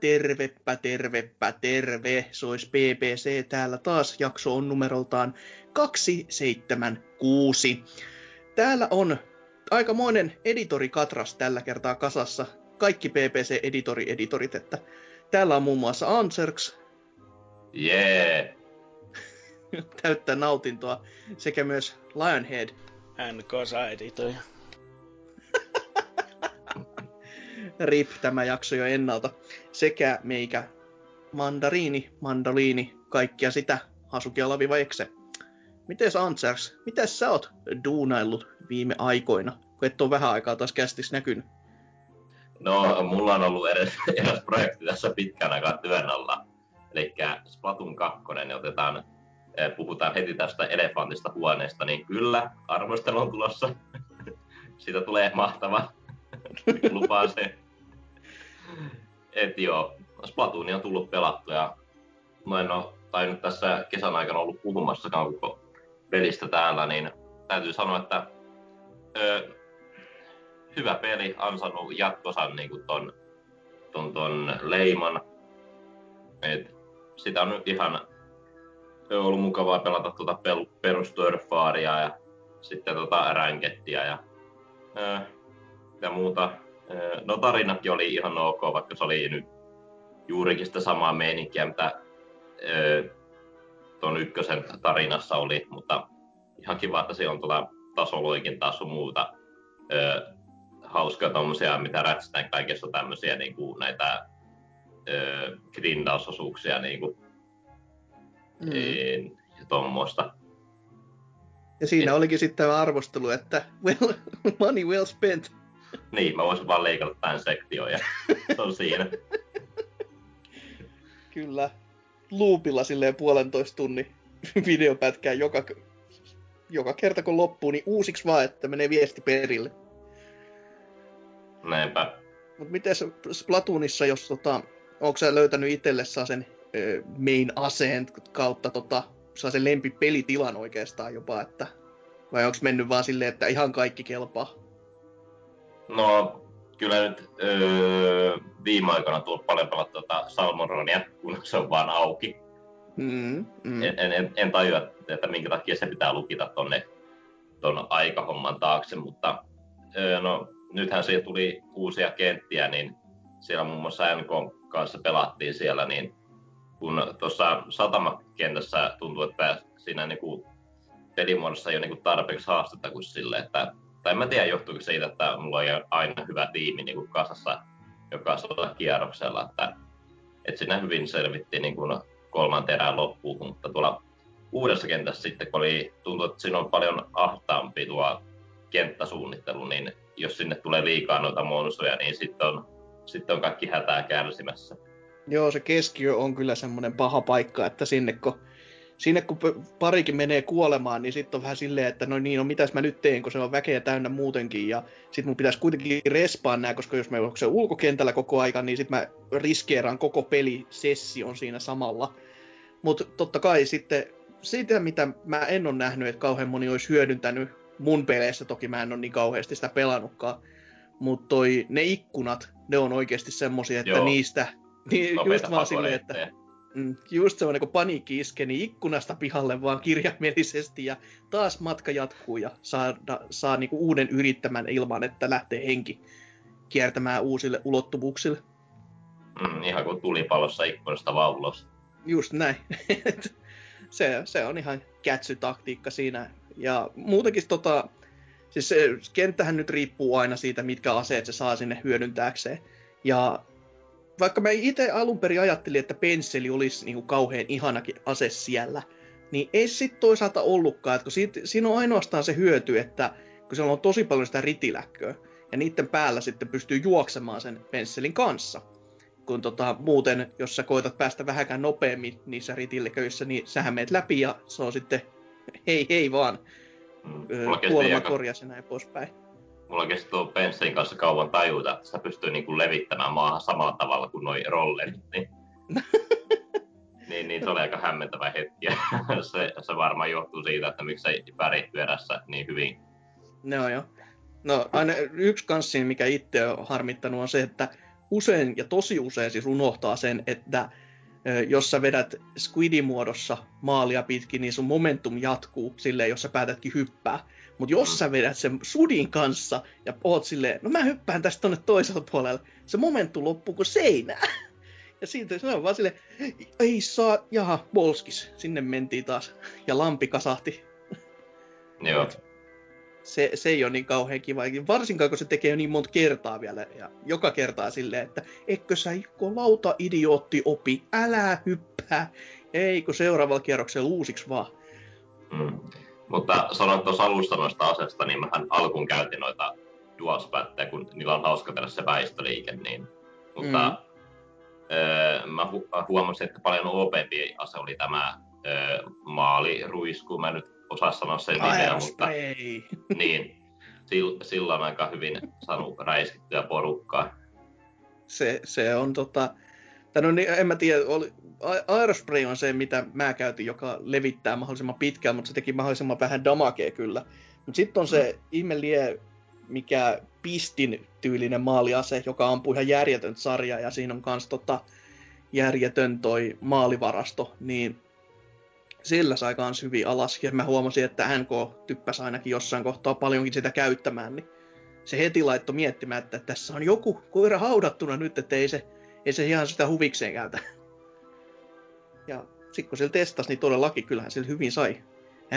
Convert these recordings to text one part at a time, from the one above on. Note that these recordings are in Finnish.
Tervepä, tervepä, terve. Se olisi BBC täällä taas. Jakso on numeroltaan 276. Täällä on aikamoinen editorikatras tällä kertaa kasassa. Kaikki BBC-editori-editorit, että täällä on muun muassa Anserks. Jee. Täyttää nautintoa. Sekä myös Lionhead. Hän kasa editoija. RIP tämä jakso jo ennalta. Sekä meikä mandariini, mandoliini, kaikkia sitä, Hasukia Laviva Ekse. Mites Antsers, miten sä oot duunaillut viime aikoina, kun et ole vähän aikaa taas kästis näkynyt? No, mulla on ollut edes, edes projekti tässä pitkän aikaa työn alla. Eli Splatoon 2, niin otetaan, eh, puhutaan heti tästä elefantista huoneesta, niin kyllä, arvostelu on tulossa. Siitä tulee mahtava. Lupaan se. Et joo, Splatoonia on tullut pelattu ja mä en ole tainnut tässä kesän aikana ollut puhumassakaan koko pelistä täällä, niin täytyy sanoa, että ö, hyvä peli, ansannut jatkosan niin kuin ton, ton, ton leiman. Et sitä on nyt ihan ollut mukavaa pelata tuota perusturfaaria ja sitten tota rankettia ja, ö, ja muuta. No tarinatkin oli ihan ok, vaikka se oli nyt juurikin sitä samaa meininkiä, mitä tuon ykkösen tarinassa oli, mutta ihan kiva, että siellä on tuolla tasoloikin taas muuta ö, hauskaa tommosia, mitä rätsitään kaikessa tämmöisiä niin kuin näitä ö, grindausosuuksia niin kuin, mm. Niin, ja tuommoista. Ja siinä Et... olikin sitten tämä arvostelu, että well, money well spent. Niin, mä voisin vaan leikata tämän sektion ja se on siinä. Kyllä. Loopilla silleen puolentoista tunnin videopätkää joka, joka kerta kun loppuu, niin uusiksi vaan, että menee viesti perille. Näinpä. Mut miten Splatoonissa, jos tota, onko sä löytänyt itselle sen ö, main aseen kautta tota, saa sen lempipelitilan oikeastaan jopa, että vai onko mennyt vaan silleen, että ihan kaikki kelpaa? No, kyllä nyt öö, viime aikoina tullut paljon pelattua tuota Salmoronia, kun se on vaan auki. Mm, mm. En, en, en tajua, että minkä takia se pitää lukita tonne ton aikahomman taakse, mutta öö, no, nythän siihen tuli uusia kenttiä, niin siellä muun muassa NK kanssa pelattiin siellä, niin kun tuossa satamakentässä tuntuu, että siinä niinku pelimuodossa ei ole niinku tarpeeksi haastetta kuin sille, että tai mä tiedä johtuuko siitä, että mulla on aina hyvä tiimi niin kuin kasassa jokaisella kierroksella, että, että siinä hyvin selvittiin niin kuin kolmanteen erään loppuun, mutta tuolla uudessa kentässä sitten, kun oli, tuntuu, että siinä on paljon ahtaampi tuo kenttäsuunnittelu, niin jos sinne tulee liikaa noita monsuja, niin sitten on, sitten on kaikki hätää kärsimässä. Joo, se keskiö on kyllä semmoinen paha paikka, että sinne kun sinne kun parikin menee kuolemaan, niin sitten on vähän silleen, että no niin, no mitäs mä nyt teen, kun se on väkeä täynnä muutenkin, ja sitten mun pitäisi kuitenkin respaa nää, koska jos me on se ulkokentällä koko aika, niin sitten mä riskeeraan koko pelisession siinä samalla. Mutta totta kai sitten siitä, mitä mä en ole nähnyt, että kauhean moni olisi hyödyntänyt mun peleissä, toki mä en ole niin kauheasti sitä pelannutkaan, mutta ne ikkunat, ne on oikeasti semmosia, että Joo. niistä, niin just vaan silleen, että Mm, just semmoinen, kun paniikki iskee, niin ikkunasta pihalle vaan kirjaimellisesti ja taas matka jatkuu ja saa, saa niinku uuden yrittämän ilman, että lähtee henki kiertämään uusille ulottuvuuksille. Mm, ihan kuin tulipalossa ikkunasta vaan ulos. Just näin. se, se on ihan kätsytaktiikka siinä. Ja muutenkin tota, siis se kenttähän nyt riippuu aina siitä, mitkä aseet se saa sinne hyödyntääkseen. Ja vaikka mä itse alun perin ajattelin, että pensseli olisi niin kuin kauhean ihanakin ase siellä, niin ei sit toisaalta ollutkaan, että kun siitä, siinä on ainoastaan se hyöty, että kun siellä on tosi paljon sitä ritiläkköä, ja niiden päällä sitten pystyy juoksemaan sen pensselin kanssa. kun tota, muuten, jos sä koetat päästä vähänkään nopeammin niissä ritilleköissä, niin sähän meet läpi ja se on sitten hei hei vaan. Mm. Kuolema korjasi ja näin poispäin. Mulla kesti tuo Penssin kanssa kauan tajuta, että sitä pystyy niinku levittämään maahan samalla tavalla kuin noi rollerit. Niin, niin, niin, se oli aika hämmentävä hetki. se, se varmaan johtuu siitä, että miksei värit pyörässä niin hyvin. No joo. No aina yksi kanssi, mikä itse on harmittanut, on se, että usein ja tosi usein siis unohtaa sen, että jos sä vedät squidin muodossa maalia pitkin, niin sun momentum jatkuu silleen, jos sä päätätkin hyppää. Mutta jos mm. sä vedät sen sudin kanssa ja oot silleen, no mä hyppään tästä tonne toiselle puolelle, se momentum loppuu kuin seinää. Ja siitä se on vaan silleen, ei saa, jaha, bolskis, sinne mentiin taas. Ja lampi kasahti. Joo se, se ei ole niin kauhean kiva. Varsinkaan, kun se tekee niin monta kertaa vielä. Ja joka kertaa silleen, että eikö sä Ikko lauta idiootti opi, älä hyppää. Ei, kun seuraavalla kierroksella uusiksi vaan. Mm. Mutta sanoit tuossa alusta noista asesta, niin mähän alkuun käytin noita dualspatteja, kun niillä on hauska tehdä se väistöliike. Niin. Mutta mm. öö, mä hu- huomasin, että paljon opempi ase oli tämä öö, maaliruisku. Mä nyt osaa sanoa sen nimeä, mutta niin, sillä on aika hyvin saanut räiskittyä porukkaa. Se, se on tota, tai no niin, en mä tiedä, oli, Aerospray on se, mitä mä käytin, joka levittää mahdollisimman pitkään, mutta se teki mahdollisimman vähän damakea kyllä. Mutta sitten on se mm. ihme lie, mikä pistin tyylinen maaliase, joka ampuu ihan järjetön sarja, ja siinä on kans tota järjetön toi maalivarasto, niin sillä sai kans hyvin alas. Ja mä huomasin, että NK typpäsi ainakin jossain kohtaa paljonkin sitä käyttämään, niin se heti laittoi miettimään, että tässä on joku koira haudattuna nyt, että ei se, ei se ihan sitä huvikseen käytä. Ja sitten kun sillä testasi, niin todellakin kyllähän sillä hyvin sai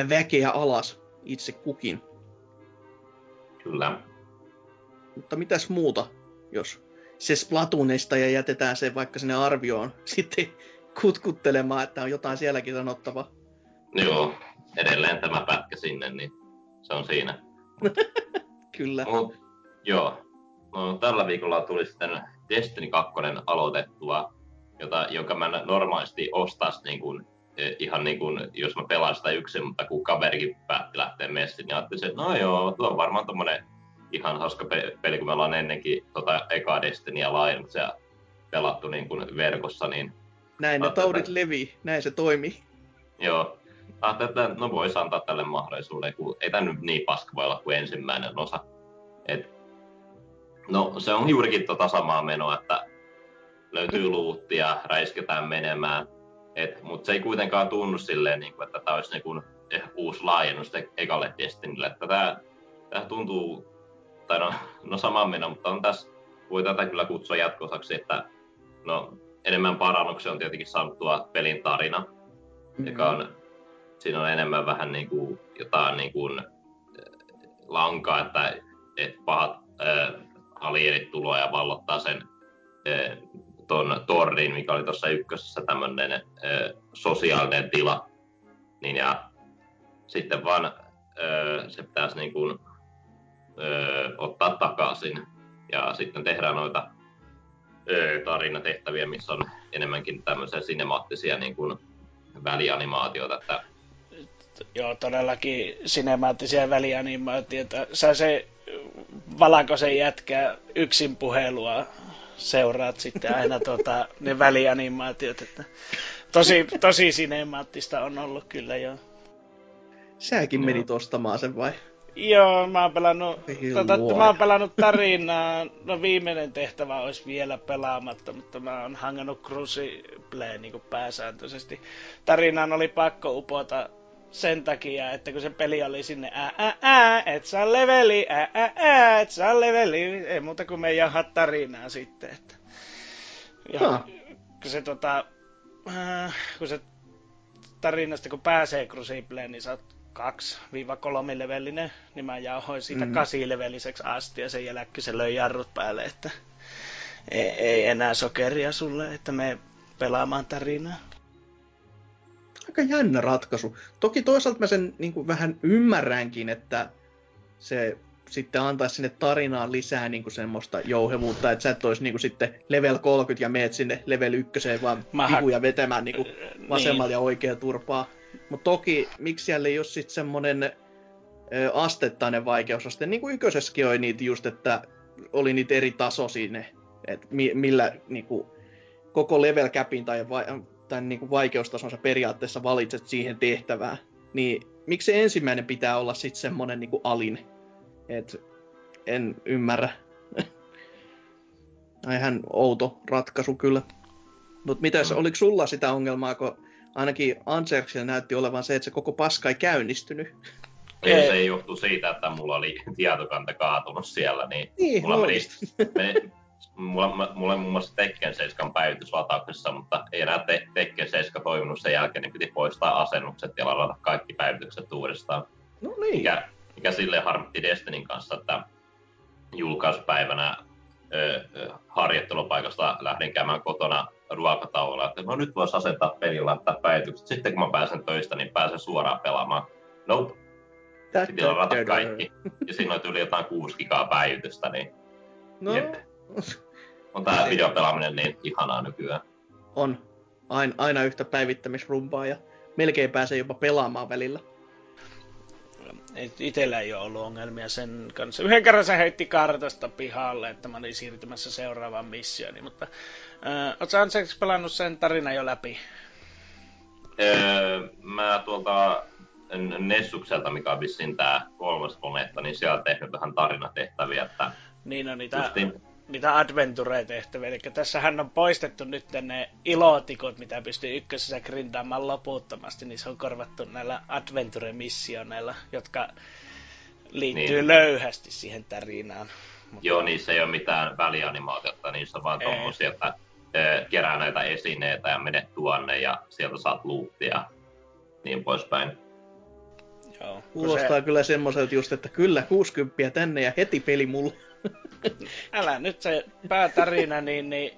väkeä alas itse kukin. Kyllä. Mutta mitäs muuta, jos se Splatoonista ja jätetään se vaikka sinne arvioon sitten kutkuttelemaan, että on jotain sielläkin sanottavaa. Joo, edelleen tämä pätkä sinne, niin se on siinä. Kyllä. Mut, joo. No, tällä viikolla tuli sitten Destiny 2 aloitettua, jota, jonka mä normaalisti ostas niin kuin, e, ihan niin kuin, jos mä pelaan sitä yksin, mutta kun kaverikin päätti lähteä messiin, niin ajattelin, että no joo, tuo on varmaan tommonen ihan hauska peli, kun me ollaan ennenkin tota eka Destinyä laajennut ja pelattu niin kuin verkossa, niin näin ne taudit levii, näin se toimii. Joo. Ajattelin, että no voisi antaa tälle mahdollisuuden, kun ei tämä nyt niin paska voi olla kuin ensimmäinen osa. Et, no se on juurikin tota samaa menoa, että löytyy luuttia, räisketään menemään, mutta se ei kuitenkaan tunnu silleen, niin kuin, että tämä olisi niin kuin, eh, uusi laajennus ekalle Destinylle. Että tämä, tämä tuntuu, tai no, no sama meno, mutta on tässä, voi tätä kyllä kutsua jatkosaksi, että no enemmän parannuksia on tietenkin saanut tuo pelin tarina, mm-hmm. joka on, siinä on enemmän vähän niin kuin jotain niin kuin äh, lankaa, että, että pahat äh, alienit tulee ja vallottaa sen äh, ton tornin, mikä oli tuossa ykkösessä tämmöinen äh, sosiaalinen tila. Niin ja sitten vaan äh, se pitäisi niin kuin, ottaa takaisin ja sitten tehdään noita tarinatehtäviä, missä on enemmänkin tämmöisiä sinemaattisia niin kuin välianimaatioita. Että... Joo, todellakin sinemaattisia välianimaatioita. Sä se valakosen jätkää yksin puhelua seuraat sitten aina tota, ne välianimaatiot. Että tosi, tosi sinemaattista on ollut kyllä jo. Säkin menit ostamaan sen vai? Joo, mä oon pelannut, tota, mä oon pelannut tarinaa, no viimeinen tehtävä olisi vielä pelaamatta, mutta mä oon hangannut Crucible niin pääsääntöisesti. Tarinaan oli pakko upota sen takia, että kun se peli oli sinne ää, ää, ää, et saa leveli, ää, ää, ää, et saa leveli, ei muuta kuin me jaha tarinaa sitten. Että. Ja, huh. kun se tota, äh, kun se tarinasta kun pääsee Crucibleen, niin sä oot 2-3 levelinen, niin mä jauhoin siitä mm. 8 leveliseksi asti ja sen jälkeen se löi jarrut päälle, että ei, ei enää sokeria sulle, että me pelaamaan tarinaa. Aika jännä ratkaisu. Toki toisaalta mä sen niin kuin vähän ymmärränkin, että se sitten antaisi sinne tarinaan lisää niin kuin semmoista jouhevuutta, että sä et olisi niin kuin sitten level 30 ja meet sinne level 1 vaan pihuja vetämään niin kuin vasemmalla niin. ja oikea turpaa. Mutta toki, miksi siellä ei ole sitten semmoinen astettainen vaikeusaste, niin kuin ykkösessäkin oli niitä just, että oli niitä eri taso sinne, että mi- millä niin kuin, koko level capin tai, vai, tai niin kuin vaikeustasonsa periaatteessa valitset siihen tehtävään, niin miksi se ensimmäinen pitää olla sitten semmoinen niin kuin alin? Et en ymmärrä. Ihan outo ratkaisu kyllä. Mutta mitäs, mm. oliko sulla sitä ongelmaa, kun ainakin Anserksilla näytti olevan se, että se koko paska ei käynnistynyt? Ei, se johtuu siitä, että mulla oli tietokanta kaatunut siellä, niin, niin mulla, meni, meni, mulla, mulla muun muassa Tekken 7 päivitys latauksessa, mutta ei enää te, Tekken 7 toiminut sen jälkeen, niin piti poistaa asennukset ja ladata kaikki päivitykset uudestaan. No niin. Mikä, mikä silleen harmitti Destinin kanssa, että julkauspäivänä ö, harjoittelupaikasta lähdin käymään kotona ruokatauolla, että no nyt voisi asentaa pelin laittaa päivitykset. Sitten kun mä pääsen töistä, niin pääsen suoraan pelaamaan. Nope. Piti ladata kaikki. Ja siinä oli yli jotain 6 gigaa päivitystä, niin no. Jep. On tää videopelaaminen niin ihanaa nykyään. On. Aina, aina yhtä päivittämisrumpaa ja melkein pääsee jopa pelaamaan välillä. Itellä ei ole ollut ongelmia sen kanssa. Yhden kerran se heitti kartasta pihalle, että mä olin siirtymässä seuraavaan missioon. Mutta äh, ootko Anseksi pelannut sen tarina jo läpi? Öö, mä tuolta Nessukselta, mikä on vissiin tää kolmas planeetta, niin siellä on tehnyt vähän tarinatehtäviä. Että niin on niitä justiin niitä adventure-tehtäviä. Eli tässähän on poistettu nyt ne ilotikot, mitä pystyy ykkösessä grindaamaan loputtomasti, niin se on korvattu näillä adventure-missioneilla, jotka liittyy niin. löyhästi siihen tarinaan. Mutta... Joo, niissä ei ole mitään välianimaatiota, niissä on vaan tommosia, että kerää näitä esineitä ja menet tuonne ja sieltä saat luuttia niin poispäin. Joo. Kuulostaa se... kyllä semmoiselta just, että kyllä 60 tänne ja heti peli mulle. Älä nyt se päätarina, niin, niin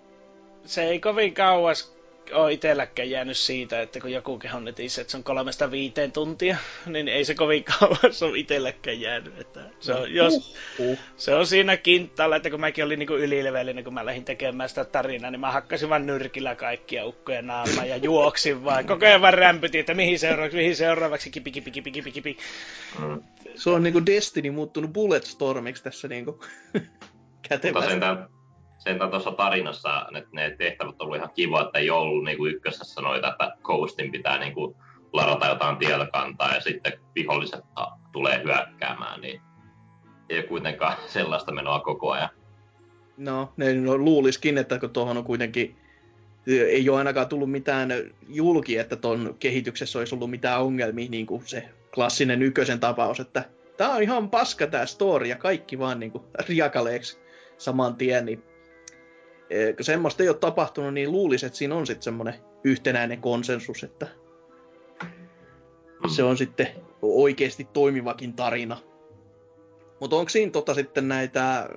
se ei kovin kauas ole itselläkään jäänyt siitä, että kun joku kehon netissä, että se on kolmesta viiteen tuntia, niin ei se kovin kauas ole itselläkään jäänyt. Että se, on, jos, uh, se on siinä kintaalla, että kun mäkin olin niin ylilevelinen, kun mä lähdin tekemään sitä tarinaa, niin mä hakkasin vaan nyrkillä kaikkia ukkoja naamaa ja juoksin vaan. Koko ajan vaan rämpytin, että mihin seuraavaksi, mihin seuraavaksi, kipi, kipi, kipi, kipi, kipi. Mm. Se on niinku Destiny muuttunut Bulletstormiksi tässä niinku kätevästi. Sentään, sentään tuossa tarinassa ne, ne tehtävät on ollut ihan kiva, että ei ollut niinku ykkösessä noita, että Coastin pitää niinku ladata jotain tietokantaa ja sitten viholliset tulee hyökkäämään, niin ei kuitenkaan sellaista menoa koko ajan. No, ne no, luuliskin, että kun tuohon on kuitenkin ei ole ainakaan tullut mitään julki, että tuon kehityksessä olisi ollut mitään ongelmia, niin kuin se klassinen ykkösen tapaus, että tämä on ihan paska tämä story ja kaikki vaan niin kuin riakaleeksi saman tien, niin e, kun semmoista ei ole tapahtunut, niin luulisi, että siinä on sitten semmoinen yhtenäinen konsensus, että se on sitten oikeasti toimivakin tarina. Mutta onko siinä tota sitten näitä,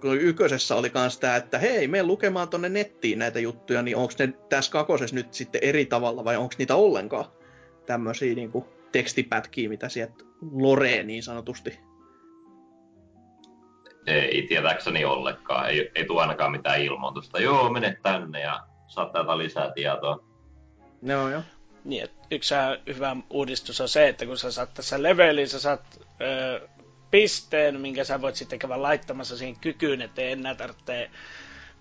kun ykkösessä oli kans tää, että hei, me lukemaan tonne nettiin näitä juttuja, niin onko ne tässä kakosessa nyt sitten eri tavalla vai onko niitä ollenkaan tämmöisiä niinku tekstipätkiä, mitä sieltä loree niin sanotusti? Ei tietääkseni ollenkaan. Ei, ei tule ainakaan mitään ilmoitusta. Joo, mene tänne ja saat täältä lisää tietoa. No joo. Niin, yksi hyvä uudistus on se, että kun sä saat tässä leveliin, sä saat ö, pisteen, minkä sä voit sitten käydä laittamassa siihen kykyyn, että ei enää tarvitse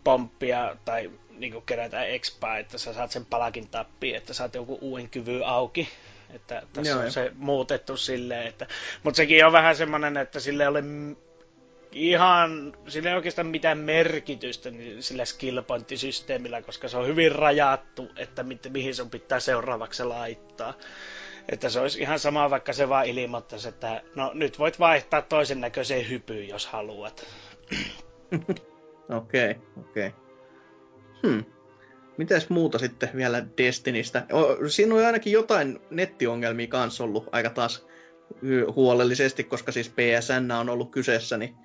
pomppia tai niin kerätä expaa, että sä saat sen palakin tappiin, että saat joku uuden kyvyn auki. Että tässä Joo, on jo. se muutettu silleen, että... Mutta sekin on vähän semmoinen, että sille ei ole ihan, sillä ei oikeastaan mitään merkitystä niin sillä skill systeemillä koska se on hyvin rajattu, että mi- mihin sun pitää seuraavaksi laittaa. Että se olisi ihan sama, vaikka se vaan ilmoittaisi, että no nyt voit vaihtaa toisen näköiseen hypyyn, jos haluat. Okei, okei. Okay, okay. Hmm. Mitäs muuta sitten vielä Destinistä? Siinä on ainakin jotain nettiongelmia kanssa ollut aika taas huolellisesti, koska siis PSN on ollut kyseessä, niin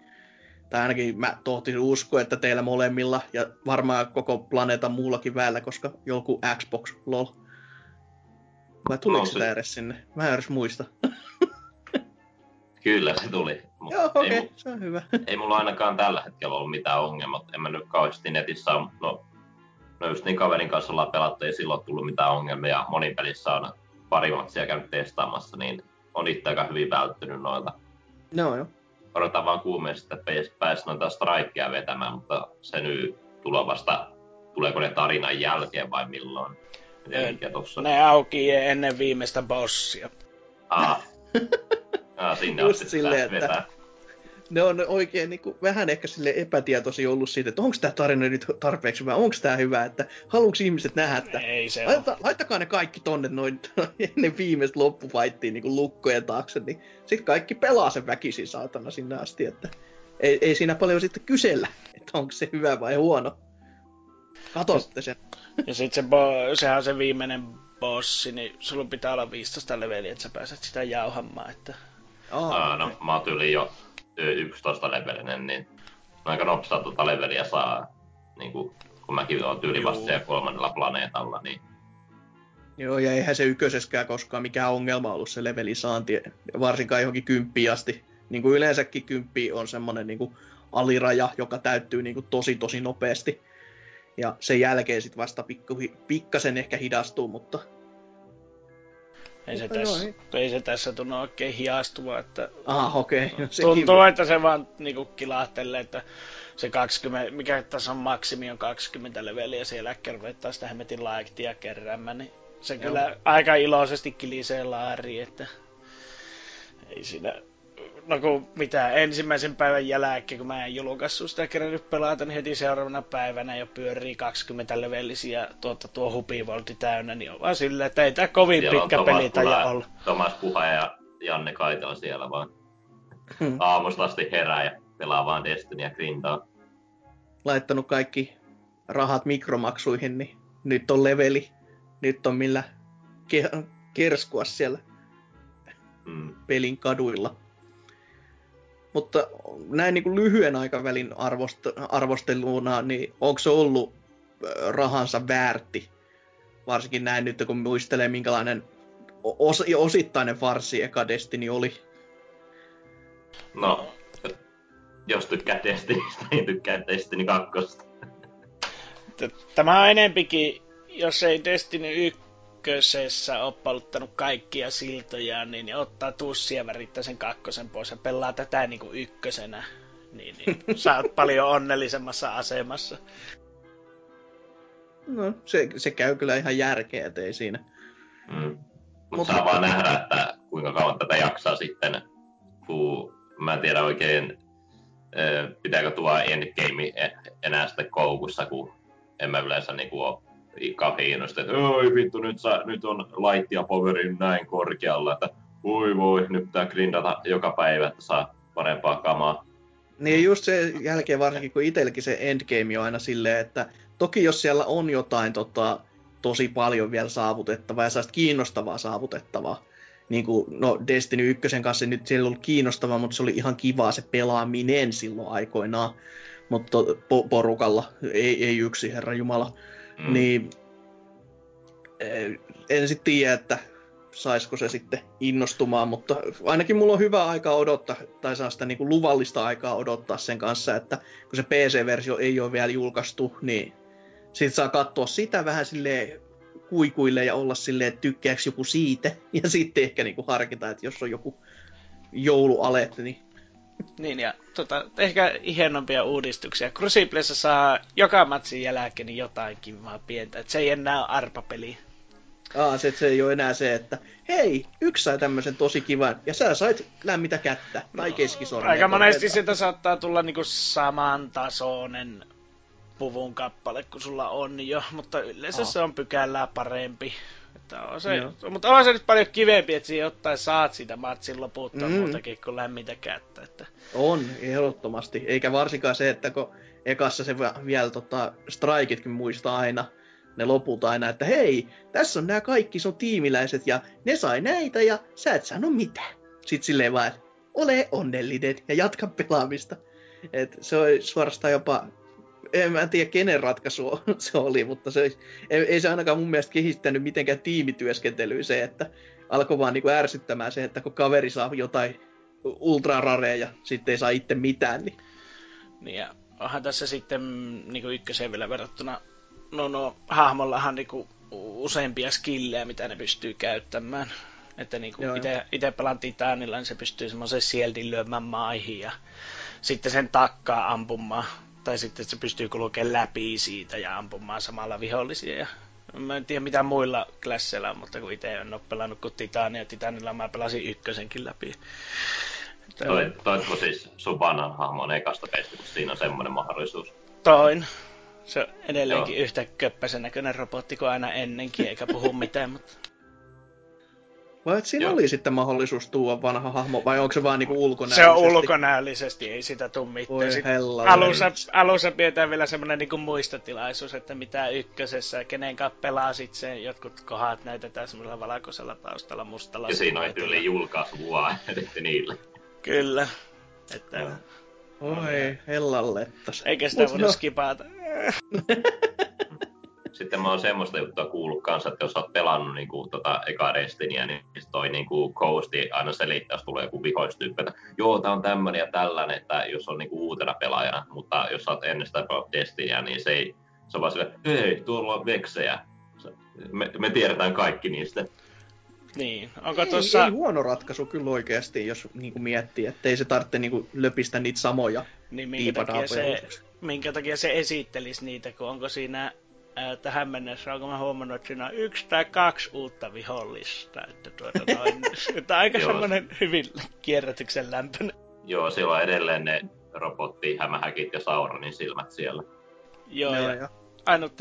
tai ainakin mä tohtisin uskoa, että teillä molemmilla ja varmaan koko planeetan muullakin väellä, koska joku Xbox, lol. Vai tuliko no, sitä edes sinne? Mä en edes muista. Kyllä se tuli. Mut Joo, okei, okay, se on hyvä. Ei mulla ainakaan tällä hetkellä ollut mitään ongelmaa. En mä nyt kauheasti netissä no, no just niin kaverin kanssa ollaan pelattu, ei silloin tullut mitään ongelmia. Monin pelissä on pari matsia käynyt testaamassa, niin on itse aika hyvin välttynyt noilta. No joo. Odotan vaan kuumeisesti, että pääsi noita strikeja vetämään, mutta se nyt tulee vasta, tuleeko ne tarinan jälkeen vai milloin? Mikä tossa? Ne auki ennen viimeistä bossia. Ah. ah sinne Just silleen, että vetää ne on oikein niin kuin, vähän ehkä sille epätietoisia ollut siitä, että onko tämä tarina nyt tarpeeksi hyvä, onko tämä hyvä, että haluuks ihmiset nähdä, että Ei se laita, laittakaa ne kaikki tonne noin ennen viimeistä loppufaittiin niin lukkojen taakse, niin sitten kaikki pelaa sen väkisin saatana sinne asti, että ei, ei siinä paljon sitten kysellä, että onko se hyvä vai huono. Katotte sen. Ja sitten se, bo- sehän on se viimeinen bossi, niin sulla pitää olla 15 leveliä, että sä pääset sitä jauhamaan, että... Oh, Aa, no, mä oon jo 11 levelinen, niin aika nopsaa tuota leveliä saa, niin kuin, kun mäkin olen tyyli vasta siellä kolmannella planeetalla, niin Joo, ja eihän se ykköseskään koskaan mikään ongelma ollut se leveli saanti, varsinkaan johonkin kymppiin asti. Niin kuin yleensäkin kymppi on semmoinen niin kuin aliraja, joka täyttyy niin kuin tosi tosi nopeasti. Ja sen jälkeen sitten vasta pikku, pikkasen ehkä hidastuu, mutta ei se, tässä, joo, ei. se tässä tunnu oikein hiastuva, että ah, okei. Okay. No, tuntuu, että se vaan niinku kilahtelee, että se 20, mikä tässä on maksimi on 20 leveliä siellä kervettaa sitä hemmetin laiktia keräämään, niin se joo. kyllä aika iloisesti kilisee laari, että ei siinä no kun mitä, ensimmäisen päivän jälkeen, kun mä en julkaissut sitä kerännyt pelata, niin heti seuraavana päivänä jo pyörii 20 levelisiä tuota, tuo hupivolti täynnä, niin on vaan silleen, että ei tää kovin siellä pitkä peli taja olla. Tomas Puha ja Janne Kaitala siellä vaan hmm. aamusta asti herää ja pelaa vaan Destinyä grindaa. Laittanut kaikki rahat mikromaksuihin, niin nyt on leveli. Nyt on millä ke- kerskua siellä hmm. pelin kaduilla. Mutta näin niin kuin lyhyen aikavälin arvost- arvosteluna, niin onko se ollut rahansa väärti? Varsinkin näin nyt, kun muistelee, minkälainen os- osittainen farsi eka Destiny oli. No, jos tykkää Destinystä, niin tykkää Destiny 2. Tämä on enempikin, jos ei Destiny 1 ykkösessä ole paluttanut kaikkia siltoja, niin ottaa tussia värittää sen kakkosen pois ja pelaa tätä niin kuin ykkösenä, niin, niin sä oot paljon onnellisemmassa asemassa. No, se, se käy kyllä ihan järkeä, että ei siinä. Mm. Mutta Mut saa vaan nähdä, että kuinka kauan tätä jaksaa sitten, kun mä en tiedä oikein, pitääkö tuo endgame enää sitten koukussa, kun en mä yleensä niin kuin ole kahiinosta, että oi vittu, nyt, sä, nyt on light ja poweri näin korkealla, että voi voi, nyt pitää grindata joka päivä, että saa parempaa kamaa. Niin just se jälkeen varsinkin, kun itselläkin se endgame on aina silleen, että toki jos siellä on jotain tota, tosi paljon vielä saavutettavaa ja saisi kiinnostavaa saavutettavaa, niin kuin, no Destiny 1 kanssa nyt siellä ollut kiinnostavaa, mutta se oli ihan kivaa se pelaaminen silloin aikoinaan, mutta po- porukalla, ei, ei yksi, herra Jumala. Mm. Niin eh, en sitten tiedä, että saisiko se sitten innostumaan, mutta ainakin mulla on hyvä aika odottaa, tai saa sitä niin kuin luvallista aikaa odottaa sen kanssa, että kun se PC-versio ei ole vielä julkaistu, niin sitten saa katsoa sitä vähän silleen kuikuille ja olla silleen, että tykkääkö joku siitä, ja sitten ehkä niin kuin harkita, että jos on joku joulualet, niin niin, ja tota, ehkä hienompia uudistuksia. Cruciblessa saa joka matsin jälkeen niin jotain kivaa pientä. Et se ei enää ole arpapeli. Aa, se, se ei ole enää se, että hei, yksi sai tämmöisen tosi kivan, ja sä sait lämmitä kättä tai keskisormia. Aika monesti sitä saattaa tulla niinku samantasoinen puvun kappale, kun sulla on jo, mutta yleensä Aa. se on pykälää parempi. Että on se, mutta on se nyt paljon kivempi, että siinä jotain saat siitä matsin lopulta mm. muutakin kuin lämmintä kättä. Että... On, ehdottomasti. Eikä varsinkaan se, että kun ekassa se vielä tota, strikeitkin muistaa aina, ne loput aina, että hei, tässä on nämä kaikki sun tiimiläiset ja ne sai näitä ja sä et sano mitään. Sitten silleen vaan, ole onnellinen ja jatka pelaamista. Et se on suorastaan jopa en mä tiedä kenen ratkaisu se oli, mutta se, ei, ei se ainakaan mun mielestä kehittänyt mitenkään tiimityöskentelyä se, että alkoi vaan niinku ärsyttämään se, että kun kaveri saa jotain ultra rare ja sitten ei saa itse mitään. Niin, niin ja onhan tässä sitten niin kuin ykköseen vielä verrattuna, no no hahmollahan niin kuin, useampia skillejä, mitä ne pystyy käyttämään. Että niin kuin itse pelan Titanilla, niin se pystyy semmoisen sieldin lyömään maihin ja sitten sen takkaa ampumaan. Tai sitten se pystyy kulkemaan läpi siitä ja ampumaan samalla vihollisia. Ja mä en tiedä mitä muilla klasseilla mutta kun itse en ole pelannut kuin Titania, Titanilla mä pelasin ykkösenkin läpi. Toi, toitko siis sun vanhan hahmon ekasta peistä, kun siinä on semmoinen mahdollisuus? Toin. Se on edelleenkin Joo. yhtä köppäisen näköinen robotti kuin aina ennenkin, eikä puhu mitään, mutta... Vai että siinä Joo. oli sitten mahdollisuus tuoda vanha hahmo, vai onko se vaan niinku ulkonäöllisesti? Se on ulkonäöllisesti, ei sitä tule mitään. alussa, alussa pidetään vielä semmoinen niinku muistotilaisuus, että mitä ykkösessä, kenen kanssa pelaa sit sen, jotkut kohdat näytetään semmoisella valkoisella taustalla mustalla. Ja siinä on yli julkaisua niille. Kyllä. Että... Oi, hellalle. Eikä sitä voida no. skipata. Sitten mä oon semmoista juttua kuullut kanssa, että jos oot pelannut niin kuin, tota, eka Destinyä, niin toi niin kuin, Ghosti aina selittää, jos tulee joku vihoistyyppi, että joo, tää on tämmönen ja tällainen, että jos on niin kuin, uutena pelaajana, mutta jos oot ennen sitä pelannut Destinyä, niin se ei, se on vaan sille, hei, tuolla on veksejä. Me, me tiedetään kaikki niistä. Niin, onko ei, tuossa... Ei huono ratkaisu kyllä oikeasti, jos niin kuin miettii, että ei se tarvitse niin kuin, löpistä niitä samoja niin minkä takia, se, minkä takia se esittelisi niitä, kun onko siinä ää, tähän mennessä, onko mä huomannut, että siinä on yksi tai kaksi uutta vihollista, että tuota noin, että aika semmoinen hyvin kierrätyksen lämpöinen. Joo, siellä on edelleen ne robotti, hämähäkit ja Sauronin silmät siellä. Joo, ja, ja ainut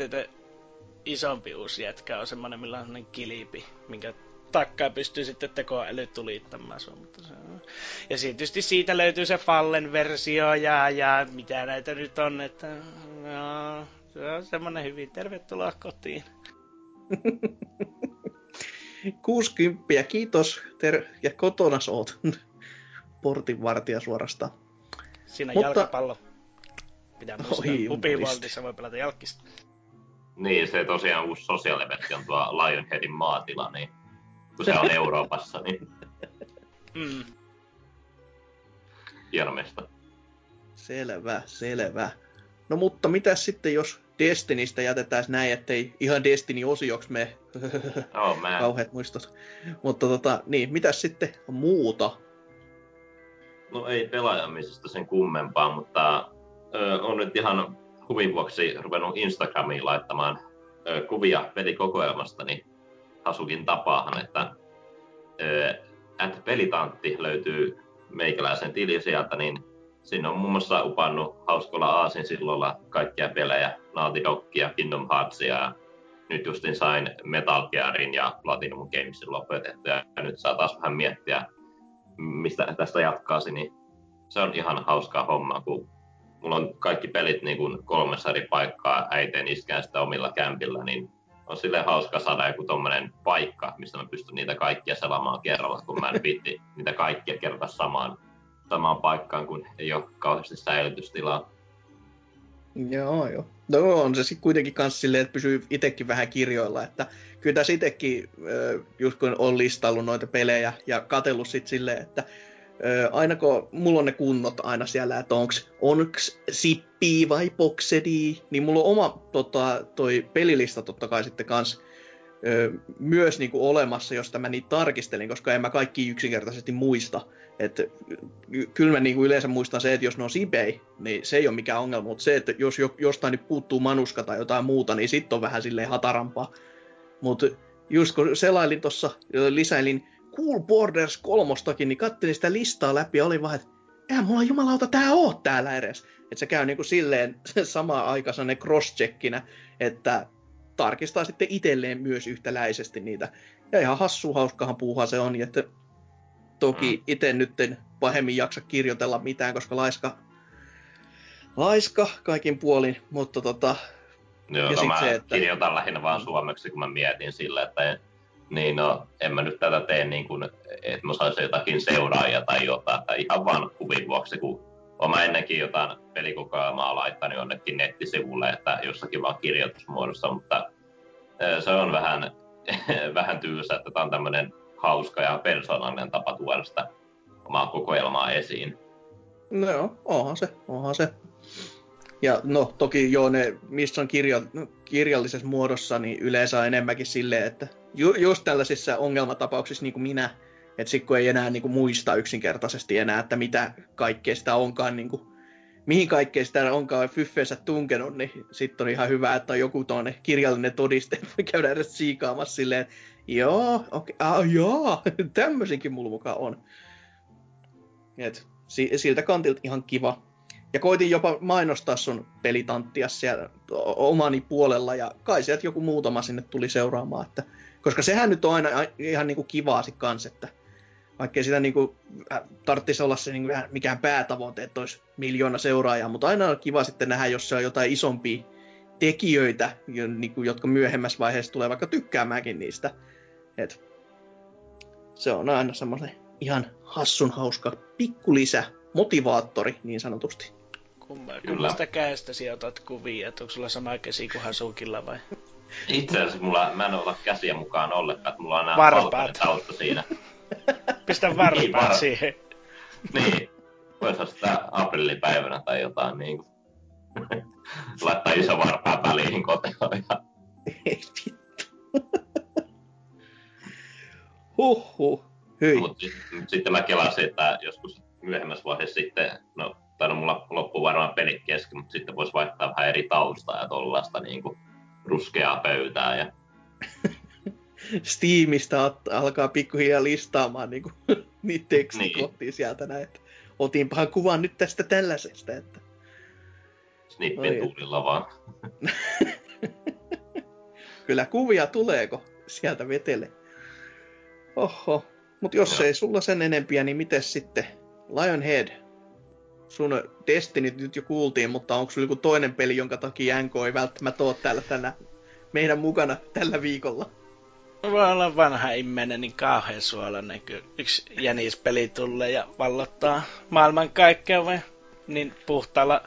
isompi uusi jätkä on semmoinen, millä on semmoinen kilipi, minkä takkaa pystyy sitten tekoäly tulittamaan sun. Mutta se on. Ja tietysti siitä löytyy se Fallen versio ja, ja mitä näitä nyt on, että no, se on semmonen hyvin tervetuloa kotiin. 60, kiitos. Ter- ja kotona oot. Portinvartija suorastaan. Siinä Mutta... jalkapallo. Pitää muistaa. Ubiworldissa voi pelata jalkista. Niin, se tosiaan uusi sosiaalivetti on tuo Lionheadin maatila, niin kun se on Euroopassa, niin... Mm. Hieno mesta. Selvä, selvä. No mutta mitä sitten, jos Destinistä jätetään näin, ettei ihan Destiny-osioksi me oh, kauheat muistot. Mutta tota, niin, mitä sitten muuta? No ei pelaajamisesta sen kummempaa, mutta ö, on nyt ihan huvin vuoksi ruvennut Instagramiin laittamaan ö, kuvia pelikokoelmasta, niin Hasukin tapaahan, että at pelitantti löytyy meikäläisen tili sieltä, niin sinne on muun muassa upannut hauskolla aasin silloilla kaikkia pelejä, Naughty Dogia, Kingdom Heartsia ja nyt justin sain Metal Gearin ja Platinum Gamesin lopetettu ja nyt saa taas vähän miettiä, mistä tästä jatkaasi, niin se on ihan hauskaa hommaa, kun mulla on kaikki pelit niin kuin kolmessa eri paikkaa äiteen iskään sitä omilla kämpillä, niin on sille hauska saada joku tommonen paikka, mistä mä pystyn niitä kaikkia selamaan kerralla, kun mä en vitti niitä kaikkia kerrata samaan, samaan paikkaan, kun ei ole kauheasti säilytystilaa. Joo, joo. No on se sitten kuitenkin kans silleen, että pysyy itsekin vähän kirjoilla, että kyllä tässä itsekin, just kun on listaillut noita pelejä ja katellut sitten silleen, että aina kun mulla on ne kunnot aina siellä, että onks, onks sippi vai boksedi, niin mulla on oma tota, toi pelilista totta kai sitten kans ö, myös niinku olemassa, josta mä niitä tarkistelin, koska en mä kaikki yksinkertaisesti muista. Et, kyllä mä niinku yleensä muistan se, että jos ne on sipei, niin se ei ole mikään ongelma, mutta se, että jos jo, jostain nyt puuttuu manuska tai jotain muuta, niin sitten on vähän silleen hatarampaa. Mutta just kun selailin tuossa, lisäilin Cool Borders kolmostakin, niin katselin sitä listaa läpi ja oli vaan, että eihän mulla jumalauta tää oo täällä edes. Että se käy niinku silleen samaan aikaisena cross-checkinä, että tarkistaa sitten itselleen myös yhtäläisesti niitä. Ja ihan hassu hauskahan puuhaa se on, että toki mm. itse nyt pahemmin jaksa kirjoitella mitään, koska laiska, laiska kaikin puolin, mutta tota... Joo, ja no mä se, että... kirjoitan lähinnä vaan suomeksi, kun mä mietin sillä, että niin no, en mä nyt tätä tee niin kuin, että mä saisin jotakin seuraajia tai jotain, tai ihan vaan kuvin vuoksi, kun mä ennenkin jotain pelikokoelmaa laittanut jonnekin nettisivulle, että jossakin vaan kirjoitusmuodossa, mutta se on vähän, vähän tylsä, että tämä on tämmöinen hauska ja persoonallinen tapa tuoda sitä omaa kokoelmaa esiin. No joo, onhan se, onhan se. Ja no toki joo, ne, missä on kirja, kirjallisessa muodossa, niin yleensä on enemmänkin silleen, että ju, just tällaisissa ongelmatapauksissa niin kuin minä, että sitten kun ei enää niin kuin muista yksinkertaisesti enää, että mitä kaikkea sitä onkaan, niin kuin, mihin kaikkea sitä onkaan fyffeensä tunkenut, niin sitten on ihan hyvä, että on joku tuonne kirjallinen todiste, että voi käydä edes siikaamassa silleen, joo, okay, ah, joo, tämmöisinkin mulla mukaan on. Et, siltä kantilta ihan kiva. Ja koitin jopa mainostaa sun pelitanttia siellä omani puolella, ja kai sieltä joku muutama sinne tuli seuraamaan, että, koska sehän nyt on aina ihan niin kuin kivaa sit kans, että vaikkei sitä niin kuin, äh, tarvitsisi olla se niin kuin, mikään päätavoite, että olisi miljoona seuraajaa, mutta aina on kiva sitten nähdä, jos se on jotain isompia tekijöitä, niin kuin, jotka myöhemmässä vaiheessa tulee vaikka tykkäämäänkin niistä. Et se on aina semmoinen ihan hassun hauska pikkulisä, motivaattori niin sanotusti. Kumma, kummasta käestä otat kuvia, että onko sulla sama käsi kuin Hasukilla vai? Itse asiassa mulla, mä en ota käsiä mukaan ollenkaan, että mulla on nämä tausta siinä. Pistä varpaat niin, siihen. niin. Voisi sitä aprillipäivänä tai jotain niin kuin. Laittaa iso varpaa väliin kotiin. Ei vittu. Huhhuh. Hyi. Mutta sitten mä kelasin, että joskus myöhemmässä vaiheessa sitten, no, tai no mulla loppuu varmaan pelit kesken, mutta sitten voisi vaihtaa vähän eri taustaa ja tollaista niin kuin ruskeaa pöytää. Ja... Steamista alkaa pikkuhiljaa listaamaan niin kuin, niitä tekstikohtia niin. sieltä näin, että otinpahan kuvan nyt tästä tällaisesta. Että... Snippin tuulilla vaan. Kyllä kuvia tuleeko sieltä vetele. Oho, mutta jos Joo. ei sulla sen enempiä, niin miten sitten Lionhead? Sun Destiny nyt jo kuultiin, mutta onko sulla joku toinen peli, jonka takia NK ei välttämättä ole täällä tänä meidän mukana tällä viikolla? Voi olla vanha immenen, niin kauhean suolainen, kun yksi jänispeli tulee ja vallottaa maailmankaikkeuden niin puhtaalla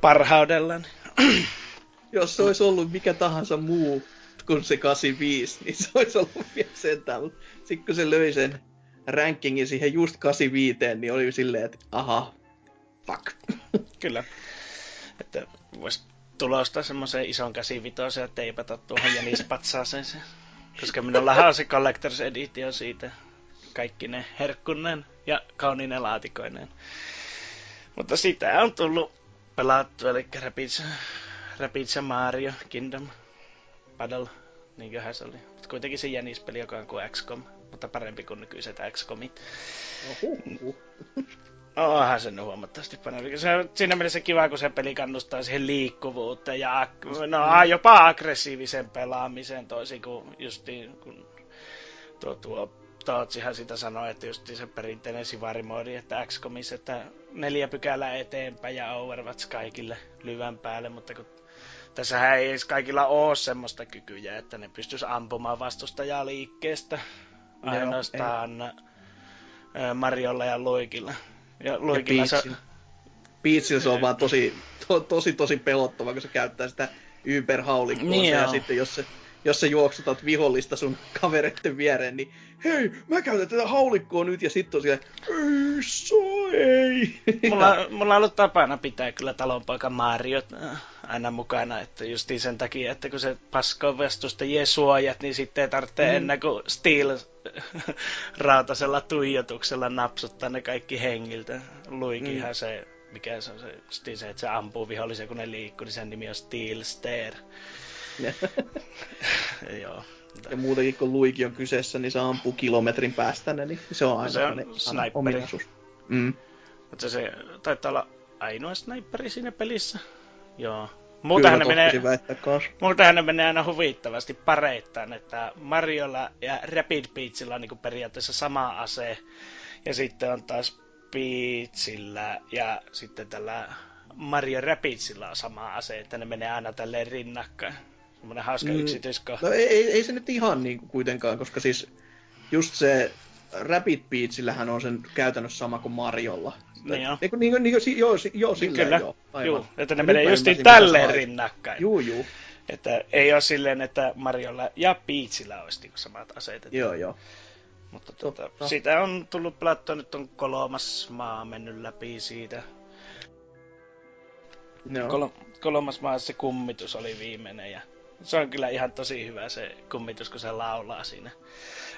parhaudella. Niin Jos se olisi ollut mikä tahansa muu kuin se 85, niin se olisi ollut vielä sentään. Mutta sitten kun se löi sen rankingin siihen just 85, niin oli silleen, että aha, fuck. Kyllä. Että voisi tulosta semmoisen ison käsivitoisen ja teipata tuohon jänispatsaaseen se. Koska minulla on se Collector's Edition siitä. Kaikki ne herkkunen ja kauniinen laatikoinen. Mutta sitä on tullut pelattu, eli Rapids, Rapids Mario Kingdom Battle, niinköhän se oli. Mutta kuitenkin se jänispeli, joka on kuin XCOM, mutta parempi kuin nykyiset XCOMit. Onhan se nyt huomattavasti parempi. Se on siinä mielessä kiva, kun se peli kannustaa siihen liikkuvuuteen ja no, jopa aggressiivisen pelaamiseen toisin kuin justiin kun tuo, tuo Tootsihan sitä sanoi, että just se perinteinen sivarimoodi, että XCOMissa, että neljä pykälää eteenpäin ja Overwatch kaikille lyvän päälle, mutta kun Tässähän ei edes kaikilla ole semmoista kykyjä, että ne pystyisi ampumaan vastustajaa liikkeestä. Ainoastaan Joo, Mariolla ja Luikilla. Ja Luikilla ja se... Peachillä se on vaan tosi, to, tosi, tosi pelottava, kun se käyttää sitä yberhaulikkoa niin ja sitten jos se jos sä juoksutat vihollista sun kavereiden viereen, niin hei, mä käytän tätä haulikkoa nyt, ja sitten on siellä, ei so, ei. Mulla, mulla on ollut tapana pitää kyllä talonpoika Mario äh, aina mukana, että justiin sen takia, että kun se paskoo vastustajien suojat, niin sitten ei tarvitse mm. ennen kuin Steel rautasella tuijotuksella napsuttaa ne kaikki hengiltä. Luikinhan mm. se, mikä se on se, se, että se ampuu vihollisen kun ne liikkuu, niin sen nimi on Steel Stare. Joo. Ja muutenkin kun Luigi on kyseessä, niin se ampuu kilometrin päästä ne, niin se on aina se on ominaisuus. Mm. Mutta se taitaa olla ainoa sniperi siinä pelissä. Joo. Muutenhan ne, menee, muutenhan ne menee aina huvittavasti pareittain, että Mariolla ja Rapid Beatsilla on niin periaatteessa sama ase, ja sitten on taas Beatsillä ja sitten tällä Mario Rapidsilla on sama ase, että ne menee aina tälleen rinnakkain. Semmoinen hauska mm, yksityiskohta. No ei, ei, ei, se nyt ihan niin kuin kuitenkaan, koska siis just se Rapid Beatsillähän on sen käytännössä sama kuin Mariolla. Niin joo. Niin, niin, niin, joo, joo, silleen Kyllä. joo. Aivan. Juu, että ne menee justiin tälleen rinnakkain. Juu, juu. Että ei ole silleen, että Mariolla ja Peachillä olisi niinku samat aseet. Joo, joo. Mutta tuota, siitä on tullut pelattua, nyt on kolmas maa mennyt läpi siitä. No. Kol- kolmas maa se kummitus oli viimeinen ja se on kyllä ihan tosi hyvä se kummitus, kun se laulaa siinä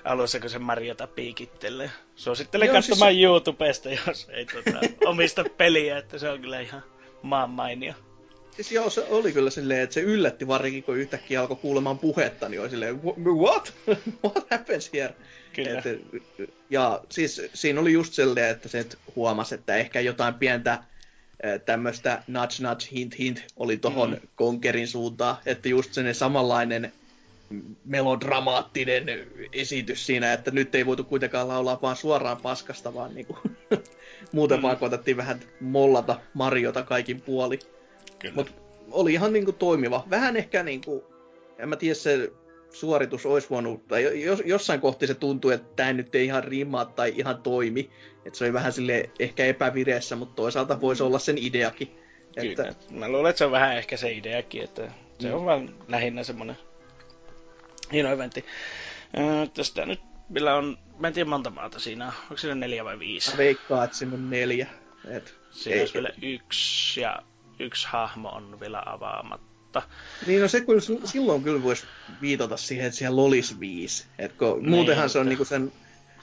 alussa, kun se Mariota piikittelee. Suosittelen Joo, katsomaan siis... YouTubesta, jos ei tuota, omista peliä, että se on kyllä ihan maan mainio. Siis joo, se oli kyllä silleen, että se yllätti varsinkin, kun yhtäkkiä alkoi kuulemaan puhetta, niin oli silleen, what? what happens here? Kyllä. Et, ja siis siinä oli just silleen, että se huomasi, että ehkä jotain pientä tämmöistä nudge nudge hint hint oli tohon mm. Konkerin suuntaan, että just se samanlainen melodramaattinen esitys siinä, että nyt ei voitu kuitenkaan laulaa vaan suoraan paskasta, vaan niinku, muuten mm. vaan koetettiin vähän mollata Mariota kaikin puoli. Mutta oli ihan niinku toimiva. Vähän ehkä niinku, en mä tiedä se suoritus olisi voinut, tai jos, jossain kohti se tuntui, että tämä nyt ei ihan rimaa tai ihan toimi. Että se oli vähän sille ehkä epävireessä, mutta toisaalta voisi olla sen ideakin. Kyllä, että... mä luulen, että se on vähän ehkä se ideakin, että se mm. on vaan lähinnä semmoinen hieno eventti. Tästä nyt, millä on, mä en tiedä monta maata siinä onko siinä neljä vai viisi? Mä veikkaan, että siinä on neljä. Et, siinä ei, vielä yksi, ja yksi hahmo on vielä avaamatta. Niin no se kyllä, silloin kyllä voisi viitata siihen, että siellä olisi viisi. Et kun, niin, muutenhan se on niinku sen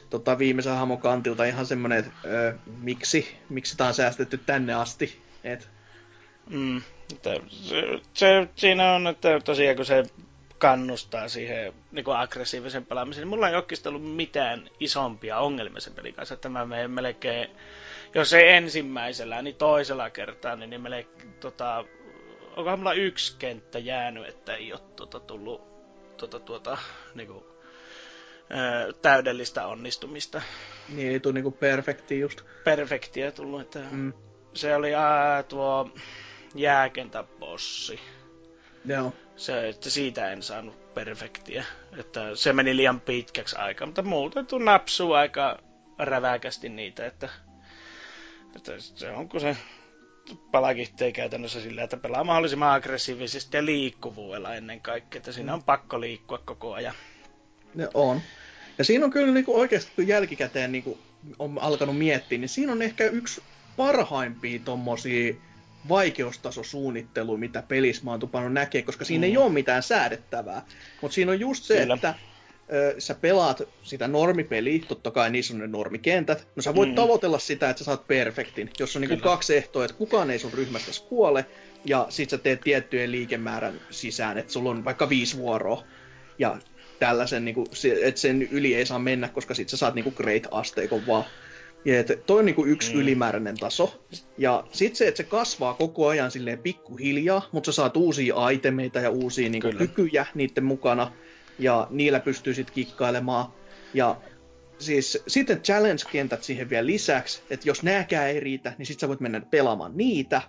tota, viimeisen hahmon kantilta ihan semmoinen, että öö, miksi, miksi tämä on säästetty tänne asti. Et... Mm, että se, se, siinä on, että tosiaan kun se kannustaa siihen niin kuin aggressiivisen pelaamiseen. Mulla ei oikeastaan ollut mitään isompia ongelmia sen pelin kanssa, että mä menen melkein, jos ei ensimmäisellä, niin toisella kertaa, niin, niin melkein, tota, onkohan mulla yksi kenttä jäänyt, että ei ole tota, tullut tota, tuota, niin kuin, ö, täydellistä onnistumista. Niin, ei tule niinku perfekti just. Perfektiä tullut, että mm. se oli ää, tuo jääkentäbossi. Joo. Se, että siitä en saanut perfektiä. Että se meni liian pitkäksi aikaa, mutta muuten tuu napsuu aika räväkästi niitä, että, että se on kun se palakihtee käytännössä sillä, että pelaa mahdollisimman aggressiivisesti ja liikkuvuudella ennen kaikkea, että siinä on pakko liikkua koko ajan. Ne on. Ja siinä on kyllä niin kuin oikeasti, kun jälkikäteen niin kuin on alkanut miettiä, niin siinä on ehkä yksi parhaimpia tommosia vaikeustasosuunnittelu, mitä pelissä mä oon tupannut näkee, koska siinä mm. ei ole mitään säädettävää. Mutta siinä on just se, Kyllä. että ö, sä pelaat sitä normipeliä, totta kai niissä on ne normikentät. No sä voit mm. tavoitella sitä, että sä saat perfektin, jos on niinku kaksi ehtoa, että kukaan ei sun ryhmästä kuole, ja sit sä teet tiettyjen liikemäärän sisään, että sulla on vaikka viisi vuoroa, ja tällaisen, niinku, että sen yli ei saa mennä, koska sit sä saat niinku great-asteikon vaan. Ja että toi on niinku yksi mm. ylimääräinen taso. Ja sitten se, että se kasvaa koko ajan silleen pikkuhiljaa, mutta sä saat uusia itemeita ja uusia niinku kykyjä niiden mukana. Ja niillä pystyy sitten kikkailemaan. Ja siis sitten challenge-kentät siihen vielä lisäksi, että jos nääkään ei riitä, niin sitten sä voit mennä pelaamaan niitä.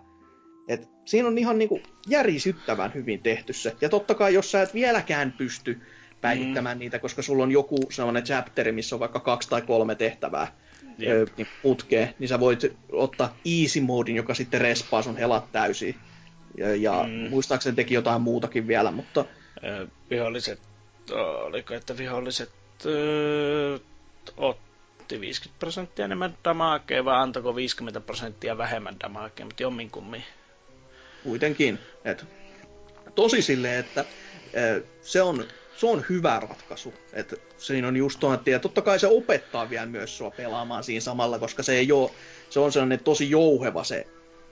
Et siinä on ihan niinku järisyttävän hyvin tehty se. Ja totta kai, jos sä et vieläkään pysty päihittämään mm. niitä, koska sulla on joku sellainen chapteri, missä on vaikka kaksi tai kolme tehtävää, yep. niin putkeen, niin sä voit ottaa easy modin, joka sitten respaa sun helat täysin. Ja, ja mm. muistaakseni teki jotain muutakin vielä, mutta... Viholliset, oliko, että viholliset öö, otti 50 prosenttia enemmän damakea vai antako 50 prosenttia vähemmän damakea, mutta jomminkummin. Kuitenkin. Et, tosi silleen, että se on se on hyvä ratkaisu. Et siinä on just tuon, ja totta kai se opettaa vielä myös sua pelaamaan siinä samalla, koska se ei ole, se on sellainen tosi jouheva se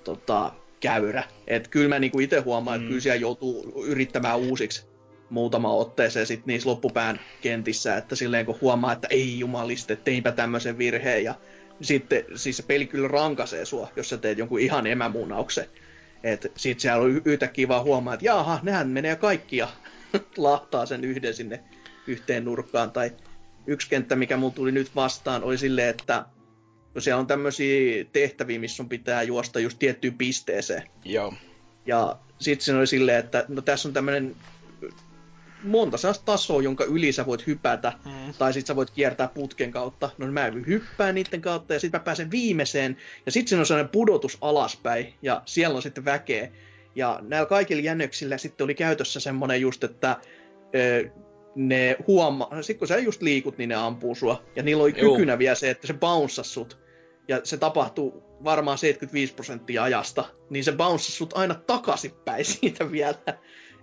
tota, käyrä. Et kyllä mä niinku itse huomaan, mm. että kyllä siellä joutuu yrittämään uusiksi muutama otteeseen sit niissä loppupään kentissä, että silleen kun huomaa, että ei jumaliste, teinpä tämmöisen virheen, ja sitten siis se peli kyllä rankaisee sua, jos sä teet jonkun ihan emämunauksen. Että sit siellä on yhtäkkiä vaan huomaa, että jaha, nehän menee kaikkia lahtaa sen yhden sinne yhteen nurkkaan. Tai yksi kenttä, mikä mulla tuli nyt vastaan, oli silleen, että kun siellä on tämmöisiä tehtäviä, missä sun pitää juosta just tiettyyn pisteeseen. Joo. Ja sitten se oli silleen, että no tässä on tämmöinen monta sellaista tasoa, jonka yli sä voit hypätä, mm. tai sitten sä voit kiertää putken kautta. No mä hyppään niiden kautta, ja sitten mä pääsen viimeiseen, ja sitten siinä on sellainen pudotus alaspäin, ja siellä on sitten väkeä. Ja näillä kaikilla jännöksillä sitten oli käytössä semmoinen just, että ö, ne huomaa, sit kun sä just liikut, niin ne ampuu sua. Ja niillä oli Juu. kykynä vielä se, että se bounces sut. Ja se tapahtuu varmaan 75 prosenttia ajasta. Niin se bounces sut aina takaisinpäin siitä vielä.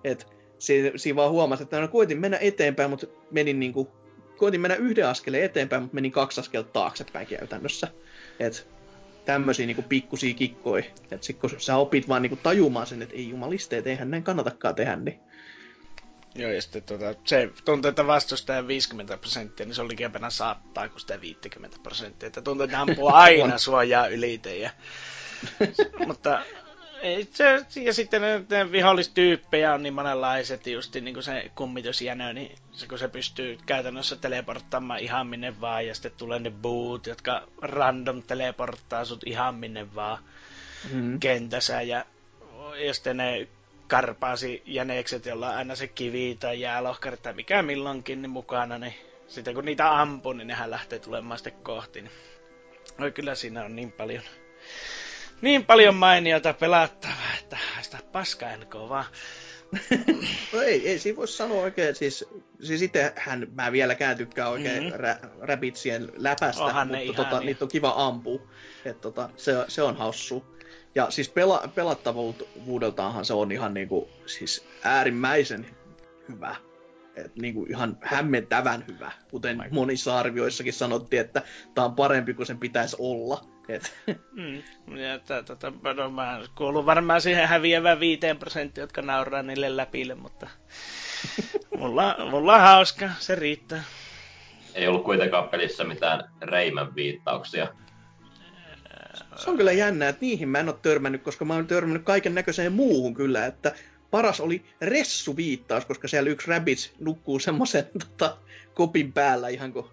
Et siinä, siinä vaan huomasi, että no, koitin mennä eteenpäin, mutta menin niinku, koitin mennä yhden askeleen eteenpäin, mutta menin kaksi askelta taaksepäin käytännössä. Et tämmöisiä niinku pikkusia kikkoja. Et sit kun sä opit vaan niinku tajumaan sen, että ei jumalisteet, eihän näin kannatakaan tehdä, niin Joo, ja sitten tuota, se tuntuu, että vastustajan 50 prosenttia, niin se oli liikempänä saattaa kuin sitä 50 prosenttia. Että tuntuu, että ampuu aina suojaa ylite. Ja... Mutta se, ja sitten ne, vihollistyyppejä on niin monenlaiset, just niin kuin se kummitusjänö, niin se, kun se pystyy käytännössä teleporttaamaan ihan minne vaan, ja sitten tulee ne boot, jotka random teleporttaa sut ihan minne vaan mm-hmm. kentässä, ja, ja sitten ne karpaasi jänekset, jolla on aina se kivi tai jäälohkari tai mikä milloinkin niin mukana, niin sitten kun niitä ampuu, niin nehän lähtee tulemaan sitten kohti. Niin... Oi kyllä siinä on niin paljon, niin paljon mainiota pelattavaa, että sitä paska NK vaan. no ei, ei siinä voisi sanoa oikein, siis, siis itsehän mä vieläkään tykkään oikein mm-hmm. rä, Rabbitsien läpästä, Onhan mutta tota, niitä on kiva ampua. Et tota, se, se on haussu. Ja siis pela, pelattavuudeltaanhan se on ihan niinku, siis äärimmäisen hyvä. Et niinku ihan hämmentävän hyvä. Kuten monissa arvioissakin sanottiin, että tämä on parempi kuin sen pitäisi olla. Et. Mm, ja t- t- no, mä kuulun varmaan siihen häviävään viiteen prosenttiin, jotka nauraa niille läpille, mutta mulla, mulla on hauska, se riittää. Ei ollut kuitenkaan pelissä mitään Reimän viittauksia. Se on kyllä jännä, että niihin mä en ole törmännyt, koska mä oon törmännyt kaiken näköiseen muuhun kyllä, että paras oli Ressu-viittaus, koska siellä yksi Rabbids nukkuu semmoisen tota, kopin päällä ihan kuin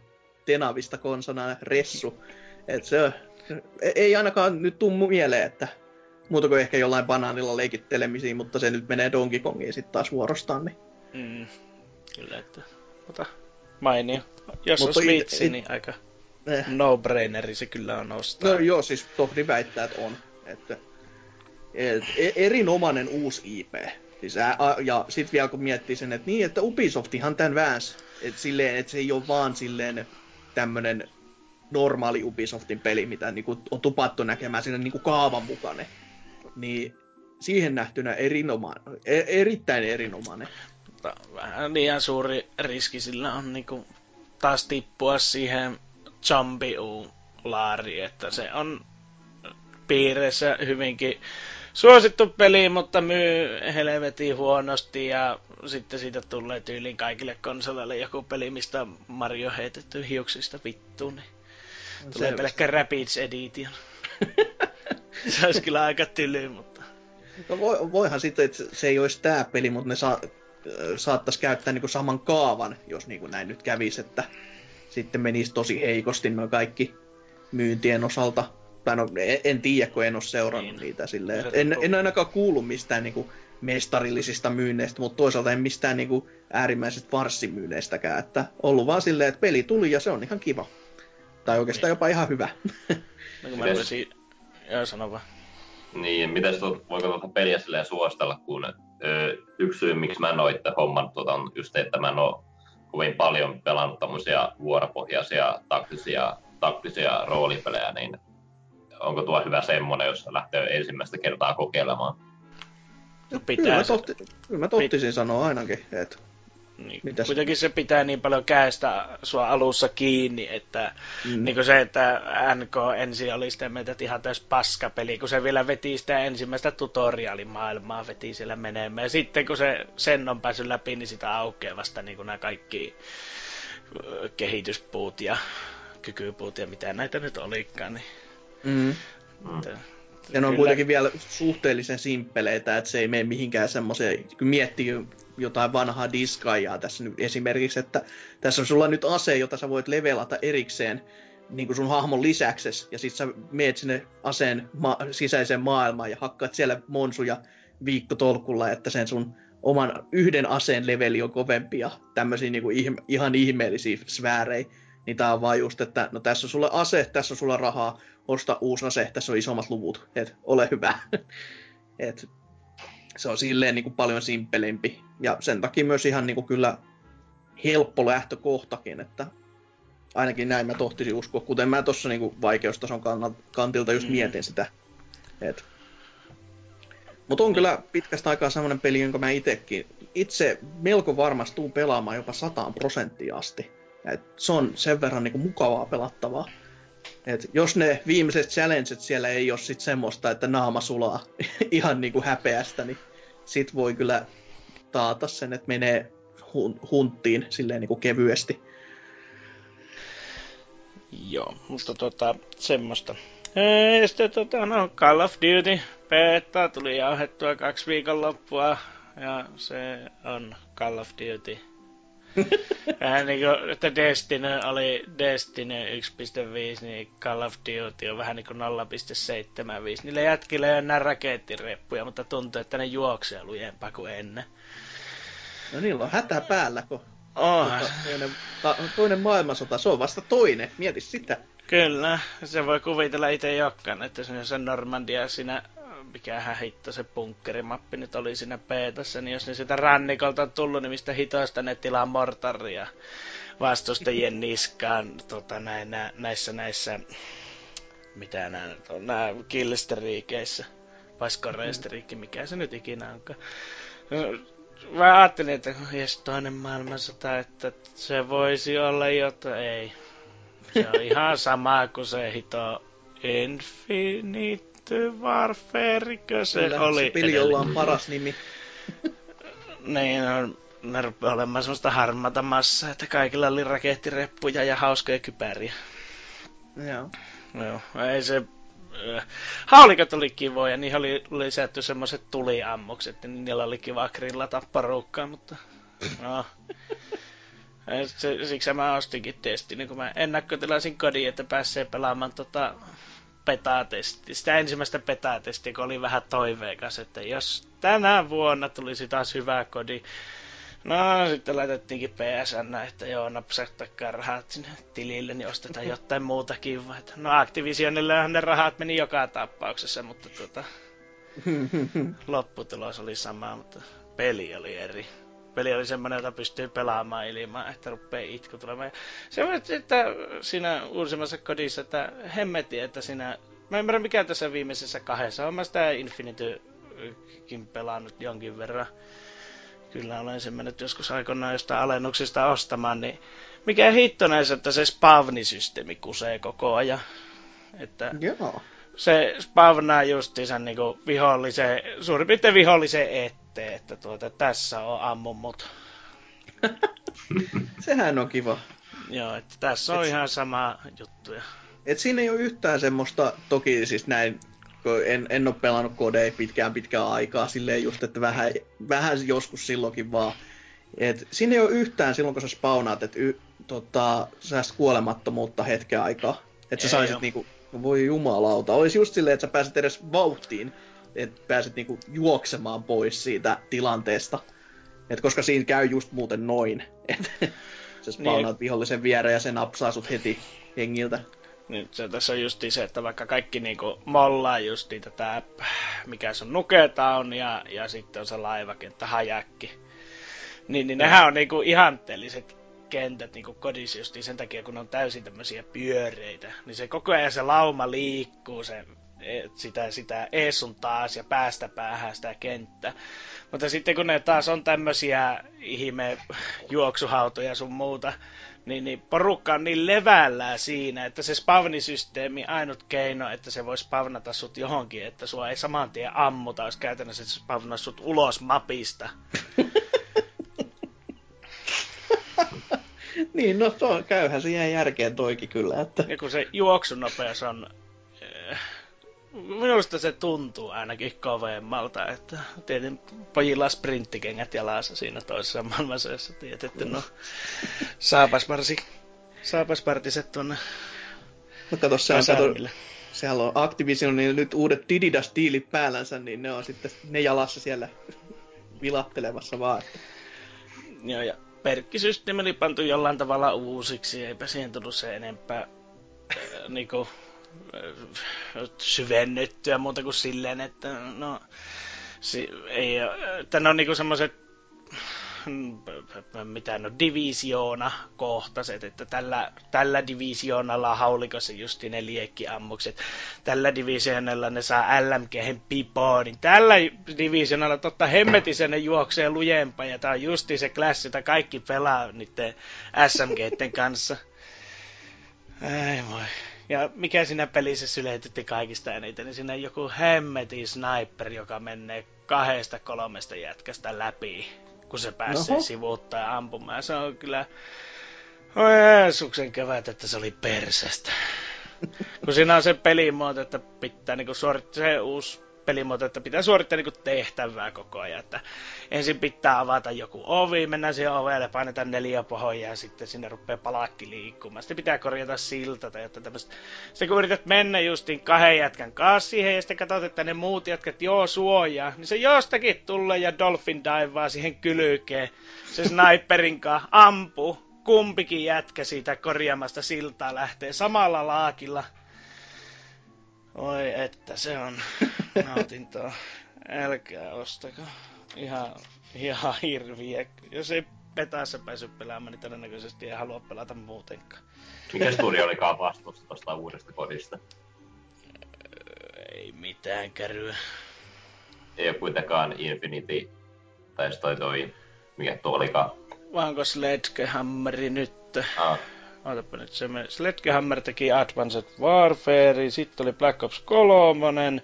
tenavista konsonana Ressu. Et se ei ainakaan nyt tuu mieleen, että muuta kuin ehkä jollain banaanilla leikittelemisiin, mutta se nyt menee Donkey Kongiin sitten taas vuorostaan. Niin. Mm, kyllä, että mutta mainio. Jos mutta on Switch, it, niin aika eh. no-braineri se kyllä on ostaa. No joo, siis tohdi väittää, että on. Että, et, e- erinomainen uusi IP. Siis, ä, ja sitten vielä kun miettii sen, että niin, että Ubisoftihan tämän vääns. Että silleen, että se ei ole vaan silleen tämmönen normaali Ubisoftin peli, mitä niinku on tupattu näkemään siinä niinku kaavan mukainen. Niin siihen nähtynä erinomainen, e- erittäin erinomainen. Vähän liian suuri riski sillä on niinku taas tippua siihen Champion-laari, että se on piireissä hyvinkin suosittu peli, mutta myy helvetin huonosti ja sitten siitä tulee tyyliin kaikille konsoleille joku peli, mistä Mario heitetty hiuksista vittuun, niin no, tulee pelkkä Rapids Edition. se olisi kyllä aika tyly, mutta... No voi, voihan sitten, että se ei olisi tämä peli, mutta ne saa, saattaisi käyttää niinku saman kaavan, jos niinku näin nyt kävisi, että sitten menisi tosi heikosti noin kaikki myyntien osalta. Tai no, en, en tiedä, kun en ole seurannut niin. niitä silleen. En, en ainakaan kuulu mistään niinku mestarillisista myynneistä, mutta toisaalta en mistään niinku äärimmäisistä varssimyynneistäkään. Että ollut vaan silleen, että peli tuli ja se on ihan kiva. Tai oikeastaan niin. jopa ihan hyvä. No kun mä voisin... Joo, sano vaan. Niin, miten voiko tuota peliä silleen suostella, kun ö, yksi syy, miksi mä en ole itse hommannut tuota, on just, että mä en ole kovin paljon pelannut tämmöisiä vuoropohjaisia taktisia, taktisia roolipelejä, niin onko tuo hyvä semmoinen, jos lähtee ensimmäistä kertaa kokeilemaan? No pitää kyllä, mä tohti, kyllä mä tohtisin Pit... sanoa ainakin, että niin, Mitäs? Kuitenkin se pitää niin paljon käestä sua alussa kiinni, että mm. niin se, että NK ensin oli sitä mieltä, että ihan täys paskapeli, kun se vielä veti sitä ensimmäistä tutoriaalimaailmaa, veti siellä menemään. Ja sitten kun se sen on päässyt läpi, niin sitä aukeaa vasta niin kuin nämä kaikki kehityspuut ja kykypuut ja mitä näitä nyt olikaan. Niin... Mm. Että, ja ne on Kyllä. kuitenkin vielä suhteellisen simppeleitä, että se ei mene mihinkään semmoiseen, kun miettii jotain vanhaa diskaijaa tässä nyt esimerkiksi, että tässä on sulla nyt ase, jota sä voit levelata erikseen niin kuin sun hahmon lisäksi, ja sit sä meet sinne aseen ma- sisäiseen maailmaan ja hakkaat siellä monsuja viikkotolkulla, että sen sun oman yhden aseen leveli on kovempi ja tämmöisiä niin kuin ihm- ihan ihmeellisiä sfäärejä. Niin tää on vaan just, että no tässä on sulle ase, tässä on sulla rahaa, osta uusi ase, tässä on isommat luvut, et ole hyvä. et se on silleen niin kuin paljon simpelimpi. Ja sen takia myös ihan niin kuin kyllä helppo lähtökohtakin, että ainakin näin mä tohtisin uskoa, kuten mä tuossa niinku vaikeustason kantilta just mm. mietin sitä. Et. Mutta on kyllä pitkästä aikaa semmoinen peli, jonka mä itekin itse melko varmasti tuun pelaamaan jopa 100 prosenttia asti. Et se on sen verran niinku mukavaa pelattavaa. Et jos ne viimeiset challenget siellä ei ole sit semmoista, että naama sulaa ihan niinku häpeästä, niin sit voi kyllä taata sen, että menee hun- hunttiin silleen niinku kevyesti. Joo, mutta tota, semmoista. Ja sitten tota, no, Call of Duty beta tuli jauhettua kaksi viikon loppua ja se on Call of Duty. vähän niin kuin, että Destiny oli Destiny 1.5, niin Call of Duty on vähän niin kuin 0.75. Niille jätkille on nämä rakettireppuja, mutta tuntuu, että ne juoksee lujempaa kuin ennen. No niillä on hätä päällä, kun oh. toinen, ta, toinen maailmansota, se on vasta toinen, mieti sitä. Kyllä, se voi kuvitella itse jokkaan, että se on Normandia siinä mikähän hitto se punkkerimappi nyt oli siinä peetossa, niin jos ne sitä rannikolta on tullut, niin mistä hitoista ne tilaa mortaria vastustajien niskaan tota, näin, nä, näissä näissä mitä nämä on, nämä killsteriikeissä vai skorreisteriikki, mikä se nyt ikinä onkaan. Mä ajattelin, että jes toinen maailmansota, että se voisi olla jotain, ei. Se on ihan sama kuin se hito Infinite Warfare, se Kyllä, oli. Se peli, jolla on paras nimi. niin, on, ne rupeaa olemaan semmoista harmata massaa, että kaikilla oli rakettireppuja ja hauskoja kypäriä. Joo. Joo, ei se... Äh, haulikat oli kivoja, niihin oli lisätty semmoiset tuliammukset, niin niillä oli kiva grillata porukkaa, mutta... No. Siksi mä ostinkin testin, kun mä ennakkotilasin kodin, että pääsee pelaamaan tota petatesti, sitä ensimmäistä petatestiä, kun oli vähän toiveikas, että jos tänä vuonna tulisi taas hyvä kodi, No, sitten laitettiinkin PSN, että joo, napsahtakaa rahat sinne tilille, niin ostetaan jotain muutakin. No, Activisionillehan ne rahat meni joka tapauksessa, mutta tuota, lopputulos oli sama, mutta peli oli eri peli oli semmoinen, jota pystyy pelaamaan ilman, että rupeaa itku tulemaan. Se on, että siinä uusimmassa kodissa, että hemmetti, että siinä... Mä ymmärrän mikä tässä viimeisessä kahdessa on. Mä sitä Infinitykin pelannut jonkin verran. Kyllä olen sen mennyt joskus aikoinaan jostain alennuksista ostamaan, niin mikä hitto näissä, että se spavnisysteemi kusee koko ajan. Että Joo. Se spavnaa justiinsa niinku vihollisen, suurin piirtein vihollisen eteen sitten, että tuota, tässä on ammumut. Sehän on kiva. Joo, että tässä on et, ihan sama juttu. Et siinä ei ole yhtään semmoista, toki siis näin, en, en ole pelannut kodei pitkään pitkään aikaa, silleen just, että vähän, vähän joskus silloinkin vaan. Et siinä ei ole yhtään silloin, kun sä spawnaat, että y, tota, sä kuolemattomuutta hetken aikaa. Että sä saisit niinku, voi jumalauta, olisi just silleen, että sä pääset edes vauhtiin että pääset niinku juoksemaan pois siitä tilanteesta. Et koska siinä käy just muuten noin, että sä spawnaat niin. vihollisen viereen ja se napsaa sut heti hengiltä. Nyt se tässä on just se, että vaikka kaikki niinku mollaa just tätä, mikä se on Nuketown ja, ja sitten on se laivakenttä Hajakki. Niin, niin nehän on niinku ihanteelliset kentät niinku kodissa just sen takia, kun on täysin tämmöisiä pyöreitä. Niin se koko ajan se lauma liikkuu, se sitä, sitä ees sun taas ja päästä päähän sitä kenttä. Mutta sitten kun ne taas on tämmöisiä ihme juoksuhautoja sun muuta, niin, niin porukka on niin levällään siinä, että se spavnisysteemi, ainut keino, että se voi spavnata sut johonkin, että sua ei saman tien ammuta, olisi käytännössä se spavnaa sut ulos mapista. niin, no to, käyhän se jää järkeen toikin kyllä. Että... Ja kun se juoksunopeus on minusta se tuntuu ainakin kovemmalta, että tietenkin pojilla sprinttikengät jalassa siinä toisessa maailmansodassa tietetty, no saapasparsi, saapaspartiset tuonne No kato, se on, kato, sehän on Activision, niin nyt uudet Dididas-tiilit päällänsä, niin ne on sitten ne jalassa siellä vilattelemassa vaan. Joo, ja perkkisysteemi oli pantu jollain tavalla uusiksi, eipä siihen tullut se enempää äh, syvennettyä muuta kuin silleen, että no, si, ei, että ne on niinku semmoiset mitä no, divisioona kohtaset, että tällä, tällä divisioonalla haulikossa justi ne liekkiammukset, tällä divisioonalla ne saa LMG pipoon, niin tällä divisioonalla totta hemmetisen ne juoksee lujempaa, ja tää on justi se klassi, jota kaikki pelaa niiden SMGten kanssa. Ei voi. Ja mikä siinä pelissä syletytti kaikista eniten, niin siinä joku hemmetin sniper, joka menee kahdesta kolmesta jätkästä läpi, kun se pääsee Oho. sivuuttaa ampumaan. Se on kyllä... Oi Jeesuksen kevät, että se oli persestä. kun siinä on se pelimuoto, että pitää niinku suorittaa se uusi pelimuoto, että pitää suorittaa niinku tehtävää koko ajan. Että ensin pitää avata joku ovi, mennään siihen ovelle, painetaan neljä pohjaa ja sitten sinne rupeaa palakki liikkumaan. Sitten pitää korjata silta tai jotain tämmöistä. Sitten kun yrität mennä justiin kahden jätkän kanssa siihen ja sitten katsot, että ne muut jätkät joo suojaa, niin se jostakin tulee ja Dolphin daivaa siihen kylkeen. Se sniperin kanssa ampuu. Kumpikin jätkä siitä korjaamasta siltaa lähtee samalla laakilla. Oi että se on nautintoa. Älkää ostako ihan, ihan hirviä. Jos ei petässä pääsy pelaamaan, niin todennäköisesti ei halua pelata muutenkaan. Mikä studio olikaan vastuussa tuosta uudesta kodista? Ei mitään käryä. Ei ole kuitenkaan Infinity, tai toi toi, mikä tuo olikaan. Vaan onko Sledgehammeri nyt? Ah. Ootapa nyt se Sledgehammer teki Advanced Warfare, sitten oli Black Ops 3,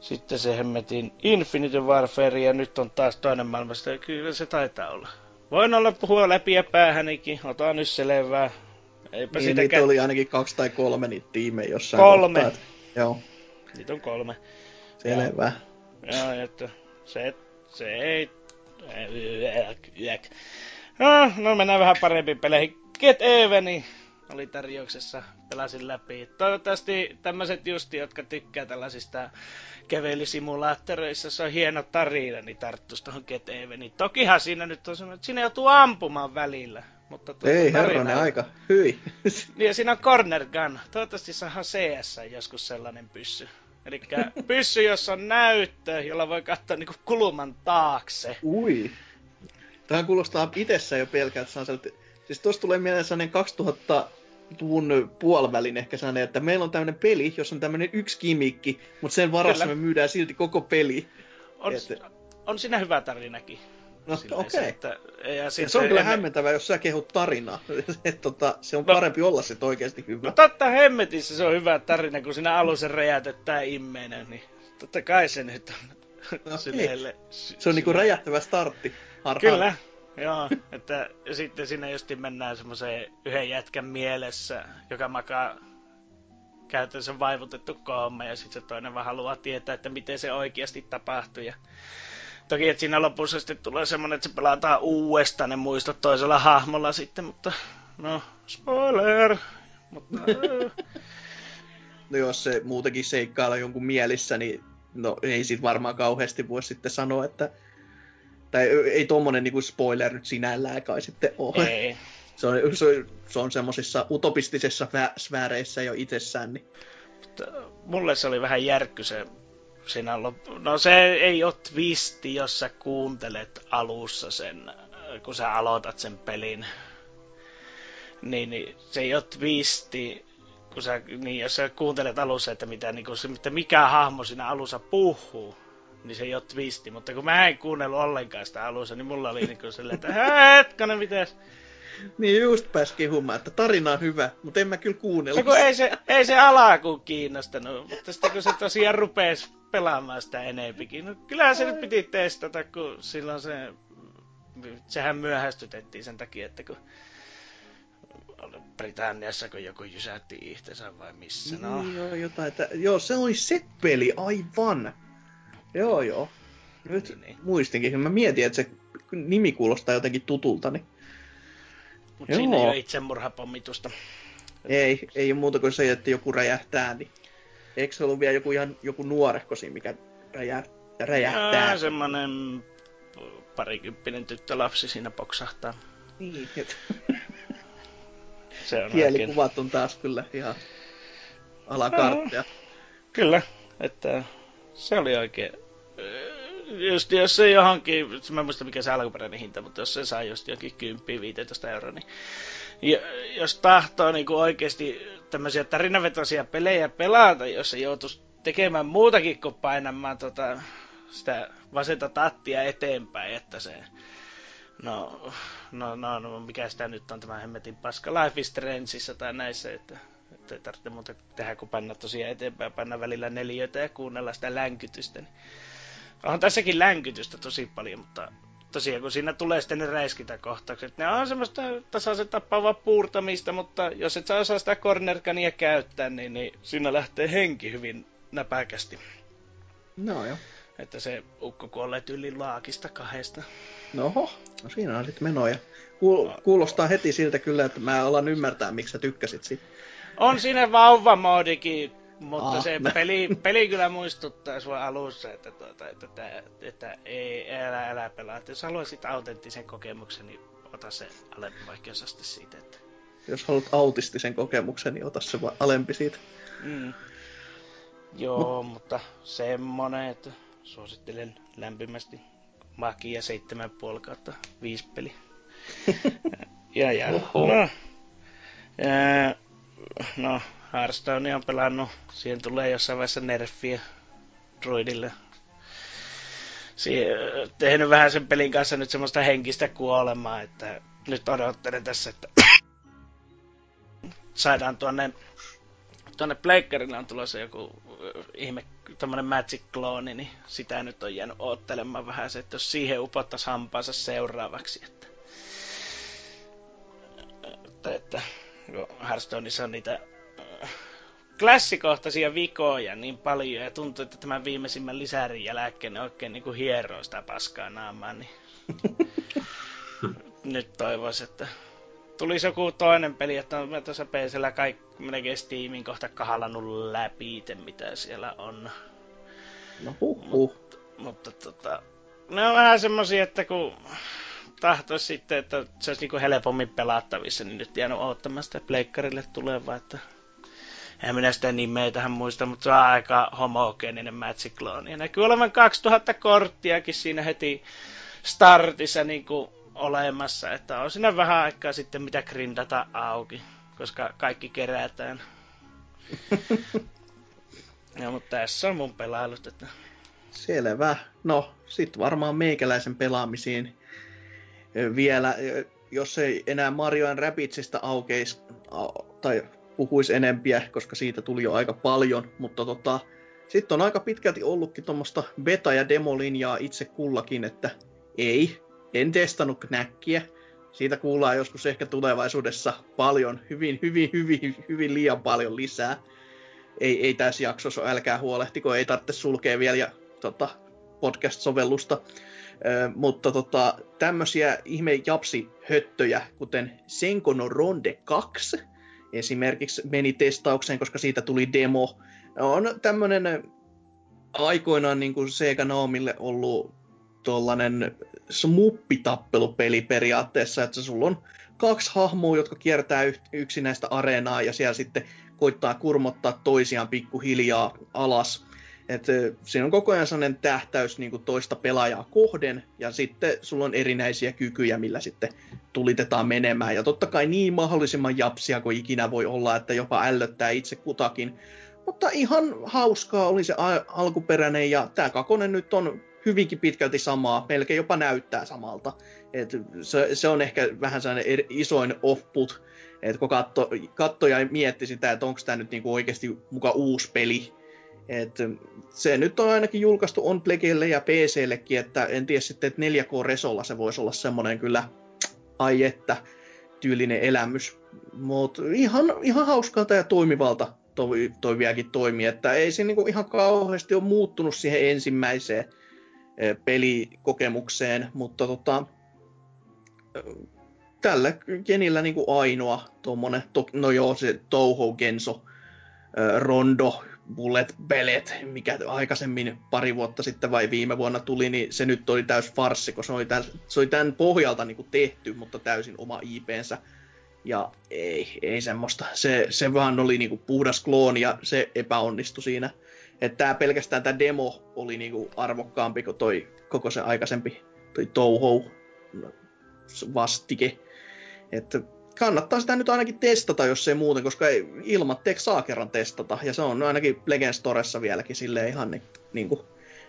sitten se hemmetin Infinite Warfare ja nyt on taas toinen maailmasta. Kyllä se taitaa olla. Voin olla puhua läpi ja päähänikin, ota nyt selvää. Eipä niin, niitä kä- oli ainakin kaksi tai kolme niitä tiimejä jossain Kolme. Kohtaa. Joo. Niitä on kolme. Selvä. Joo, että se, se ei... No, no mennään vähän parempiin peleihin. Get Eveni oli tarjouksessa, pelasin läpi. Toivottavasti tämmöiset justi, jotka tykkää tällaisista kävelysimulaattoreissa, se on hieno tarina, niin tarttuisi tuohon Get Eveniin. Tokihan siinä nyt on semmoinen, että siinä joutuu ampumaan välillä. Mutta Ei herranen aika, hyi. Niin ja siinä on corner gun. Toivottavasti saadaan CS joskus sellainen pyssy. Eli pyssy, jossa on näyttö, jolla voi katsoa niinku kulman taakse. Ui. Tähän kuulostaa itsessä jo pelkää, että Siis tuossa tulee mieleen sellainen 2000 luvun puolivälin ehkä sellainen, että meillä on tämmöinen peli, jossa on tämmöinen yksi kimikki, mutta sen varassa Kyllä. me myydään silti koko peli. On, että... on siinä hyvä tarinakin. No okei. Okay. ja, ja se on kyllä ennen... hämmentävää, jos sä kehut tarinaa. että tota, se on no, parempi olla se oikeasti hyvä. No totta hemmetissä se on hyvä tarina, kun siinä alussa räjätetään immeenä, niin totta kai se nyt on no. Se on niinku räjähtävä startti. Har- Kyllä, Joo, että sitten sinne just mennään semmoiseen yhden jätkän mielessä, joka makaa käytännössä vaivutettu koome, ja sitten se toinen vaan haluaa tietää, että miten se oikeasti tapahtui. Ja toki, että siinä lopussa sitten tulee semmoinen, että se pelataan uudestaan ne muistot toisella hahmolla sitten, mutta no, spoiler! Mutta, no jos se muutenkin seikkailla jonkun mielissä, niin no ei sit varmaan kauheasti voi sitten sanoa, että tai ei tuommoinen niinku spoiler nyt sinällään kai sitten ole. Ei. Se on, se, se on semmoisissa utopistisissa sfääreissä jo itsessään. Niin. Mutta mulle se oli vähän järkky se siinä loppu. No se ei ole twisti, jos sä kuuntelet alussa sen, kun sä aloitat sen pelin. Niin, niin se ei ole twisti, kun sä, niin jos sä kuuntelet alussa, että mitä, niin kun, että mikä hahmo siinä alussa puhuu, niin se ei ole twisti, mutta kun mä en kuunnellut ollenkaan sitä alussa, niin mulla oli niinku silleen, että hetkonen, mites? Niin just pääs kehumaan, että tarina on hyvä, mutta en mä kyllä kuunnella. No ei se, ei se alkuun kiinnostanut, mutta sitten kun se tosiaan rupesi pelaamaan sitä enempikin, no kyllähän se nyt piti testata, kun silloin se, sehän myöhästytettiin sen takia, että kun Britanniassa, kun joku jysätti itsensä vai missä, no. Niin, joo, jotain, että, joo, se oli se peli, aivan. Joo, joo. Nyt niin, niin. muistinkin. Mä mietin, että se nimi kuulostaa jotenkin tutulta. Niin... Mutta siinä ei ole itsemurhapommitusta. Ei, ei ole muuta kuin se, että joku räjähtää. Niin... Eikö se ollut vielä joku ihan joku nuorehko siinä, mikä räjä... räjähtää? Jaa, semmonen parikymppinen tyttölapsi siinä poksahtaa. Niin, et... se on Kielikuvat on taas kyllä ihan alakarttia. Kyllä, että se oli oikein... just jos se johonkin, mä en muista mikä se alkuperäinen hinta, mutta jos se saa just jokin 10-15 euroa, niin jos tahtoo niin kuin oikeasti tämmöisiä tarinavetoisia pelejä pelata, jos se joutuisi tekemään muutakin kuin painamaan tota, sitä vasenta tattia eteenpäin, että se No, no, no, no, mikä sitä nyt on tämä hemmetin paska. Life is Strangeissa tai näissä, että, että ei tarvitse muuta tehdä kuin panna tosiaan eteenpäin, panna välillä neljöitä ja kuunnella sitä länkytystä. Niin on tässäkin länkytystä tosi paljon, mutta tosiaan kun siinä tulee sitten ne räiskintäkohtaukset, ne on semmoista tasaisen tappavaa puurtamista, mutta jos et saa osaa sitä cornerkania käyttää, niin, niin siinä lähtee henki hyvin näpäkästi. No joo. Että se ukko kuolee yli laakista kahdesta. Noho, no siinä on sitten menoja. Kuulostaa heti siltä kyllä, että mä alan ymmärtää, miksi sä tykkäsit siitä. On siinä vauvamoodikin, mutta ah, se peli, peli kyllä muistuttaa sua alussa, että, tuota, että, että, että ei, älä, älä pelaa. Että jos haluaisit autenttisen kokemuksen, niin ota se alempi vaikeusaste siitä. Että... Jos haluat autistisen kokemuksen, niin ota se alempi siitä. Mm. Joo, Mut... mutta semmonen, että suosittelen lämpimästi. Makia 7,5 kautta 5 peli. ja, ja, no, ja, no, Hearthstone on pelannut. Siihen tulee jossain vaiheessa nerfiä droidille. Sie- tehnyt vähän sen pelin kanssa nyt semmoista henkistä kuolemaa, että nyt odottelen tässä, että saadaan tuonne tuonne Pleikkarille on tulossa joku ihme, tämmönen Magic-klooni, niin sitä nyt on jäänyt oottelemaan vähän se, että jos siihen upottaisi hampaansa seuraavaksi, että, että, että Hearthstoneissa on niitä klassikohtaisia vikoja niin paljon, ja tuntuu, että tämän viimeisimmän lisärin jälkeen ne oikein niin kuin hieroo sitä paskaa naamaan, niin nyt toivoisin, että tulisi joku toinen peli, että mä tuossa PCllä kaikki melkein Steamin kohta kahalannut läpi, mitä siellä on. No huh, huh. Mutta, mutta tota, ne on vähän semmosia, että kun tahtoisi sitten, että se olisi niinku helpommin pelattavissa, niin nyt jäänyt odottamaan sitä pleikkarille tulevaa, että en minä sitä nimeä tähän muista, mutta se on aika homogeeninen Magic Clone. Ja näkyy olevan 2000 korttiakin siinä heti startissa niin kuin olemassa, että on siinä vähän aikaa sitten mitä grindata auki, koska kaikki kerätään. ja, mutta tässä on mun pelailut, että... Selvä. No, sit varmaan meikäläisen pelaamisiin vielä, jos ei enää Mario Rapidsista aukeisi, tai puhuisi enempiä, koska siitä tuli jo aika paljon, mutta tota, sitten on aika pitkälti ollutkin tuommoista beta- ja demolinjaa itse kullakin, että ei, en testannut näkkiä. Siitä kuullaan joskus ehkä tulevaisuudessa paljon, hyvin, hyvin, hyvin, hyvin liian paljon lisää. Ei, ei tässä jaksossa, älkää huolehtiko, ei tarvitse sulkea vielä ja, tota, podcast-sovellusta. Ö, mutta tota, tämmöisiä ihme japsi-höttöjä, kuten Senkono Ronde 2, esimerkiksi meni testaukseen, koska siitä tuli demo. On tämmöinen aikoinaan niin kuin Sega Naomille ollut tuollainen smuppitappelupeli periaatteessa, että sulla on kaksi hahmoa, jotka kiertää yksinäistä areenaa ja siellä sitten koittaa kurmottaa toisiaan pikkuhiljaa alas. Et, siinä on koko ajan sellainen tähtäys niin kuin toista pelaajaa kohden, ja sitten sulla on erinäisiä kykyjä, millä sitten tulitetaan menemään. Ja totta kai niin mahdollisimman japsia kuin ikinä voi olla, että jopa ällöttää itse kutakin. Mutta ihan hauskaa oli se alkuperäinen, ja tämä kakonen nyt on hyvinkin pitkälti samaa, melkein jopa näyttää samalta. Et se, se on ehkä vähän sellainen er, isoin off-put, että kun katto, kattoja mietti sitä, että onko tämä nyt niinku oikeasti muka uusi peli, et se nyt on ainakin julkaistu on Plegelle ja PCllekin, että en tiedä sitten, että 4K-resolla se voisi olla semmoinen kyllä, ai että, tyylinen elämys. Mutta ihan, ihan hauskalta ja toimivalta toi, toi vieläkin toimii, että ei se niinku ihan kauheasti ole muuttunut siihen ensimmäiseen e, pelikokemukseen, mutta tota, tällä genillä niinku ainoa tuommoinen, no joo, se Touhou Genso e, Rondo Bullet Bellet, mikä aikaisemmin pari vuotta sitten vai viime vuonna tuli, niin se nyt oli täys farssi, koska se oli tämän, se oli tämän pohjalta niin kuin tehty, mutta täysin oma IPnsä. Ja ei, ei semmoista. Se, se vaan oli niin kuin puhdas klooni ja se epäonnistui siinä. Että tää pelkästään tämä demo oli niinku arvokkaampi kuin toi koko se aikaisempi toi Touhou vastike. Että kannattaa sitä nyt ainakin testata, jos ei muuten, koska ei, ilmatteeksi saa kerran testata. Ja se on ainakin Legend Storessa vieläkin sille ihan niin, niin kuin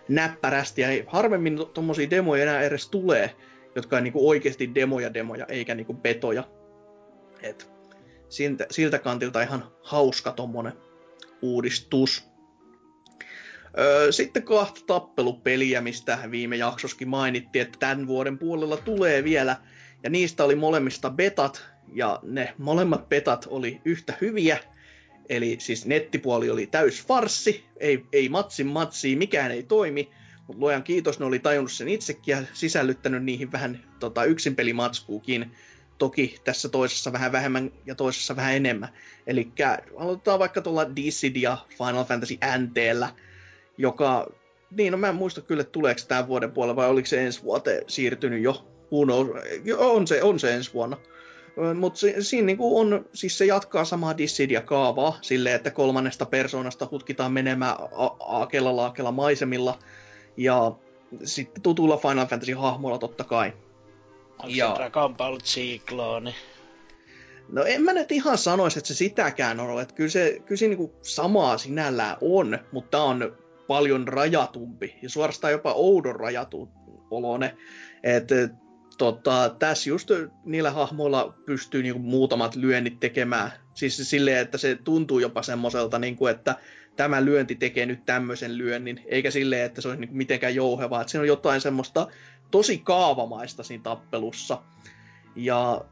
näppärästi. Ja harvemmin tuommoisia demoja enää edes tulee, jotka on niin kuin oikeasti demoja demoja, eikä niin kuin betoja. Et siltä, siltä kantilta ihan hauska tommonen uudistus. Sitten kahta tappelupeliä, mistä viime jaksoskin mainittiin, että tämän vuoden puolella tulee vielä. Ja niistä oli molemmista betat, ja ne molemmat betat oli yhtä hyviä. Eli siis nettipuoli oli täys farsi, ei, ei matsin matsi, mikään ei toimi. Mutta luojan kiitos, ne oli tajunnut sen itsekin ja sisällyttänyt niihin vähän tota, yksinpelimatskuukin. Toki tässä toisessa vähän vähemmän ja toisessa vähän enemmän. Eli aloitetaan vaikka tuolla Dissidia Final Fantasy NTllä, joka, niin no mä en muista kyllä, tuleeko tämän vuoden puolella vai oliko se ensi vuoteen siirtynyt jo. On se, on se ensi vuonna. Mutta siinä niinku on, siis se jatkaa samaa Dissidia-kaavaa, silleen, että kolmannesta persoonasta hutkitaan menemään aakella laakella maisemilla, ja sitten tutulla Final Fantasy-hahmolla totta kai. Onko ja... se Dragon Ball? No en mä nyt ihan sanoisi, että se sitäkään on, että kyllä se, kyllä se niinku samaa sinällään on, mutta on paljon rajatumpi ja suorastaan jopa oudon rajatun olone. Että tota, tässä just niillä hahmoilla pystyy niinku muutamat lyönnit tekemään. Siis silleen, että se tuntuu jopa semmoiselta, niinku, että tämä lyönti tekee nyt tämmöisen lyönnin, eikä silleen, että se olisi niinku mitenkään jouhevaa. Että siinä on jotain semmoista tosi kaavamaista siinä tappelussa. Ja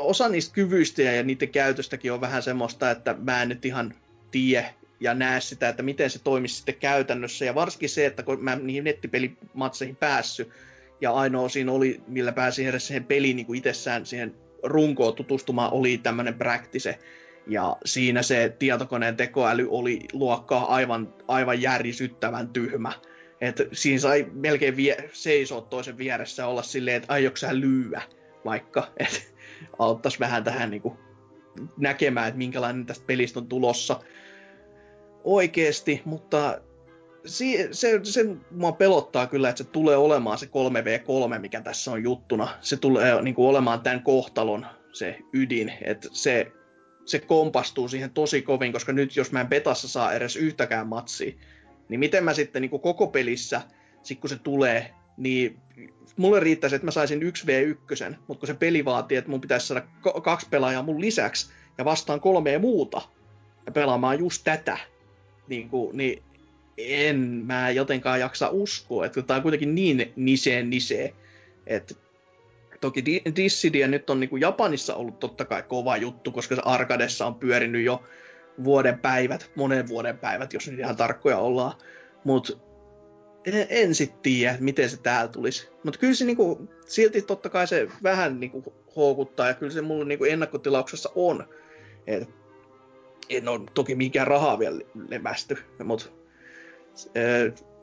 osa niistä kyvyistä ja niiden käytöstäkin on vähän semmoista, että mä en nyt ihan tiedä ja näe sitä, että miten se toimisi sitten käytännössä. Ja varsinkin se, että kun mä niihin nettipelimatseihin päässyt, ja ainoa siinä oli, millä pääsi edes siihen peliin niin kuin itsessään siihen runkoon tutustumaan, oli tämmöinen practice. Ja siinä se tietokoneen tekoäly oli luokkaa aivan, aivan järisyttävän tyhmä. Et siinä sai melkein vie- seisoa toisen vieressä olla silleen, että aiotko sä lyyä vaikka. Et auttaisi vähän tähän niin kuin näkemään, että minkälainen tästä pelistä on tulossa oikeesti, mutta se, se, se mua pelottaa kyllä, että se tulee olemaan se 3v3, mikä tässä on juttuna. Se tulee niin kuin olemaan tämän kohtalon se ydin, että se, se kompastuu siihen tosi kovin, koska nyt jos mä en betassa saa edes yhtäkään matsia, niin miten mä sitten niin kuin koko pelissä, sit kun se tulee, niin mulle riittäisi, että mä saisin 1v1, mutta kun se peli vaatii, että mun pitäisi saada kaksi pelaajaa mun lisäksi ja vastaan kolmea muuta ja pelaamaan just tätä, niin, kuin, niin en mä jotenkaan jaksa uskoa, että tämä on kuitenkin niin niseen nisee, että toki Dissidia nyt on niin kuin Japanissa ollut totta kai kova juttu, koska se Arkadessa on pyörinyt jo vuoden päivät, monen vuoden päivät, jos nyt ihan tarkkoja ollaan, mutta en, en sitten tiedä, miten se täällä tulisi. Mutta kyllä se niinku, silti totta kai se vähän niinku houkuttaa, ja kyllä se mulla niinku ennakkotilauksessa on. Et, en ole toki mikään rahaa vielä lemästy, mutta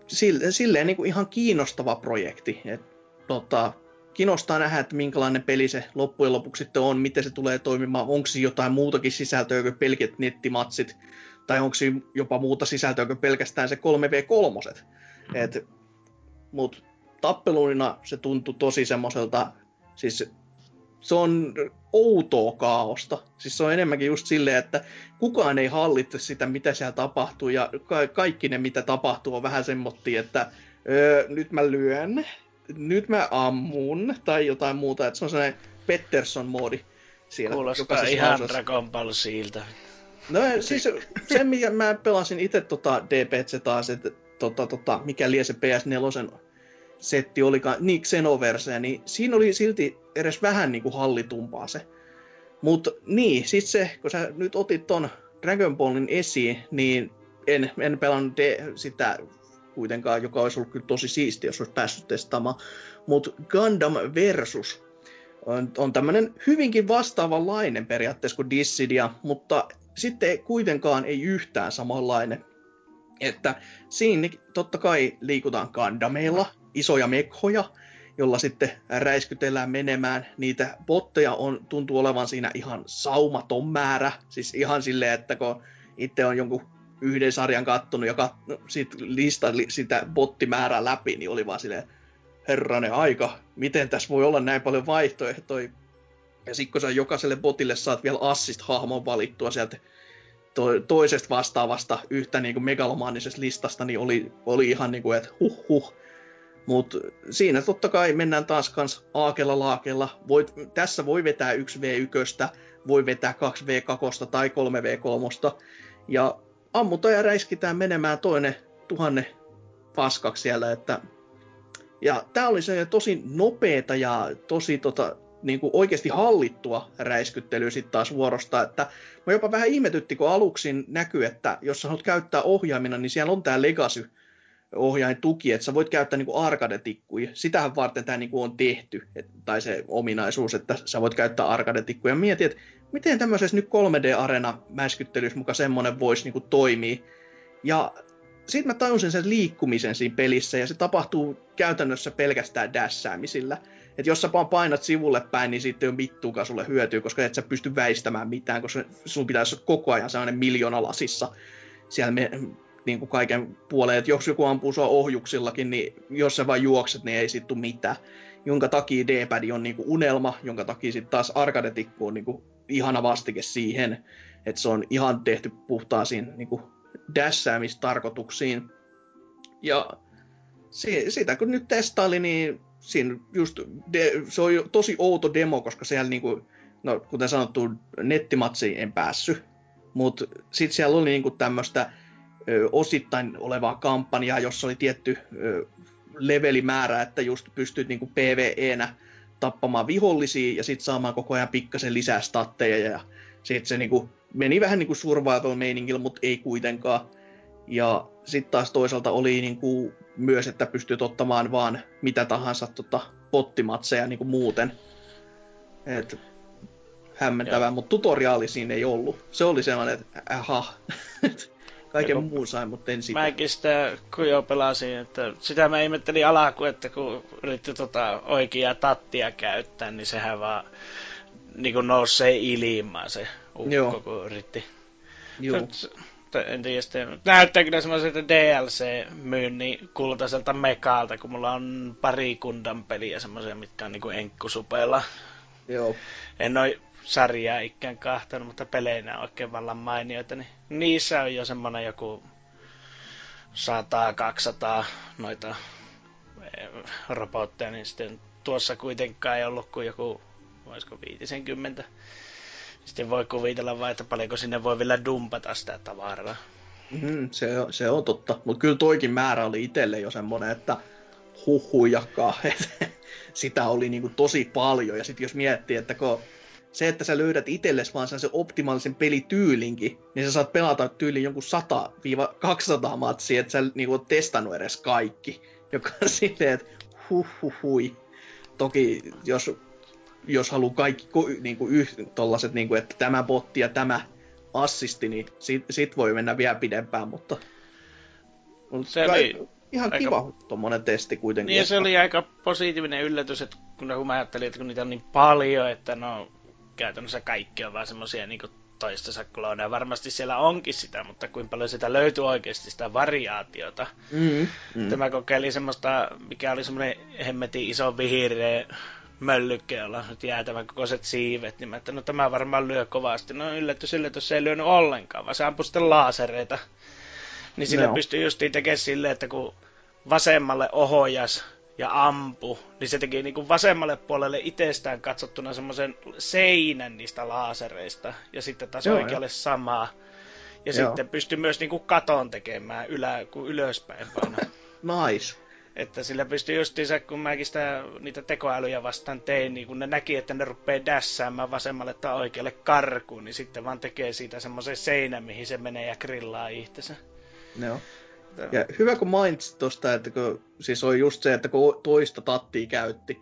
silleen, silleen niin kuin ihan kiinnostava projekti. Et, tota, kiinnostaa nähdä, että minkälainen peli se loppujen lopuksi sitten on, miten se tulee toimimaan, onko se jotain muutakin sisältöä kuin pelkät nettimatsit, tai onko se jopa muuta sisältöä kuin pelkästään se 3v3. Mm. Et, mut tappeluina se tuntui tosi semmoiselta, siis se on outoa kaaosta. Siis se on enemmänkin just silleen, että kukaan ei hallitse sitä, mitä siellä tapahtuu, ja ka- kaikki ne, mitä tapahtuu, on vähän semmotti, että öö, nyt mä lyön, nyt mä ammun, tai jotain muuta, että se on sellainen Pettersson-moodi siellä. Kuulostaa ihan lausassa. Dragon Ball siltä. No siis se, mikä mä pelasin itse tota DPC taas, että tota, tota, mikä lie se PS4 setti olikaan, niin Xenoverse, niin siinä oli silti edes vähän niin kuin hallitumpaa se. Mutta niin, sit se, kun sä nyt otit ton Dragon Ballin esiin, niin en, en pelannut de, sitä kuitenkaan, joka olisi ollut kyllä tosi siisti, jos olisi päässyt testaamaan. Mutta Gundam Versus on, on tämmöinen hyvinkin vastaavanlainen periaatteessa kuin Dissidia, mutta sitten kuitenkaan ei yhtään samanlainen. Että siinä totta kai liikutaan Gandameilla, isoja mekhoja, jolla sitten räiskytellään menemään. Niitä botteja on, tuntuu olevan siinä ihan saumaton määrä. Siis ihan silleen, että kun itse on jonkun yhden sarjan kattonut ja kat, no, sit lista, sitä bottimäärää läpi, niin oli vaan silleen, herranen aika, miten tässä voi olla näin paljon vaihtoehtoja. Ja sitten kun sä jokaiselle botille saat vielä assist-hahmon valittua sieltä to- toisesta vastaavasta yhtä niin kuin megalomaanisesta listasta, niin oli, oli ihan niin kuin, että huh huh. Mutta siinä totta kai mennään taas kans aakella laakella. Voit, tässä voi vetää 1v1, voi vetää 2v2 tai 3v3. Ja ammutaan ja räiskitään menemään toinen tuhanne paskaksi siellä, että ja tämä oli se tosi nopeeta ja tosi tota, niin kuin oikeasti hallittua räiskyttelyä sitten taas vuorosta, että mä jopa vähän ihmetytti, kun aluksi näkyy, että jos sä haluat käyttää ohjaimina, niin siellä on tämä Legacy ohjain tuki, että sä voit käyttää niin arcade-tikkuja. Sitähän varten tämä niin on tehty, et, tai se ominaisuus, että sä voit käyttää arcade-tikkuja. Mietin, että miten tämmöisessä nyt 3D-arena mäskyttelyssä muka semmonen voisi niin toimia. Ja sitten mä tajusin sen liikkumisen siinä pelissä, ja se tapahtuu käytännössä pelkästään dässäämisillä. Että jos sä vaan painat sivulle päin, niin siitä ei ole mittuunkaan sulle hyötyä, koska et sä pysty väistämään mitään, koska sun pitäisi koko ajan sellainen miljoona lasissa siellä me, niin kuin kaiken puoleen. Että jos joku ampuu sua ohjuksillakin, niin jos sä vaan juokset, niin ei tule mitään. Jonka takia D-pad on niin kuin unelma, jonka takia sitten taas arcade on niin kuin ihana vastike siihen, että se on ihan tehty puhtaasiin niin kuin dässäämistarkoituksiin. Ja si- sitä kun nyt testaili, niin siinä just de, se on tosi outo demo, koska siellä niinku, no kuten sanottu, nettimatsiin en päässyt, mutta sitten siellä oli niinku tämmöistä osittain olevaa kampanjaa, jossa oli tietty levelimäärä, että just pystyt niinku PvE-nä tappamaan vihollisia ja sitten saamaan koko ajan pikkasen lisää statteja ja sitten se niinku meni vähän niinku survival-meiningillä, mutta ei kuitenkaan. Ja sitten taas toisaalta oli niinku myös, että pystyt ottamaan vaan mitä tahansa tota, pottimatseja niinku muuten. Et, hämmentävää, mutta tutoriaali siinä ei ollut. Se oli sellainen, että aha, kaiken Joku, muun sain, mutta en sitä. Mäkin sitä kun jo pelasin, että sitä mä ihmettelin alkuun, että kun yritti tota oikeaa tattia käyttää, niin sehän vaan niin kuin nousee ilmaan se ukko, Joo. kun yritti. Joo. En tiedä sitten. Näyttää kyllä semmoiselta DLC-myynnin kultaiselta mekaalta, kun mulla on pari kundan peliä semmoisia, mitkä on niinku enkkusupella. Joo. En oo sarjaa ikään kahtanut, mutta peleinä on oikein vallan mainioita, niin niissä on jo semmonen joku 100-200 noita eh, robotteja, niin sitten tuossa kuitenkaan ei ollut kuin joku, voisiko 50 sitten voi kuvitella vain, että paljonko sinne voi vielä dumpata sitä tavaraa. Mm, se, se on totta, mutta kyllä toikin määrä oli itselle jo semmoinen, että huhujakaan, sitä oli niinku tosi paljon. Ja sitten jos miettii, että kun se, että sä löydät itsellesi vaan sen optimaalisen pelityylinkin, niin sä saat pelata tyyliin jonkun 100-200 matsia, että sä niinku oot testannut edes kaikki. Joka on silleen, että huhuhui. Toki jos jos haluaa kaikki niin kuin, yh, tollaset, niin kuin, että tämä botti ja tämä assisti, niin sit, sit voi mennä vielä pidempään, mutta, mutta se oli ihan aika... kiva tuommoinen testi kuitenkin. Niin, se oli aika positiivinen yllätys, että kun, kun mä ajattelin, että kun niitä on niin paljon, että no käytännössä kaikki on vaan semmoisia niin toistensa klooneja. Varmasti siellä onkin sitä, mutta kuinka paljon sitä löytyy oikeasti sitä variaatiota. Mm, mm. Tämä kokeili semmoista, mikä oli semmoinen hemmetin iso vihreä möllykkeellä nyt jäätävän kokoiset siivet, niin mä että no tämä varmaan lyö kovasti. No yllätys, yllätys, se ei lyönyt ollenkaan, vaan se ampui sitten laasereita. Niin sillä no. pystyy justiin tekemään silleen, että kun vasemmalle ohojas ja ampu, niin se teki niin vasemmalle puolelle itsestään katsottuna semmoisen seinän niistä laasereista, ja sitten taas Joo, oikealle jo. samaa. Ja Joo. sitten pystyy myös niin kuin katon tekemään ylä, kuin ylöspäin painaa. Nice. Että sillä pystyy justiinsa, kun mäkin sitä, niitä tekoälyjä vastaan tein, niin kun ne näki, että ne rupeaa dässäämään vasemmalle tai oikealle karkuun, niin sitten vaan tekee siitä semmoisen seinän, mihin se menee ja grillaa itsensä. Joo. Ja hyvä kun mainitsit tuosta, että kun, siis on just se, että kun toista tattia käytti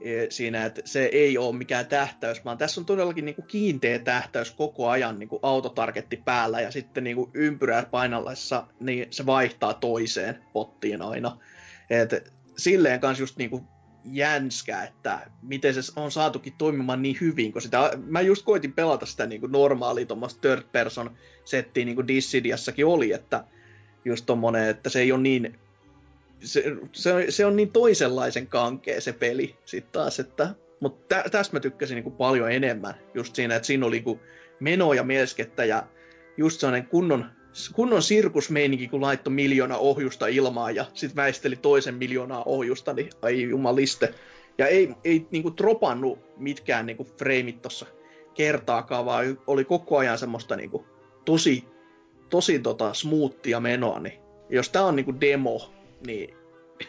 e, siinä, että se ei ole mikään tähtäys, vaan tässä on todellakin niin kuin kiinteä tähtäys koko ajan niin kuin autotargetti päällä ja sitten niin kuin ympyrää painallessa niin se vaihtaa toiseen pottiin aina. Et silleen kanssa just niinku jänskä, että miten se on saatukin toimimaan niin hyvin, kun sitä, mä just koitin pelata sitä niin kuin normaalia tuommoista third person settiä, niin kuin Dissidiassakin oli, että just tommonen, että se ei ole niin, se, se, se on niin toisenlaisen kankea se peli sitten taas, että, mutta tä, tästä mä tykkäsin niin kuin paljon enemmän, just siinä, että siinä oli niin menoa ja melskettä ja just sellainen kunnon kunnon sirkusmeininki, kun laittoi miljoona ohjusta ilmaan ja sitten väisteli toisen miljoonaa ohjusta, niin ai jumaliste. Ja ei, ei niinku tropannut mitkään niinku freimit tuossa kertaakaan, vaan oli koko ajan semmoista niinku tosi, tosi tota smoothia menoa. Niin jos tää on niinku demo, niin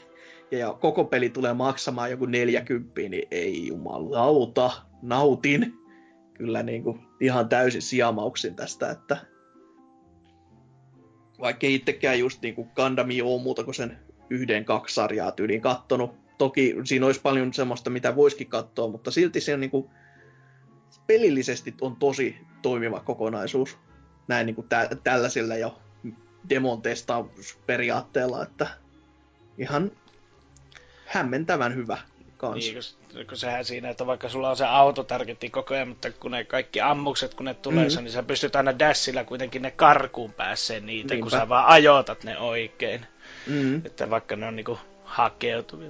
ja koko peli tulee maksamaan joku 40, niin ei jumalauta, nautin kyllä niinku ihan täysin sijamauksin tästä, että vaikka itsekään just niin kuin Gundamia ole muuta kuin sen yhden, kaksi sarjaa tyyliin kattonut. Toki siinä olisi paljon semmoista, mitä voisikin katsoa, mutta silti se on niin kuin, pelillisesti on tosi toimiva kokonaisuus. Näin niin kuin tä- tällaisilla jo demon testausperiaatteella, että ihan hämmentävän hyvä kanssa. Niin, kun, sehän siinä, että vaikka sulla on se autotargetti koko ajan, mutta kun ne kaikki ammukset, kun ne tulee, mm-hmm. niin sä pystyt aina dashilla kuitenkin ne karkuun pääsee niitä, Niinpä. kun sä vaan ajoitat ne oikein. Mm-hmm. Että vaikka ne on niinku hakeutuvia.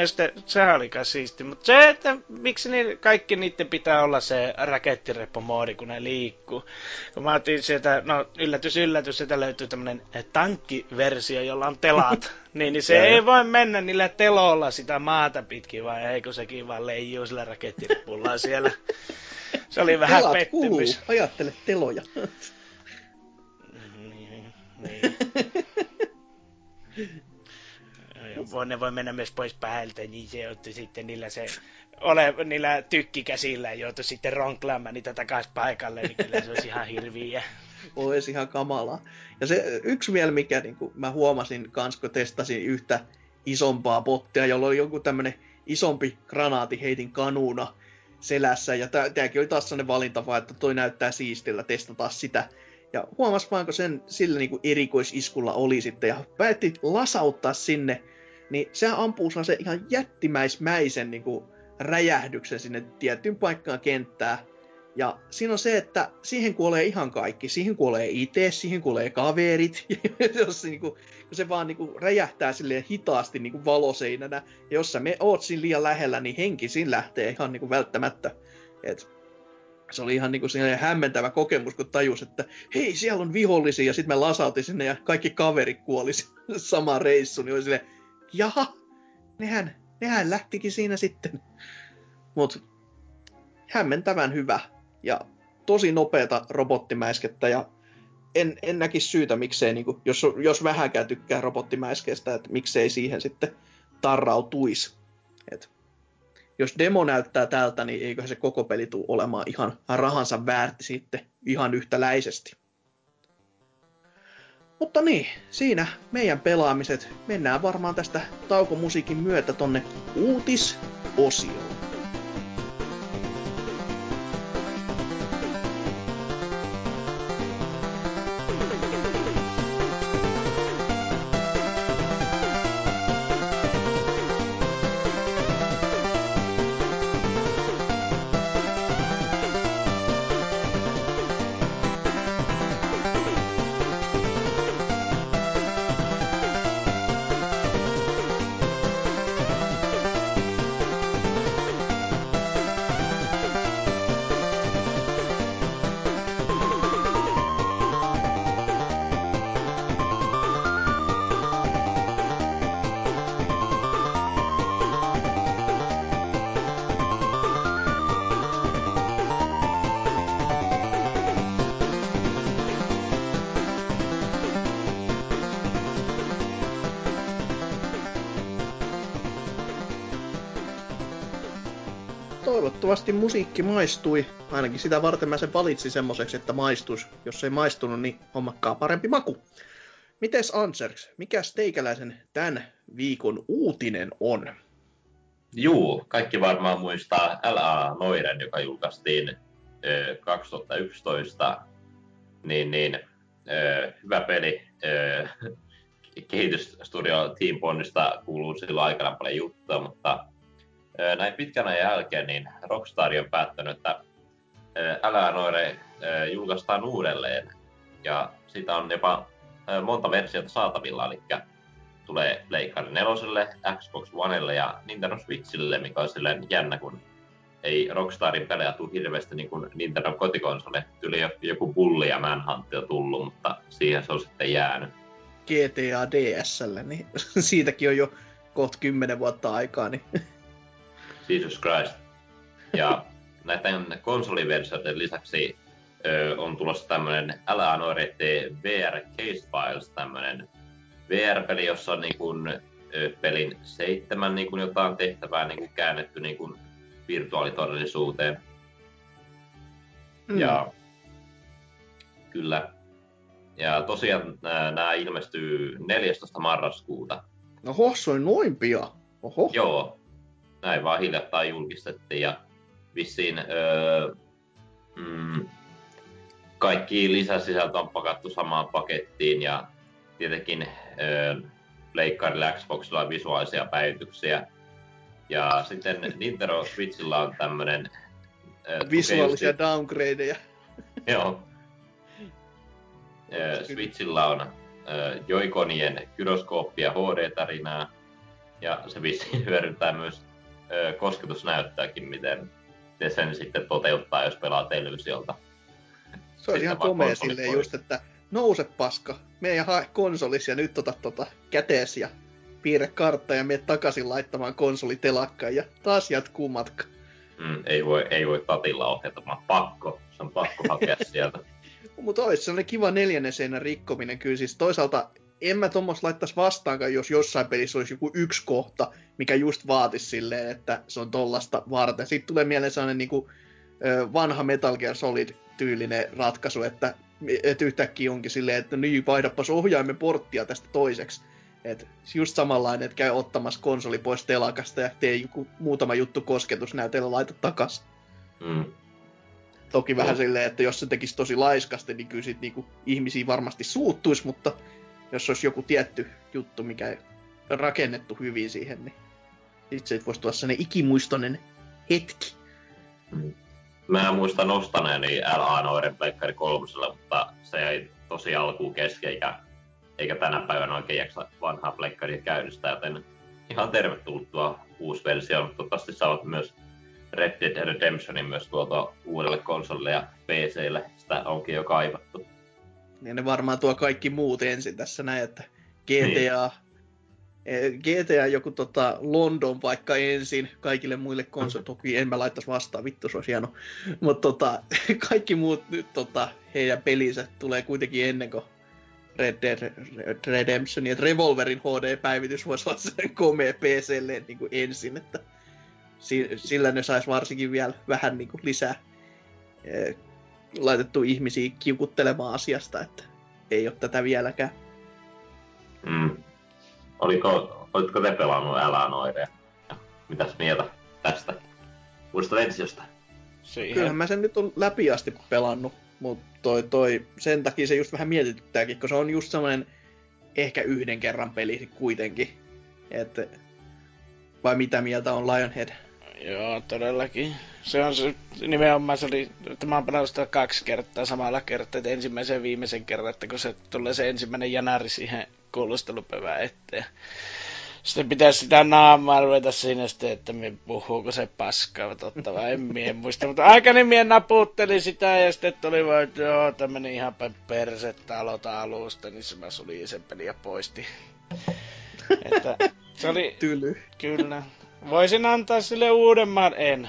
Ja sitten, sehän oli kai siisti. Mutta se, että miksi niin, kaikki niiden pitää olla se rakettireppo-moodi, kun ne liikkuu. Kun mä otin sieltä, no yllätys, yllätys, sieltä löytyy tämmönen tankkiversio, jolla on telat. niin, niin se ei voi mennä niillä teloilla sitä maata pitkin, vai eikö sekin vaan leijuu sillä rakettirepulla siellä. Se oli vähän Telat pettymys. Kuluu. Ajattele teloja. niin, niin voi, ne voi mennä myös pois päältä, niin se joutui sitten niillä se ole, niillä tykkikäsillä joutui sitten ronklaamaan niitä takaisin paikalle, niin kyllä se olisi ihan hirviä. Olisi ihan kamalaa. Ja se yksi vielä, mikä niin kuin mä huomasin kans, kun testasin yhtä isompaa pottia, jolla oli joku tämmönen isompi granaati heitin kanuuna selässä. Ja tämäkin oli taas sellainen valinta vaan, että toi näyttää siistillä, testataan sitä. Ja huomas vaan, kun sen sillä niin kuin erikoisiskulla oli sitten, ja päätti lasauttaa sinne niin se ampuu se ihan jättimäismäisen niin kuin, räjähdyksen sinne tiettyyn paikkaan kenttää. Ja siinä on se, että siihen kuolee ihan kaikki. Siihen kuolee itse, siihen kuolee kaverit. jos se, niin kuin, se vaan niin kuin, räjähtää silleen hitaasti niin kuin valoseinänä. Ja jos sä me oot siinä liian lähellä, niin henki siinä lähtee ihan niin kuin, välttämättä. Et, se oli ihan niin kuin hämmentävä kokemus, kun tajus, että hei, siellä on vihollisia, ja sitten me lasautin sinne, ja kaikki kaverit kuoli sama reissu, niin oli silleen, jaha, nehän, nehän lähtikin siinä sitten. Mut hämmentävän hyvä ja tosi nopeata robottimäiskettä ja en, en näkisi syytä, miksei, niin kuin, jos, jos vähänkään tykkää robottimäiskeestä, että miksei siihen sitten tarrautuisi. Et, jos demo näyttää tältä, niin eiköhän se koko peli tule olemaan ihan rahansa väärti sitten ihan yhtäläisesti. Mutta niin, siinä meidän pelaamiset. Mennään varmaan tästä taukomusiikin myötä tonne uutisosioon. Musiikki maistui. Ainakin sitä varten mä sen valitsin semmoiseksi, että maistus. Jos ei maistunut, niin hommakkaa parempi maku. Mites Ansers, mikä teikäläisen tämän viikon uutinen on? Juu, kaikki varmaan muistaa L.A. Noiden, joka julkaistiin 2011. Niin, niin hyvä peli. kehitysstudio Team Bondista kuuluu silloin aikana paljon juttua, mutta näin pitkän ajan jälkeen niin Rockstar on päättänyt, että Älä noire julkaistaan uudelleen. Ja sitä on jopa monta versiota saatavilla, eli tulee Pleikkari 4, Xbox Onelle ja Nintendo Switchille, mikä on silleen jännä, kun ei Rockstarin pelejä tule hirveästi niin kuin Nintendo kotikonsole. Tuli joku Bulli ja Manhunt jo tullut, mutta siihen se on sitten jäänyt. GTA DSL, niin siitäkin on jo kohta kymmenen vuotta aikaa. Niin. Jesus Christ. Ja näiden konsoliversioiden lisäksi ö, on tulossa tämmöinen älä noirette VR Case Files, tämmöinen VR-peli, jossa on niin kuin, ö, pelin seitsemän niin kuin jotain tehtävää niin kuin käännetty niin kuin virtuaalitodellisuuteen. Mm. Ja kyllä. Ja tosiaan nämä ilmestyy 14. marraskuuta. No hossoi noin pian. Oho. Joo. Näin vaan hiljattain julkistettiin ja vissiin öö, mm, kaikki lisäsisältö on pakattu samaan pakettiin ja tietenkin öö, Leikkarilla Xboxilla visuaalisia päivityksiä ja sitten Nintendo Switchillä on tämmönen... Äh, Visuaalisia just... downgradeja. Joo. Äh, Switchillä on Joikonien gyroskooppia HD-tarinaa. Ja se vissiin hyödyntää myös äh, kosketusnäyttääkin, miten se sen sitten toteuttaa, jos pelaa televisiolta. Se on ihan komea silleen just, että nouse paska, me ei hae konsolis ja nyt ota tota kätees ja piirre kartta ja mene takaisin laittamaan konsolitelakkaan ja taas jatkuu matka. Mm, ei, voi, ei voi tatilla ohjata, mä pakko, se on pakko hakea sieltä. Mutta olisi sellainen kiva neljännen seinän rikkominen kyllä. Siis toisaalta en mä tuommoista laittaisi vastaankaan, jos jossain pelissä olisi joku yksi kohta, mikä just vaatisi silleen, että se on tollasta varten. Sitten tulee mieleen sellainen niin kuin, vanha Metal Gear Solid-tyylinen ratkaisu, että, että yhtäkkiä onkin silleen, että niin, vaihdapas ohjaimen porttia tästä toiseksi. Et just samanlainen, että käy ottamassa konsoli pois telakasta ja tee joku muutama juttu kosketusnäytöllä laita takas. Mm. Toki mm. vähän silleen, että jos se tekisi tosi laiskasti, niin kyllä sit niinku ihmisiä varmasti suuttuisi, mutta jos olisi joku tietty juttu, mikä on rakennettu hyvin siihen, niin itse voisi tulla sellainen ikimuistoinen hetki. Mm. Mä muistan ostaneeni LA Noiren Pleikkari kolmosella, mutta se ei tosi alkuun kesken, eikä eikä tänä päivänä oikein jaksa vanhaa pleikkaria käynnistää, joten ihan tervetullut uusi versio, mutta toivottavasti saavat myös Red Dead Redemptionin myös tuolta uudelle konsolille ja PClle, sitä onkin jo kaivattu. Ja ne varmaan tuo kaikki muut ensin tässä näin, että GTA, niin. GTA joku tota London vaikka ensin kaikille muille konsolille, toki en mä laittaisi vastaan, vittu se olisi hieno. Mutta tota, kaikki muut nyt tota, heidän pelinsä tulee kuitenkin ennen kuin Red Dead Redemption, että Revolverin HD-päivitys voisi olla sen komea PClle niin kuin ensin, että sillä ne saisi varsinkin vielä vähän niin kuin lisää e, laitettu ihmisiä kiukuttelemaan asiasta, että ei ole tätä vieläkään. Mm. Oliko, olitko te pelannut Älä noireja? Mitäs mieltä tästä uudesta versiosta? Kyllähän mä sen nyt on läpi asti pelannut, mutta toi, toi, sen takia se just vähän mietityttääkin, kun se on just semmoinen ehkä yhden kerran peli kuitenkin. Et, vai mitä mieltä on Lionhead? Joo, todellakin. Se on se, nimenomaan se oli, että mä oon pelannut sitä kaksi kertaa samalla kertaa, että ensimmäisen ja viimeisen kerran, että kun se tulee se ensimmäinen janari siihen kuulustelupäivään eteen. Sitten pitäisi sitä naamaa ruveta siinä sitten, että me puhuuko se paskaa totta vai en mie muista. Mutta aikani mie naputteli sitä ja sitten tuli vaan, että joo, tämmönen ihan päin persettä aloita alusta, niin se mä suljin sen pelin ja poisti. että se oli... Tyly. Kyllä. Voisin antaa sille uudemman, en.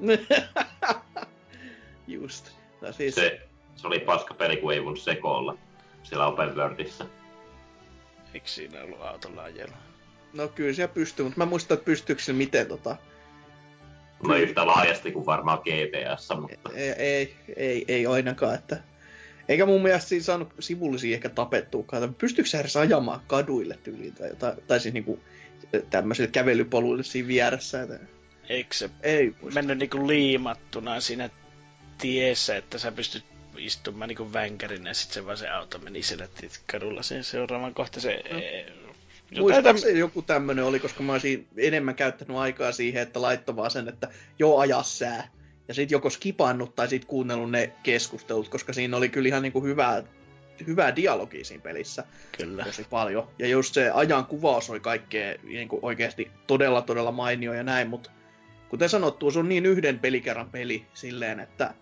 Just. No siis... se, se oli paska peli, kun ei voinut sekoilla siellä Open Worldissa. Eikö siinä ollut autolla ajella? No kyllä siellä pystyy, mutta mä muistan, että pystyykö se miten tota... No yhtä laajasti kuin varmaan GTS, mutta... Ei, ei, ei, ei ainakaan, että... Eikä mun mielestä siinä saanut sivullisia ehkä tapettuukaan. Pystyykö se edes ajamaan kaduille tyyliin tai, jotain, tai siis niinku tämmöisille kävelypoluille siinä vieressä? Että... Eikö se ei, mennyt niinku liimattuna siinä tiessä, että sä pystyt istumaan niinku vänkärinä ja sitten se vaan se auto meni sille kadulla sen seuraavan kohta se... No Muistaakseni joku tämmönen oli, koska mä olisin enemmän käyttänyt aikaa siihen, että laittoi vaan sen, että jo aja sää. Ja sit joko skipannut tai sit kuunnellut ne keskustelut, koska siinä oli kyllä ihan niinku hyvää, hyvää dialogia siinä pelissä. Kyllä. Tosi paljon. Ja just se ajan kuvaus oli kaikkea niinku oikeasti todella todella mainio ja näin, mutta kuten sanottu, se on niin yhden pelikerran peli silleen, että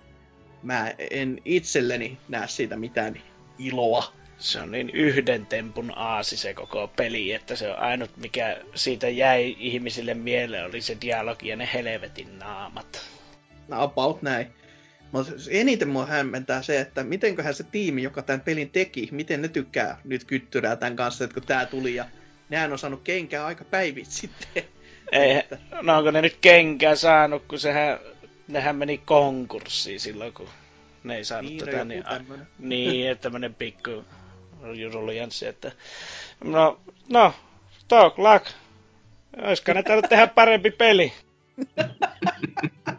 mä en itselleni näe siitä mitään iloa. Se on niin yhden tempun aasi se koko peli, että se on ainut mikä siitä jäi ihmisille mieleen oli se dialogi ja ne helvetin naamat. No about näin. Mutta eniten mua hämmentää se, että mitenköhän se tiimi, joka tämän pelin teki, miten ne tykkää nyt kyttyrää tämän kanssa, että kun tää tuli ja nehän on saanut kenkää aika päivit sitten. Ei, no onko ne nyt kenkää saanut, kun sehän, nehän meni konkurssiin silloin, kun ne ei saanut niin, tätä. Niin, a, niin, että tämmönen pikku ruljanssi, että no, no, talk luck. Olisiko ne tehdä parempi peli?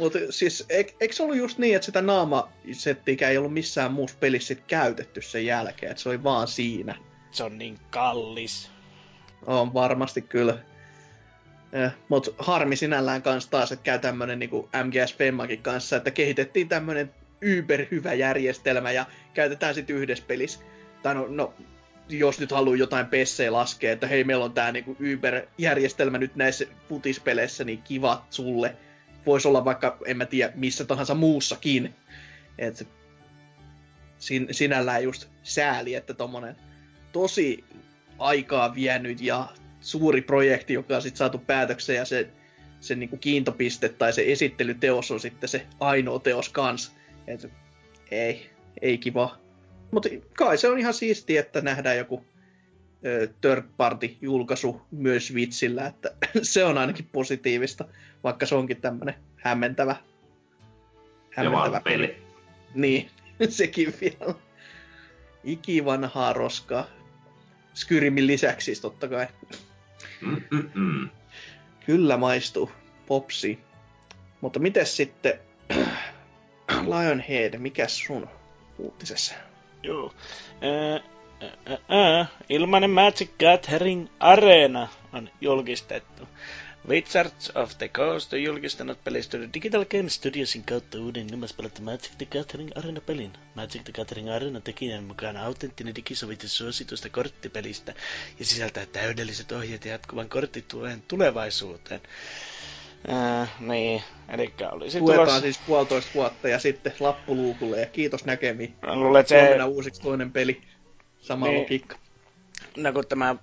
Mutta siis, eikö se ollut just niin, että sitä naamasettiä ei ollut missään muussa pelissä käytetty sen jälkeen, että se oli vaan siinä? Se on niin kallis. On varmasti kyllä. Eh, Mutta harmi sinällään kanssa taas, että käy tämmönen niinku MGS Femmakin kanssa, että kehitettiin tämmönen yber hyvä järjestelmä ja käytetään sitten yhdessä pelissä. Tai no, no jos nyt haluaa jotain pessejä laskea, että hei, meillä on tää niinku Uber-järjestelmä nyt näissä futispeleissä, niin kiva sulle. Voisi olla vaikka, en mä tiedä, missä tahansa muussakin. Et sin, sinällään just sääli, että tommonen tosi aikaa vienyt ja suuri projekti, joka on sitten saatu päätökseen ja se, se niinku kiintopiste tai se esittelyteos on sitten se ainoa teos kans. Et, ei, ei kiva. Mutta kai se on ihan siisti, että nähdään joku third party julkaisu myös vitsillä, että se on ainakin positiivista, vaikka se onkin tämmönen hämmentävä, hämmentävä peli. peli. Niin, sekin vielä. Ikivanhaa roskaa. Skyrimin lisäksi siis totta kai. Mm-mm-mm. Kyllä maistuu. Popsi. Mutta miten sitten Lionhead, mikä sun uutisessa? Joo. Ää, ää, ää, ilmainen Magic Gathering Arena on julkistettu. Wizards of the Coast on julkistanut pelistudio Digital Game Studiosin kautta uuden ilmais pelattu Magic the Gathering Arena-pelin. Magic the Gathering Arena tekijän mukaan autenttinen digisovitus suositusta korttipelistä ja sisältää täydelliset ohjeet jatkuvan korttituen tulevaisuuteen. Äh, niin, eli olisi Tuetaan tulos... siis puolitoista vuotta ja sitten lappuluukulle ja kiitos näkemiin. Luulen, se... uusiksi toinen peli. Sama niin. logiikka. No kun tämä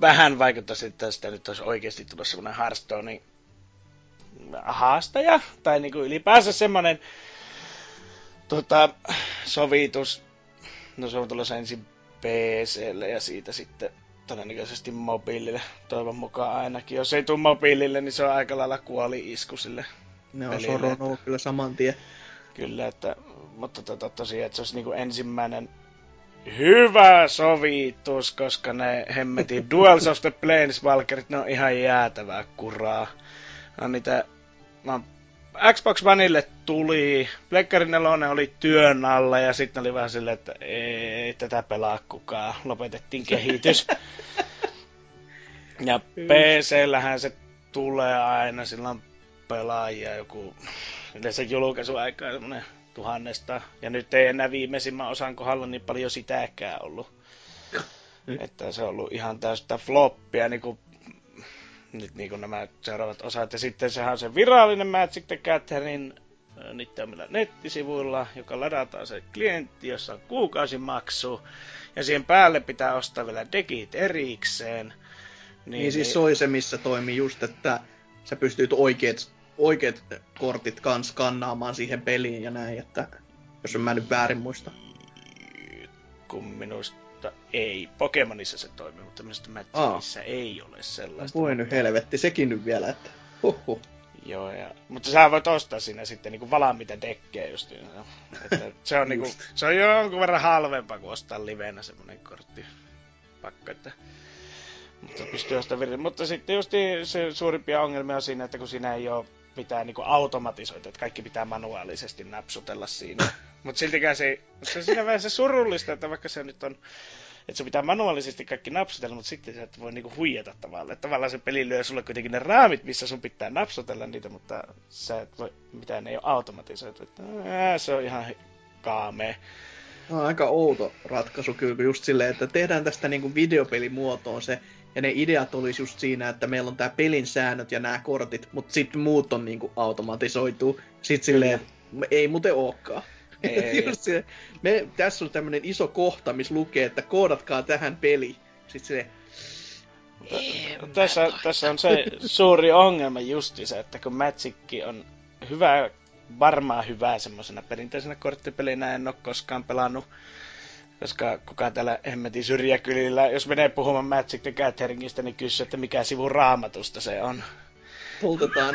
vähän vaikuttaisi, että tästä nyt olisi oikeasti tullut semmoinen Hearthstone haastaja, tai niin kuin ylipäänsä semmoinen tota, sovitus, no se on tulossa ensin PClle ja siitä sitten todennäköisesti mobiilille, toivon mukaan ainakin. Jos ei tule mobiilille, niin se on aika lailla kuoli isku sille Ne on soronut kyllä saman tien. Kyllä, että, mutta tota, tosiaan, että se olisi niin kuin ensimmäinen hyvä sovitus, koska ne hemmetin Duels of the Planeswalkerit, ne on ihan jäätävää kuraa. No niitä, no, Xbox Oneille tuli, Plekkari 4 oli työn alla ja sitten oli vähän silleen, että ei tätä pelaa kukaan, lopetettiin kehitys. ja PC-lähän se tulee aina, sillä on pelaajia joku, yleensä julkaisuaikaa semmoinen tuhannesta. Ja nyt ei enää viimeisimmän osan kohdalla niin paljon sitäkään ollut. Että se on ollut ihan täystä floppia, niin kuin, nyt niin kuin nämä seuraavat osat. Ja sitten sehän on se virallinen Magic the Gathering niiden omilla nettisivuilla, joka ladataan se klientti, jossa on kuukausimaksu. Ja siihen päälle pitää ostaa vielä dekit erikseen. Niin, niin siis se oli se, missä toimii just, että sä pystyt oikeet oikeat kortit kans kannaamaan siihen peliin ja näin, että jos en mä nyt väärin muista. Kun minusta ei. Pokemonissa se toimii, mutta minusta Magicissa ei ole sellaista. Voi nyt helvetti, sekin nyt vielä, että huhhuh. Joo, ja, mutta sä voit ostaa sinne sitten niinku valaamita dekkejä just. Että se on niinku, se on jonkun verran halvempaa kuin ostaa livenä semmonen kortti. Pakko, että mutta pystyy ostamaan Mutta sitten just se suurimpia ongelmia on siinä, että kun siinä ei ole mitään niin automatisoitu, että kaikki pitää manuaalisesti napsutella siinä. Mutta siltikään se, se on siinä vähän se surullista, että vaikka se nyt on Että se pitää manuaalisesti kaikki napsutella, mutta sitten sä et voi niinku huijata tavallaan. Että tavallaan se peli lyö sulle kuitenkin ne raamit, missä sun pitää napsutella niitä, mutta sä et voi, mitään ne ei ole automatisoitu. Että, ää, se on ihan kaamea. No, aika outo ratkaisu kyllä just silleen, että tehdään tästä niinku videopelimuotoon se, ja ne ideat olisi just siinä, että meillä on tämä pelin säännöt ja nämä kortit, mutta sitten muut on niinku automatisoitu. Sitten silleen, ei muuten olekaan. Ei. just se, me, tässä on tämmöinen iso kohta, missä lukee, että koodatkaa tähän peli. Sitten se, tässä, tässä on se suuri ongelma justi se, että kun Magic on hyvä, varmaan hyvää semmoisena perinteisenä korttipelinä, en ole koskaan pelannut koska kukaan täällä hemmetin syrjäkylillä, jos menee puhumaan Magic the Gatheringista, niin kysyy, että mikä sivu raamatusta se on. Poltetaan,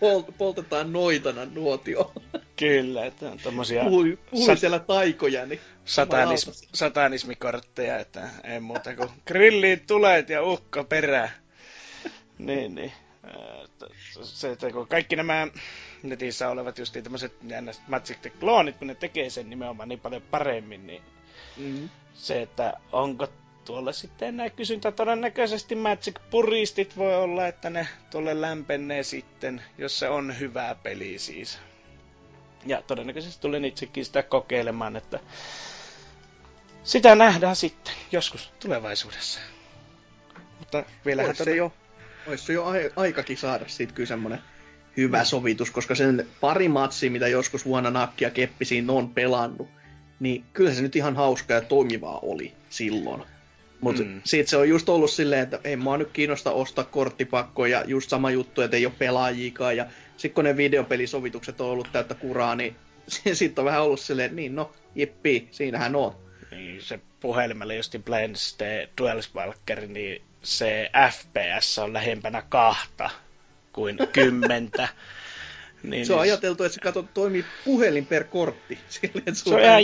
pol, poltetaan noitana nuotio. Kyllä, että on tommosia... Puhui, puhui sat- siellä taikoja, niin... Satanism, satanismikortteja, että ei muuta kuin grilliin tulet ja ukko perään. niin, niin. Se, että kun kaikki nämä netissä olevat just tämmöiset Magic the kloonit, kun ne tekee sen nimenomaan niin paljon paremmin, niin Mm. Se, että onko tuolle sitten enää kysyntä todennäköisesti Magic Puristit voi olla, että ne tuolle lämpenee sitten, jos se on hyvää peli siis. Ja todennäköisesti tulen itsekin sitä kokeilemaan, että sitä nähdään sitten joskus tulevaisuudessa. Mutta vielähän olisi, se jo, olisi se jo aikakin saada siitä kyllä semmoinen hyvä mm. sovitus, koska sen pari matsia, mitä joskus vuonna Nakki ja Keppi siinä on pelannut, niin kyllä se nyt ihan hauskaa ja toimivaa oli silloin. Mutta mm. siitä se on just ollut silleen, että ei mua nyt kiinnosta ostaa korttipakkoja, just sama juttu, että ei ole pelaajiikaan. Ja sitten kun ne videopelisovitukset on ollut täyttä kuraa, niin sitten on vähän ollut silleen, niin no, jippi, siinähän on. Niin, se puhelimella just Blends the Dual niin se FPS on lähempänä kahta kuin kymmentä. Niin, se on niin. ajateltu, että se kato, toimii puhelin per kortti, silleen, että sulla on ihan,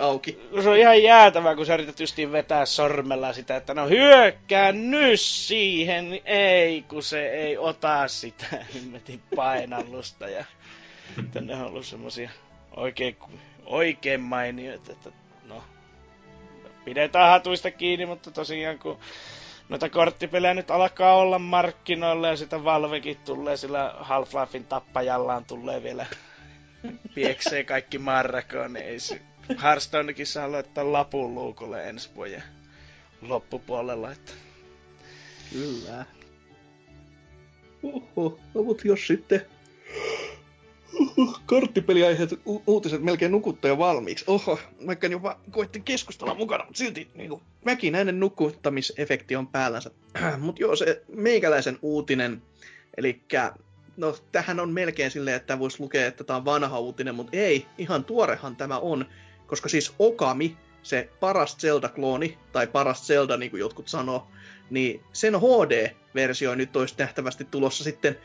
auki. Se on ihan jäätävää, kun sä yrität justiin vetää sormella sitä, että no hyökkää nyt siihen, niin ei, kun se ei ota sitä himmetin painallusta. Ja tänne on ollut semmosia oikein, oikein mainioita, että no, pidetään hatuista kiinni, mutta tosiaan kun noita korttipelejä nyt alkaa olla markkinoilla ja sitä Valvekin tulee sillä Half-Lifein tappajallaan tulee vielä pieksee kaikki marrakoon, niin ei se Hearthstonekin saa laittaa lapun luukulle ensi vuoden loppupuolella. Että... Kyllä. Oho, no mut jos sitten Korttipeliaiheet u- uutiset melkein nukuttaa jo valmiiksi. Oho, vaikka jopa koitti keskustella mukana, mutta silti niin väkinäinen nukuttamisefekti on päällänsä. mutta joo, se meikäläisen uutinen, eli no tähän on melkein silleen, että voisi lukea, että tämä on vanha uutinen, mutta ei, ihan tuorehan tämä on, koska siis Okami, se paras Zelda-klooni, tai paras Zelda, niin kuin jotkut sanoo, niin sen HD-versio nyt olisi nähtävästi tulossa sitten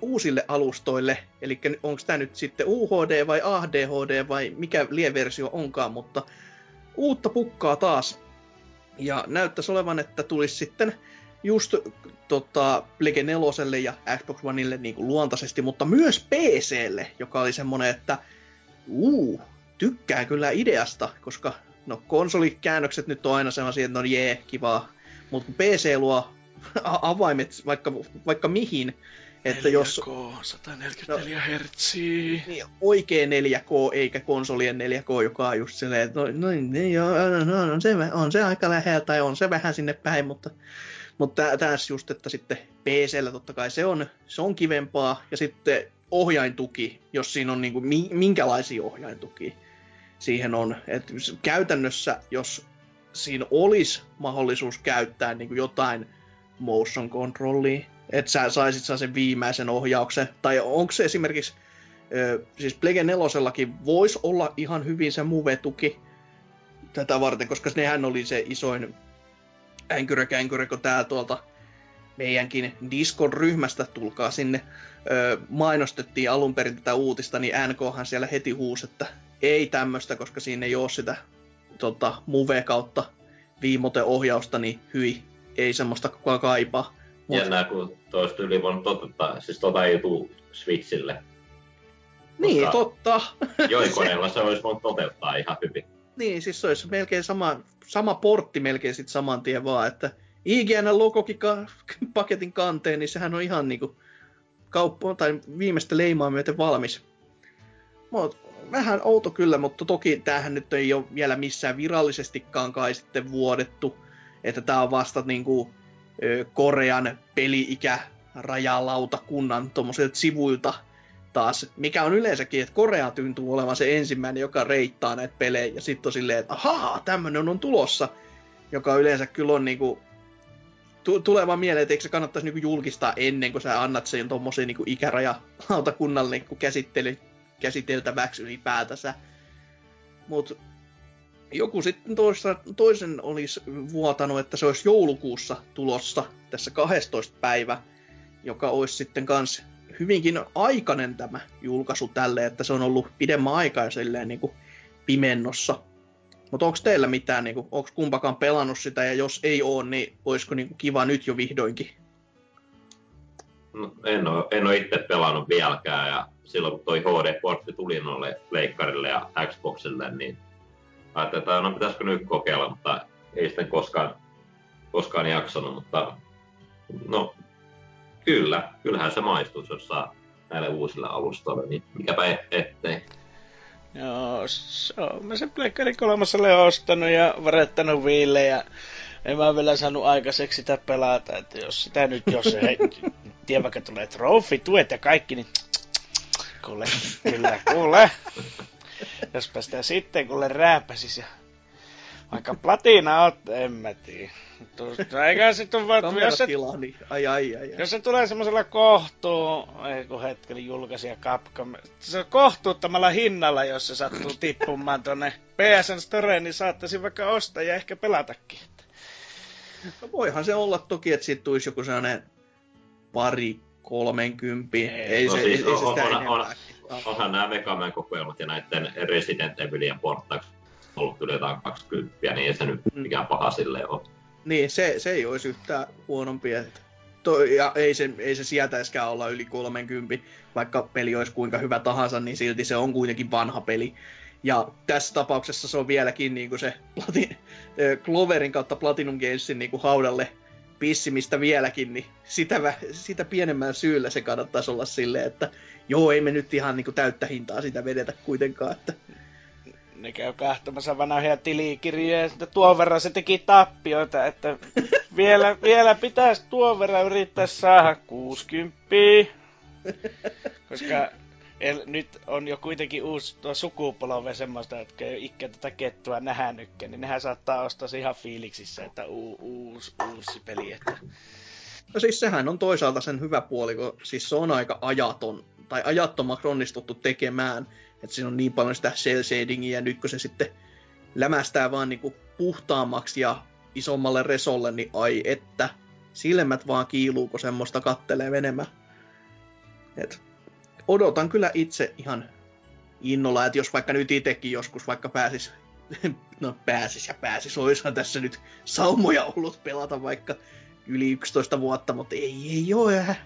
uusille alustoille, eli onko tämä nyt sitten UHD vai AHD vai mikä lieversio onkaan, mutta uutta pukkaa taas. Ja näyttäisi olevan, että tulisi sitten just tota, Plege 4 ja Xbox Oneille niin kuin luontaisesti, mutta myös PClle, joka oli semmonen, että uu, tykkää kyllä ideasta, koska no konsolikäännökset nyt on aina sellaisia, että no jee, kivaa, mutta PC luo avaimet vaikka, vaikka mihin, että 4K, jos... 144 no, Hz. Niin, oikein 4K, eikä konsolien 4K, joka on just silleen, että no, no, niin, joo, no, no, on, se, on se aika lähellä, tai on se vähän sinne päin, mutta, mutta tässä just, että sitten PCllä totta kai se on, se on kivempaa, ja sitten ohjaintuki, jos siinä on niin kuin, minkälaisia ohjaintukia siihen on. Et käytännössä, jos siinä olisi mahdollisuus käyttää niin kuin jotain motion controllia, että sä saisit sen viimeisen ohjauksen. Tai onko se esimerkiksi, siis Plege 4 voisi olla ihan hyvin se Move-tuki tätä varten, koska nehän oli se isoin änkyrä kun tää tuolta meidänkin Discord-ryhmästä, tulkaa sinne, mainostettiin alun perin tätä uutista, niin NKhan siellä heti huusi, että ei tämmöistä, koska siinä ei ole sitä tota, Move kautta viimote-ohjausta, niin hyi, ei semmoista kukaan kaipaa. Jännää, kun toista yli voinut toteuttaa, siis tota ei tuu Switchille. Niin, totta. Joikoneella se olisi voinut toteuttaa ihan hyvin. Niin, siis se olisi melkein sama, sama portti melkein sitten saman tien vaan, että IGN-logokin ka- paketin kanteen, niin sehän on ihan niinku kauppa tai viimeistä leimaa myöten valmis. Mut, vähän outo kyllä, mutta toki tämähän nyt ei ole vielä missään virallisestikaan kai sitten vuodettu, että tämä on vasta niinku Korean peli-ikä rajalautakunnan tuommoisilta sivuilta taas, mikä on yleensäkin, että Korea tuntuu olevan se ensimmäinen, joka reittaa näitä pelejä, ja sitten on silleen, että ahaa, tämmöinen on tulossa, joka yleensä kyllä on niinku, t- tulee mieleen, että eikö se kannattaisi niinku julkistaa ennen kuin sä annat sen tuommoisen niinku ikäraja-lautakunnalle niinku käsittely, käsiteltäväksi ylipäätänsä. Mutta joku sitten toisa, toisen olisi vuotanut, että se olisi joulukuussa tulossa tässä 12 päivä, joka olisi sitten kans hyvinkin aikainen tämä julkaisu tälle, että se on ollut pidemmän aikaa silleen niin kuin pimennossa. Mutta onko teillä mitään, niin kuin, onko kumpakaan pelannut sitä, ja jos ei ole, niin olisiko niin kuin kiva nyt jo vihdoinkin? No, en, ole, en ole itse pelannut vieläkään, ja silloin kun toi HD-portti tuli noille leikkarille ja Xboxille, niin ajattelin, että no pitäisikö nyt kokeilla, mutta ei sitten koskaan, koskaan jaksanut, mutta no kyllä, kyllähän se maistuu, jos saa näille uusille alustoille, niin mikäpä ettei. Joo, se on. Mä sen Pleikkari kolmaselle ostanut ja varettanut viille ja en mä vielä saanut aikaiseksi sitä pelata, että jos sitä nyt, jos se, tiedä vaikka tulee trofi, tuet ja kaikki, niin kuule, kyllä, kuule. Jospa sitä sitten kuule rääpäsis ja vaikka platina oot, en mä tiedä. Eikä se tule vaan, jos se, niin ai, ai, ai, ai. jos se tulee semmoisella kohtuu, ei kun hetkeli julkaisija Capcom, se on kohtuuttamalla hinnalla, jos se sattuu tippumaan tonne PSN Storeen, niin saattaisi vaikka ostaa ja ehkä pelatakin. No voihan se olla toki, että siitä tulisi joku sellainen pari kolmenkymppi. Ei, ei, no se, siis ei, on, se sitä on, on, onhan nämä Megaman kokoelmat ja näiden Resident Evilien porttaukset ollut kyllä jotain 20, niin ei se nyt mm. mikään paha sille ole. Niin, se, se ei olisi yhtään huonompi. Että to, ja ei se, ei se sietäiskään olla yli 30, vaikka peli olisi kuinka hyvä tahansa, niin silti se on kuitenkin vanha peli. Ja tässä tapauksessa se on vieläkin niin kuin se Platin, Cloverin kautta Platinum Gamesin niin kuin haudalle pissimistä vieläkin, niin sitä, sitä pienemmän syyllä se kannattaisi olla silleen, että joo, ei me nyt ihan niin kuin täyttä hintaa sitä vedetä kuitenkaan. Että ne käy kahtomassa vanhoja tilikirjoja, ja tuon verran se teki tappioita, että vielä, vielä pitäisi tuon verran yrittää saada 60. Koska el, nyt on jo kuitenkin uusi tuo sukupolve semmoista, jotka ei ole ikään tätä kettua nähnytkään, niin nehän saattaa ostaa ihan fiiliksissä, että uu, uusi, uusi peli. Että... No siis sehän on toisaalta sen hyvä puoli, kun siis se on aika ajaton, tai ajattomaksi onnistuttu tekemään että siinä on niin paljon sitä cell shadingia, ja nyt kun se sitten lämästää vaan niinku puhtaammaksi ja isommalle resolle, niin ai että, silmät vaan kiiluu, kun semmoista kattelee menemään. Et odotan kyllä itse ihan innolla, että jos vaikka nyt itsekin joskus vaikka pääsis, no pääsis ja pääsis, olisihan tässä nyt saumoja ollut pelata vaikka yli 11 vuotta, mutta ei, ei ole,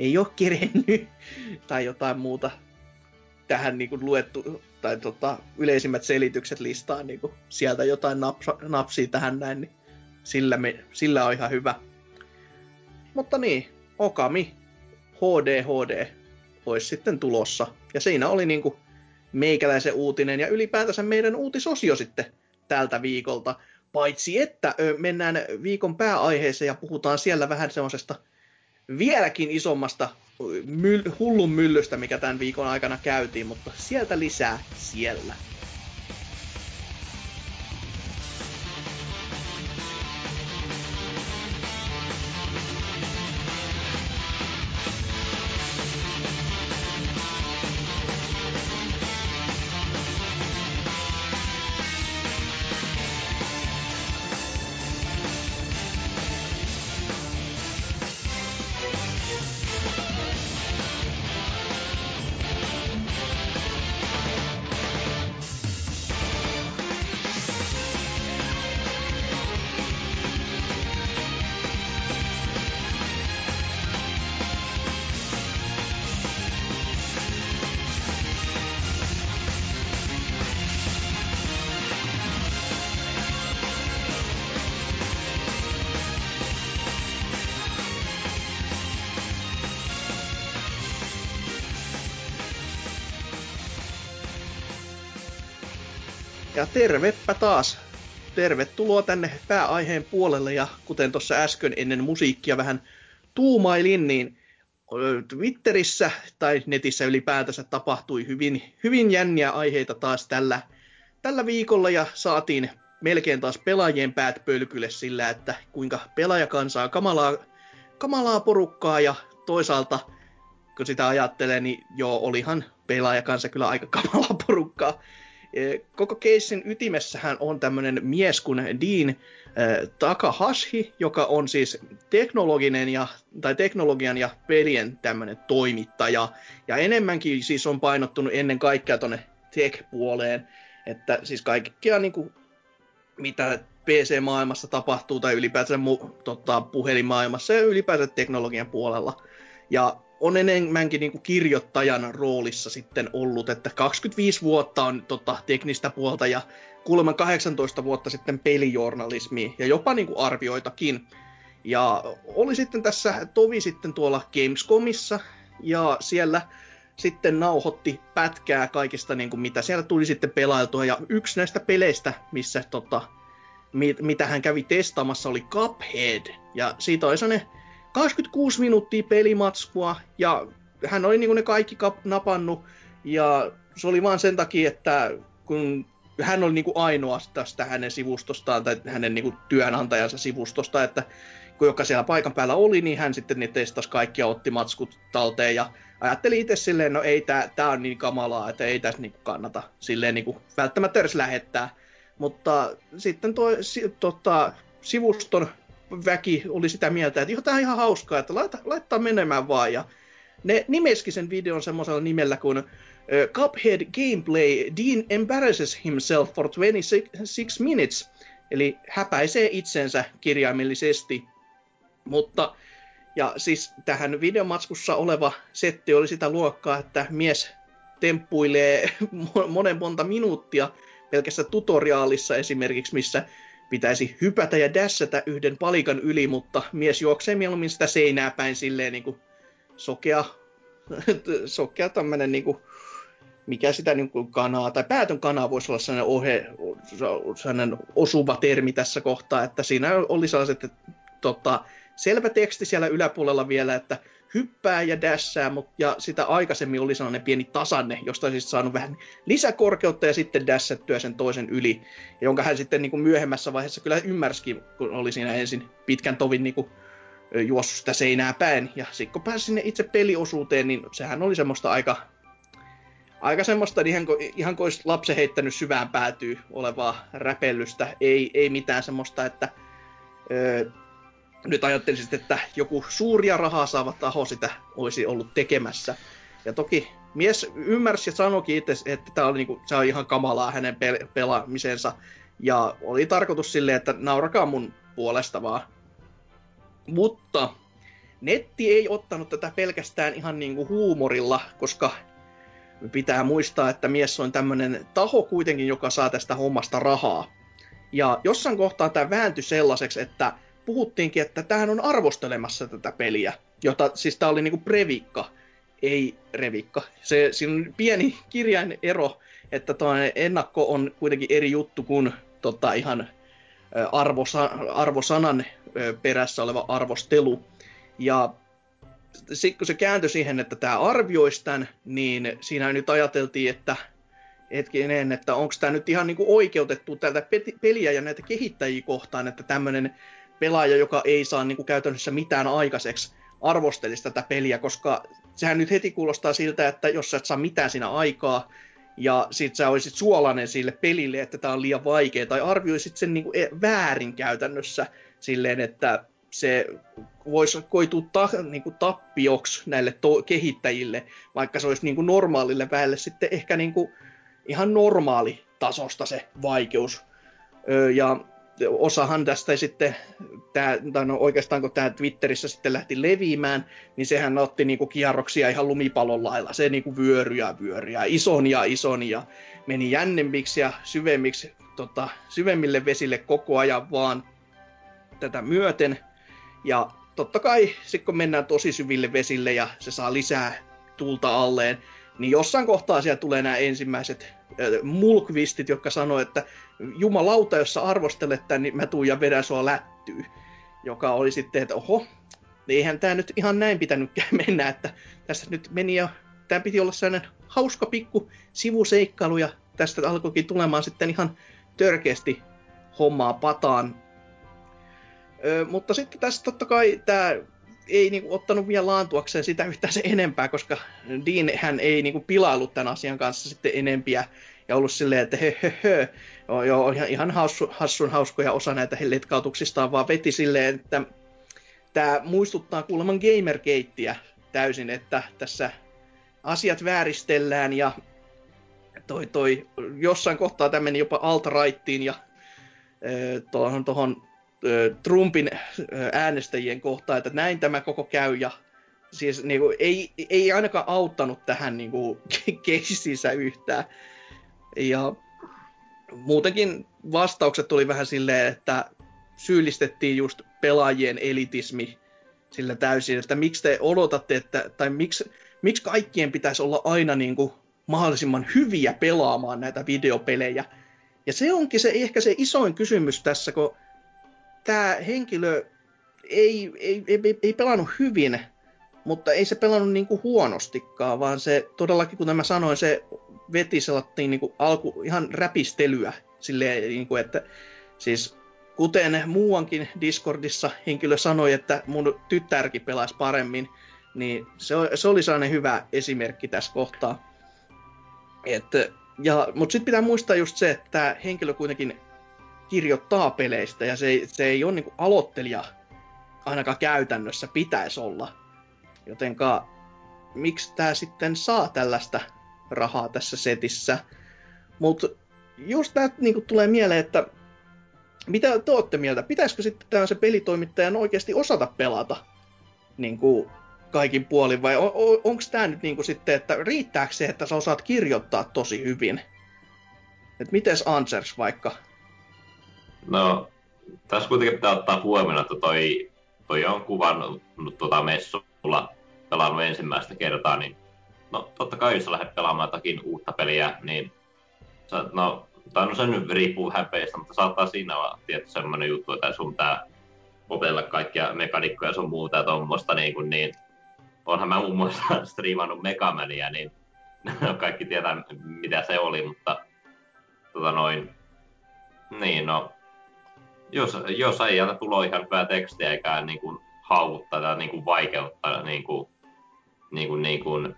ei ole kerennyt, tai jotain muuta tähän niin kuin luettu, tai tota, yleisimmät selitykset listaan niin kuin sieltä jotain napsa, napsia tähän näin, niin sillä, me, sillä on ihan hyvä. Mutta niin, Okami HD HD olisi sitten tulossa. Ja siinä oli niin kuin meikäläisen uutinen ja ylipäätänsä meidän uutisosio sitten tältä viikolta. Paitsi että mennään viikon pääaiheeseen ja puhutaan siellä vähän semmoisesta vieläkin isommasta myll, hullun myllystä, mikä tämän viikon aikana käytiin, mutta sieltä lisää siellä. Tervepä taas. Tervetuloa tänne pääaiheen puolelle ja kuten tuossa äsken ennen musiikkia vähän tuumailin, niin Twitterissä tai netissä ylipäätänsä tapahtui hyvin, hyvin jänniä aiheita taas tällä, tällä viikolla ja saatiin melkein taas pelaajien päät pölkylle sillä, että kuinka pelaajakansaa kamalaa, kamalaa porukkaa ja toisaalta kun sitä ajattelee, niin joo, olihan pelaajakansa kyllä aika kamalaa porukkaa. Koko keissin ytimessähän on tämmöinen mies kuin Dean Takahashi, joka on siis teknologinen ja, tai teknologian ja pelien tämmöinen toimittaja. Ja enemmänkin siis on painottunut ennen kaikkea tuonne tech-puoleen. Että siis kaikkea niin kuin, mitä PC-maailmassa tapahtuu tai ylipäätään mu, tota, puhelimaailmassa ja ylipäätään teknologian puolella. Ja on enemmänkin niin kuin kirjoittajan roolissa sitten ollut, että 25 vuotta on tota, teknistä puolta ja kuulemma 18 vuotta sitten pelijournalismi ja jopa niin kuin arvioitakin. Ja oli sitten tässä tovi sitten tuolla Gamescomissa ja siellä sitten nauhoitti pätkää kaikista, niin kuin mitä siellä tuli sitten pelailtua. Ja yksi näistä peleistä, missä tota, mit, mitä hän kävi testaamassa, oli Cuphead. Ja siitä oli sellainen 26 minuuttia pelimatskua ja hän oli niin ne kaikki kap- napannut ja se oli vaan sen takia, että kun hän oli niin kuin ainoa tästä hänen sivustostaan tai hänen niin kuin työnantajansa sivustosta, että kun joka siellä paikan päällä oli, niin hän sitten niin testasi kaikkia, otti matskut talteen ja ajatteli itse silleen, no ei tää, tää on niin kamalaa, että ei tässä niin kannata silleen niin kuin välttämättä edes lähettää. Mutta sitten tuo si, tota, sivuston väki oli sitä mieltä, että tämä on ihan hauskaa, että laita, laittaa menemään vaan. Ja ne nimeski sen videon semmoisella nimellä kuin uh, Cuphead Gameplay Dean embarrasses himself for 26 minutes, eli häpäisee itsensä kirjaimellisesti. Mutta, ja siis tähän videomatskussa oleva setti oli sitä luokkaa, että mies temppuilee monen monta minuuttia pelkässä tutoriaalissa esimerkiksi, missä pitäisi hypätä ja dässätä yhden palikan yli, mutta mies juoksee mieluummin sitä seinää päin silleen niin kuin sokea, sokea tämmönen niin mikä sitä niin kuin kanaa, tai päätön kanaa voisi olla sellainen, ohe, sellainen osuva termi tässä kohtaa, että siinä oli sellaiset, että tota, selvä teksti siellä yläpuolella vielä, että hyppää ja dässää, mutta ja sitä aikaisemmin oli sellainen pieni tasanne, josta olisi saanut vähän lisäkorkeutta ja sitten dässättyä sen toisen yli, jonka hän sitten niin kuin myöhemmässä vaiheessa kyllä ymmärsikin, kun oli siinä ensin pitkän tovin niin kuin, juossut sitä seinää päin. Ja sitten kun pääsi sinne itse peliosuuteen, niin sehän oli semmoista aika, aika semmoista, ihan, ihan kuin olisi lapsen heittänyt syvään päätyy olevaa räpellystä. Ei, ei mitään semmoista, että nyt ajattelisin, että joku suuria rahaa saava taho sitä olisi ollut tekemässä. Ja toki mies ymmärsi ja sanoikin itse, että tämä oli niinku, se on ihan kamalaa hänen pel- pelaamisensa. Ja oli tarkoitus silleen, että naurakaa mun puolesta vaan. Mutta netti ei ottanut tätä pelkästään ihan niinku huumorilla, koska pitää muistaa, että mies on tämmöinen taho kuitenkin, joka saa tästä hommasta rahaa. Ja jossain kohtaa tämä vääntyi sellaiseksi, että puhuttiinkin, että tähän on arvostelemassa tätä peliä, jota siis tämä oli niinku previkka, ei revikka. Se, siinä on pieni kirjain ero, että ennakko on kuitenkin eri juttu kuin tota, ihan arvosa, arvosanan perässä oleva arvostelu. Ja sitten kun se kääntyi siihen, että tämä arvioisi tämän, niin siinä nyt ajateltiin, että hetkinen, että onko tämä nyt ihan niinku oikeutettu tältä peliä ja näitä kehittäjiä kohtaan, että tämmöinen pelaaja, joka ei saa niin kuin käytännössä mitään aikaiseksi, arvostelisi tätä peliä, koska sehän nyt heti kuulostaa siltä, että jos sä et saa mitään siinä aikaa, ja sit sä olisit suolainen sille pelille, että tämä on liian vaikea, tai arvioisit sen niin kuin e, väärin käytännössä silleen, että se voisi koitua ta, niin kuin tappioksi näille to- kehittäjille, vaikka se olisi niin kuin normaalille väelle sitten ehkä niin kuin ihan normaali tasosta se vaikeus. Öö, ja osahan tästä sitten, tää, tai no oikeastaan kun tämä Twitterissä sitten lähti leviämään, niin sehän otti niinku kierroksia ihan lumipallon lailla. Se niinku vyöry ja vyöry ja ison ja ison ja meni jännemmiksi ja syvemmiksi, tota, syvemmille vesille koko ajan vaan tätä myöten. Ja totta kai, sitten kun mennään tosi syville vesille ja se saa lisää tulta alleen, Niin jossain kohtaa siellä tulee nämä ensimmäiset mulkvistit, jotka sanoo, että jumalauta, jos sä arvostelet tämän, niin mä tuun ja vedän sua lättyy. Joka oli sitten, että oho, eihän tämä nyt ihan näin pitänytkään mennä, että tässä nyt meni ja tämä piti olla sellainen hauska pikku sivuseikkailu ja tästä alkoikin tulemaan sitten ihan törkeästi hommaa pataan. Ö, mutta sitten tässä totta kai tämä ei niinku ottanut vielä laantuakseen sitä yhtään se enempää, koska Dean hän ei niinku pilailut tämän asian kanssa sitten enempiä ja ollut silleen, että he. Joo, joo, ihan hassu, hassun hauskoja osa näitä letkautuksista vaan veti silleen, että tämä muistuttaa kuulemma Gamergateä täysin, että tässä asiat vääristellään ja toi, toi, jossain kohtaa tämä meni jopa alt-rightiin ja tuohon, tuohon Trumpin äänestäjien kohtaan, että näin tämä koko käy ja siis niin kuin, ei, ei ainakaan auttanut tähän niin kuin, keissinsä yhtään. Ja muutenkin vastaukset tuli vähän silleen, että syyllistettiin just pelaajien elitismi sillä täysin, että miksi te odotatte, että, tai miksi, miksi kaikkien pitäisi olla aina niin kuin mahdollisimman hyviä pelaamaan näitä videopelejä. Ja se onkin se, ehkä se isoin kysymys tässä, kun tämä henkilö ei, ei, ei, ei pelannut hyvin, mutta ei se pelannut niin kuin huonostikaan, vaan se todellakin, kuten mä sanoin, se veti sellainen niin kuin alku, ihan räpistelyä silleen, niin kuin, että siis kuten muuankin Discordissa henkilö sanoi, että mun tyttärkin pelasi paremmin, niin se, se oli sellainen hyvä esimerkki tässä kohtaa. Ja, mutta sitten pitää muistaa just se, että tämä henkilö kuitenkin kirjoittaa peleistä ja se, se ei ole niinku aloittelija ainakaan käytännössä pitäisi olla. Jotenka miksi tämä sitten saa tällaista rahaa tässä setissä. Mutta just tämä niinku tulee mieleen, että mitä te olette mieltä? Pitäisikö sitten se pelitoimittajan oikeasti osata pelata niin kuin kaikin puolin, vai on, on, onko tämä nyt niin kuin sitten, että riittääkö se, että sä osaat kirjoittaa tosi hyvin? Et mites Answers vaikka? No, tässä kuitenkin pitää ottaa huomioon, että toi, toi on kuvannut tuota messulla pelannut ensimmäistä kertaa, niin no totta kai jos lähdet pelaamaan jotakin uutta peliä, niin sä, no tai no se nyt riippuu vähän peistä, mutta saattaa siinä olla tietty semmoinen juttu, että sun tää opetella kaikkia mekanikkoja ja sun muuta ja tuommoista, niin, kuin, niin onhan mä muun muassa striimannut Megamania, niin kaikki tietää mitä se oli, mutta tota noin, niin no, jos, jos ei jätä tulo ihan hyvää tekstiä eikä niin kuin haukuttaa tai niin kuin vaikeuttaa niin kuin, niin kuin, niin kuin,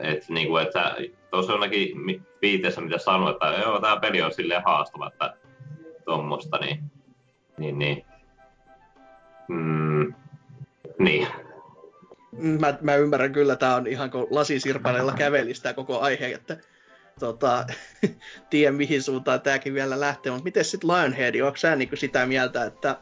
et, niin kuin, että tuossa jonakin viitessä, mitä sanoit, että joo, tämä peli on silleen haastava, että tuommoista, niin, niin, niin. Mm, niin. Mä, mä ymmärrän kyllä, tämä on ihan kuin lasisirpaleilla kävelistä koko aihe, että tota, tiedän mihin suuntaan tämäkin vielä lähtee, mutta miten sitten Lionhead, onko sä niin sitä mieltä, että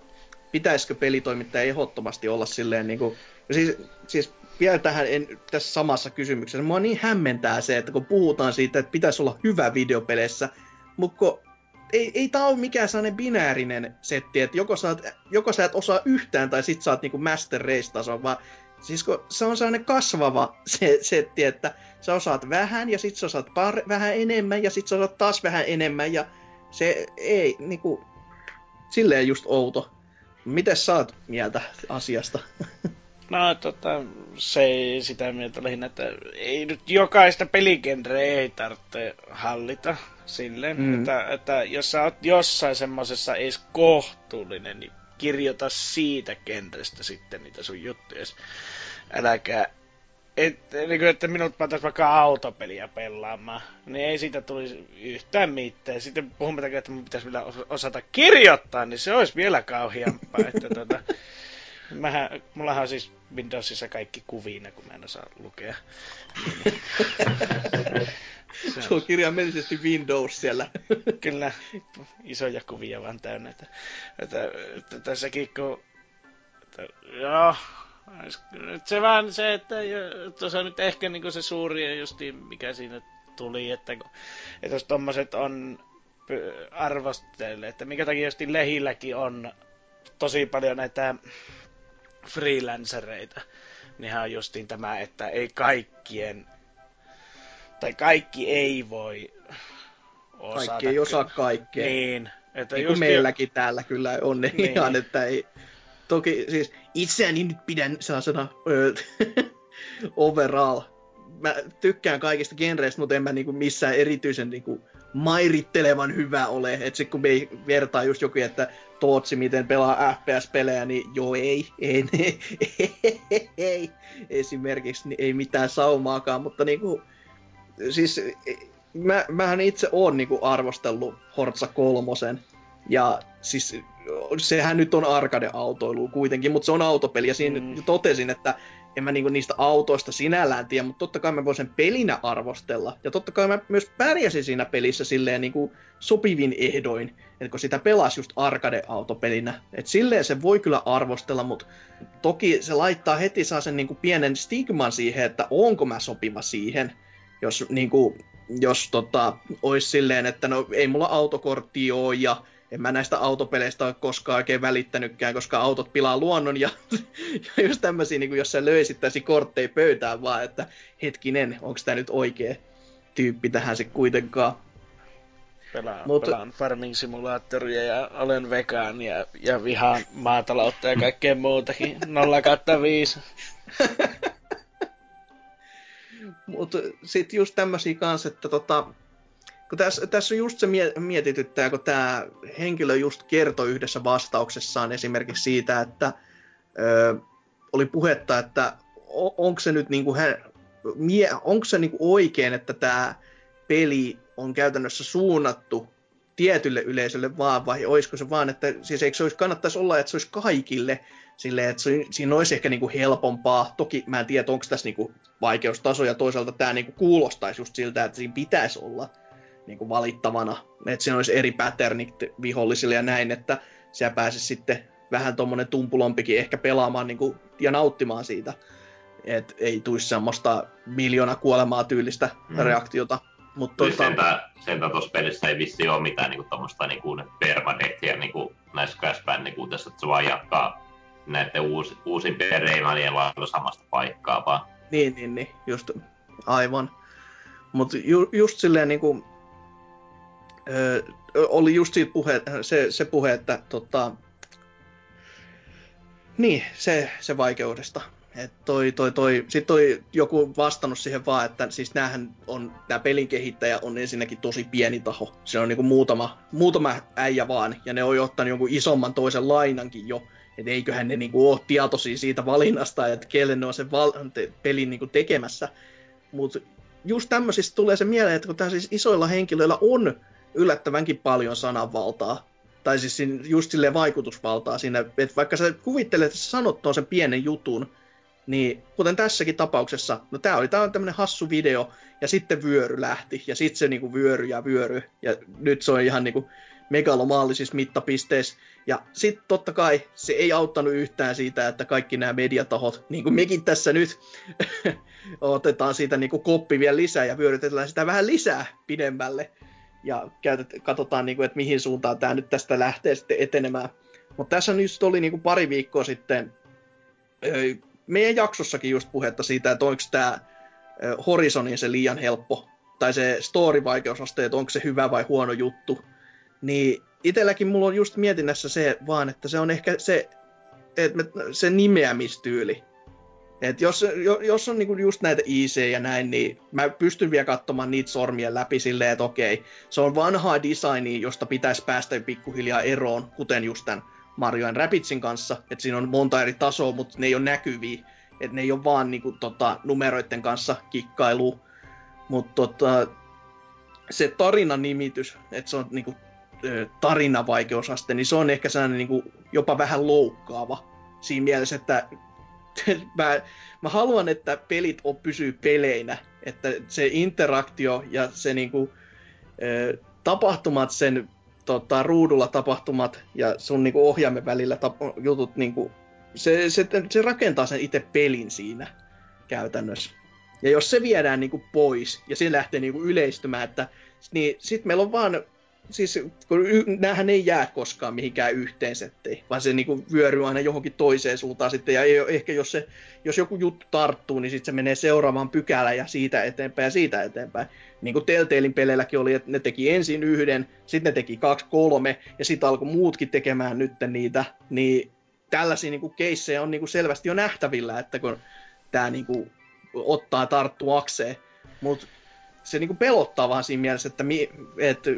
pitäisikö pelitoimittaja ehdottomasti olla silleen niin kuin, siis, siis vielä tähän en, tässä samassa kysymyksessä. Mua niin hämmentää se, että kun puhutaan siitä, että pitäisi olla hyvä videopeleissä, mutta ei, ei tämä ole mikään sellainen binäärinen setti, että joko sä, joko sä et osaa yhtään tai sit sä oot niinku master race taso, vaan siis kun se on sellainen kasvava se, setti, että sä osaat vähän ja sit sä osaat par, vähän enemmän ja sit sä osaat taas vähän enemmän ja se ei niinku, silleen just outo. Miten sä oot mieltä asiasta? No tota, se ei sitä mieltä lähinnä, että ei nyt jokaista peligenreä ei tarvitse hallita silleen, mm. että, että jos sä oot jossain semmosessa edes kohtuullinen, niin kirjoita siitä genrestä sitten niitä sun juttuja. Äläkää et, niin kuin, että minut pantaisi vaikka autopeliä pelaamaan, niin ei siitä tulisi yhtään mitään. Sitten puhumme, että mun pitäisi vielä osata kirjoittaa, niin se olisi vielä kauheampaa. että, tota, Mähän, mullahan on siis Windowsissa kaikki kuviina, kun mä en osaa lukea. Se on kirjaimellisesti Windows siellä. Kyllä, isoja kuvia vaan täynnä. Että, että, että tässäkin kun... Että, joo, se vaan se, että tuossa on nyt ehkä niin se suuri justi, mikä siinä tuli, että, että jos tommoset on arvostelle, että mikä takia just Lehilläkin on tosi paljon näitä freelancereita, niin on justiin tämä, että ei kaikkien tai kaikki ei voi osata. Kaikki ei osaa kaikkea. Niin. Että niin kuin meilläkin jo... täällä kyllä on niin. ihan, että ei... Toki siis itseäni nyt pidän sellaisena overall. Mä tykkään kaikista genreistä, mutta en mä niinku missään erityisen niinku mairittelevan hyvä ole. Että sit kun me ei vertaa just joku, että Tootsi miten pelaa FPS-pelejä, niin joo ei, ei, ei, ei, ei. esimerkiksi niin ei mitään saumaakaan, mutta niinku, siis mä, mähän itse oon niinku arvostellut Horza kolmosen, ja siis sehän nyt on arcade-autoilu kuitenkin, mutta se on autopeli, ja siinä mm. totesin, että en mä niinku niistä autoista sinällään tiedä, mutta totta kai mä voin sen pelinä arvostella. Ja totta kai mä myös pärjäsin siinä pelissä silleen niinku sopivin ehdoin, että kun sitä pelasi just arcade-autopelinä. että silleen se voi kyllä arvostella, mutta toki se laittaa heti saa sen niinku pienen stigman siihen, että onko mä sopiva siihen. Jos, niinku, jos tota, olisi silleen, että no ei mulla autokorttia ole ja en mä näistä autopeleistä ole koskaan oikein välittänytkään, koska autot pilaa luonnon ja, ja just tämmöisiä, niin jos sä löysittäisi kortteja pöytään vaan, että hetkinen, onko tämä nyt oikea tyyppi tähän se kuitenkaan. Pelaan, Mut... pelaan farming simulaattoria ja olen vegaan ja, ja vihaan maataloutta ja kaikkea muutakin. 0 5. Mutta sitten just tämmöisiä kanssa, että tota, tässä, tässä on just se mietityttää, kun tämä henkilö just kertoi yhdessä vastauksessaan esimerkiksi siitä, että ö, oli puhetta, että onko se nyt niinku hän, mie, onko se niinku oikein, että tämä peli on käytännössä suunnattu tietylle yleisölle vaan, vai olisiko se vaan, että siis eikö se olisi, kannattaisi olla, että se olisi kaikille, silleen, että siinä olisi ehkä niinku helpompaa. Toki mä en tiedä, onko tässä niinku vaikeustaso, ja toisaalta tämä niinku kuulostaisi just siltä, että siinä pitäisi olla niin kuin valittavana, että siinä olisi eri patternit vihollisille ja näin, että siellä pääsisi sitten vähän tuommoinen tumpulompikin ehkä pelaamaan niin kuin, ja nauttimaan siitä, että ei tulisi semmoista miljoona kuolemaa tyylistä mm. reaktiota. Mutta tuota... sentä, tuossa pelissä ei vissi ole mitään niin tuommoista niin permadeathia niin näissä Crash Bandicooteissa, että se vaan jatkaa näiden uusi, uusimpien reimanien lailla samasta paikkaa vaan. Niin, niin, niin, just aivan. Mutta ju, just silleen niin kuin, Öö, oli just siitä puhe, se, se puhe, että tota, niin, se, se vaikeudesta. Toi, toi, toi, sitten toi joku vastannut siihen vaan, että siis on, tämä pelin kehittäjä on ensinnäkin tosi pieni taho. Se on niinku muutama, muutama äijä vaan, ja ne on jo ottanut jonkun isomman toisen lainankin jo. Että eiköhän ne niinku ole tietoisia siitä valinnasta, että kelle ne on sen val- te, pelin niinku tekemässä. Mutta just tämmöisistä tulee se mieleen, että kun tää siis isoilla henkilöillä on yllättävänkin paljon sananvaltaa. Tai siis just silleen vaikutusvaltaa siinä, että vaikka sä kuvittelet, että sä sanot sen pienen jutun, niin kuten tässäkin tapauksessa, no tää oli tää on tämmönen hassu video, ja sitten vyöry lähti, ja sitten se niinku vyöry ja vyöry, ja nyt se on ihan niinku megalomaalisissa mittapisteissä. Ja sitten totta kai se ei auttanut yhtään siitä, että kaikki nämä mediatahot, niin kuin mekin tässä nyt, otetaan siitä niin kuin koppi vielä lisää ja vyörytetään sitä vähän lisää pidemmälle ja käytet, katsotaan, niin kuin, että mihin suuntaan tämä nyt tästä lähtee sitten etenemään. Mutta tässä just oli niin kuin pari viikkoa sitten meidän jaksossakin just puhetta siitä, että onko tämä Horizonin se liian helppo, tai se story-vaikeusaste, että onko se hyvä vai huono juttu. Niin itselläkin mulla on just mietinnässä se vaan, että se on ehkä se, että se nimeämistyyli. Et jos, jos on niinku just näitä IC ja näin, niin mä pystyn vielä katsomaan niitä sormia läpi silleen, että okei, se on vanhaa designia, josta pitäisi päästä pikkuhiljaa eroon, kuten just tämän Mario Rapidsin kanssa, että siinä on monta eri tasoa, mutta ne ei ole näkyviä, että ne ei ole vaan niinku, tota, numeroiden kanssa kikkailu, mutta tota, se tarinan nimitys, että se on niinku, tarinavaikeusaste, niin se on ehkä sellainen niinku, jopa vähän loukkaava siinä mielessä, että mä, mä haluan, että pelit on pysyy peleinä, että se interaktio ja se niinku, ö, tapahtumat sen tota, ruudulla tapahtumat ja sun niinku, ohjaimen välillä tap- jutut, niinku, se, se, se rakentaa sen itse pelin siinä käytännössä. Ja jos se viedään niinku pois ja se lähtee niinku yleistymään, että niin sit meillä on vaan siis kun näähän ei jää koskaan mihinkään yhteen setteihin, vaan se niinku vyöryy aina johonkin toiseen suuntaan sitten, ja ehkä jos, se, jos joku juttu tarttuu, niin sitten se menee seuraavaan pykälään ja siitä eteenpäin ja siitä eteenpäin. Niin kuin Telltalein peleilläkin oli, että ne teki ensin yhden, sitten ne teki kaksi, kolme, ja sitten alkoi muutkin tekemään nyt niitä, niin tällaisia niinku keissejä on niinku selvästi jo nähtävillä, että kun tämä niinku ottaa tarttuakseen, mutta se niinku pelottaa vaan siinä mielessä, että, mi, että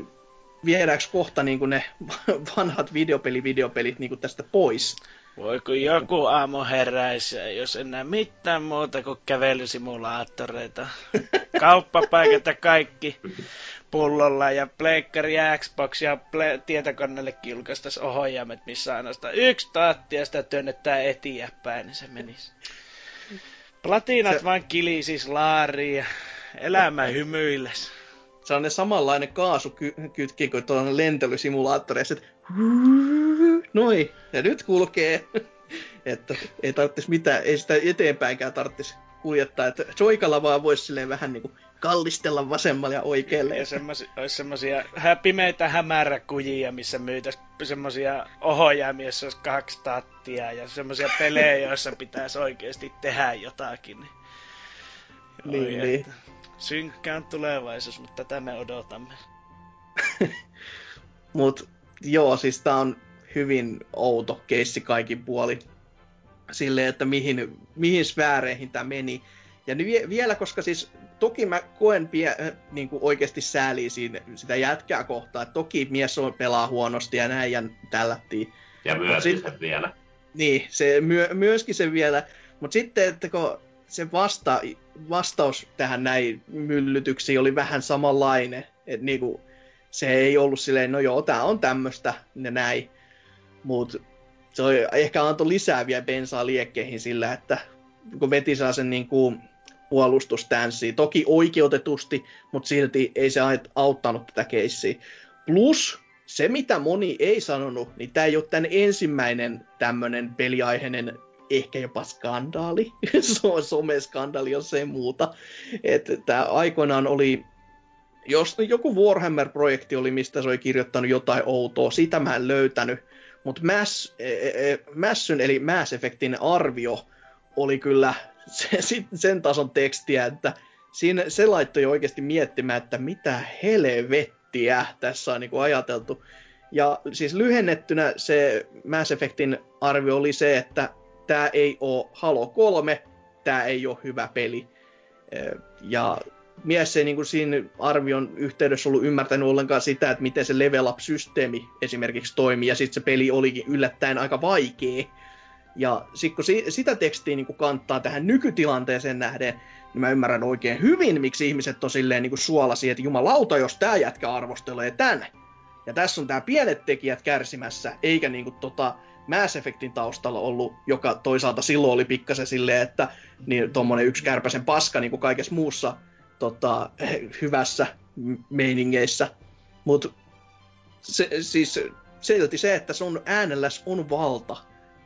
viedäänkö kohta niinku ne vanhat videopeli-videopelit niinku tästä pois. Voiko joku aamu heräisi, jos enää mitään muuta kuin kävelysimulaattoreita. Kauppapaikat ja kaikki pullolla ja Pleikkari ja Xbox ja ple- tietokoneellekin julkaistaisi ohjaimet, missä ainoastaan yksi taatti ja sitä työnnetään eteenpäin, niin se menisi. Platinat se... vaan kilisis laariin ja elämä hymyilles. Se on ne samanlainen kaasukytki kuin tuolla lentelysimulaattoreissa, että noin, ja nyt kulkee. että ei tarvitsisi mitään, ei sitä eteenpäinkään tarvitsisi kuljettaa, että soikalla vaan voisi silleen vähän niin kuin kallistella vasemmalle ja oikealle. Ja semmosia, olisi semmosia pimeitä hämäräkujia, missä myytäisiin semmosia ohjaimia, joissa olisi kaksi tattia ja semmosia pelejä, joissa pitäisi oikeasti tehdä jotakin. Niin, niin. niin. Synkkään tulevaisuus, mutta tätä me odotamme. Mut joo, siis tää on hyvin outo keissi kaikin puoli. Silleen, että mihin, mihin sfääreihin tämä meni. Ja nyt vielä, koska siis toki mä koen pie, niin kuin oikeasti sääliä siinä, sitä jätkää kohtaa. Että toki mies on pelaa huonosti ja näin ja tällättiin. Ja myöskin se vielä. Niin, se, myö, myöskin se vielä. Mutta sitten, että kun se vasta, vastaus tähän näin myllytyksiin oli vähän samanlainen. Että niinku, se ei ollut silleen, no joo, tää on tämmöstä ja näin. Mutta se oli, ehkä antoi lisää vielä bensaa liekkeihin sillä, että kun veti saa sen niin kuin puolustustänssi, toki oikeutetusti, mutta silti ei se auttanut tätä keissiä. Plus se, mitä moni ei sanonut, niin tämä ei ole tämän ensimmäinen tämmöinen peliaiheinen ehkä jopa skandaali. se on someskandaali, jos ei muuta. Että tämä aikoinaan oli jos joku Warhammer-projekti oli, mistä se oli kirjoittanut jotain outoa, sitä mä en löytänyt. Mutta Mass, e, e, e, eli Mass Effectin arvio oli kyllä se, sen tason tekstiä, että siinä, se laittoi oikeasti miettimään, että mitä helvettiä tässä on niin kuin ajateltu. Ja siis lyhennettynä se Mass Effectin arvio oli se, että tämä ei ole Halo 3, tämä ei ole hyvä peli. Ja mies ei niin kuin siinä arvion yhteydessä ollut ymmärtänyt ollenkaan sitä, että miten se level up-systeemi esimerkiksi toimii, ja sitten se peli olikin yllättäen aika vaikea. Ja sitten kun si- sitä tekstiä niin kuin kantaa tähän nykytilanteeseen nähden, niin mä ymmärrän oikein hyvin, miksi ihmiset on silleen niin kuin suolasi, että jumalauta, jos tämä jätkä arvostelee tän. Ja tässä on tämä pienet tekijät kärsimässä, eikä niin kuin tota Mass Effectin taustalla ollut, joka toisaalta silloin oli pikkasen silleen, että niin tommonen yksi kärpäsen paska niin kuin kaikessa muussa tota, hyvässä meiningeissä. Mutta se, siis silti se, että sun äänelläs on valta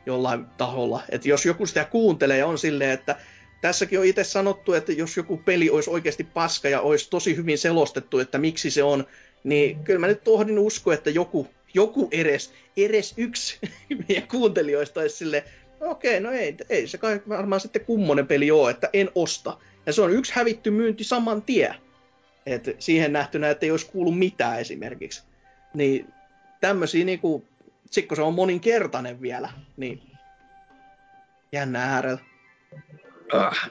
jollain taholla. Että jos joku sitä kuuntelee on silleen, että tässäkin on itse sanottu, että jos joku peli olisi oikeasti paska ja olisi tosi hyvin selostettu, että miksi se on, niin kyllä mä nyt tohdin usko, että joku, joku edes, edes yksi meidän kuuntelijoista olisi silleen, okei, no ei, ei se kai varmaan sitten kummonen peli ole, että en osta. Ja se on yksi hävitty myynti saman tie. Et siihen nähtynä, että ei olisi kuullut mitään esimerkiksi. Niin tämmöisiä niinku, sit kun se on moninkertainen vielä, niin jännä äärellä. Ah.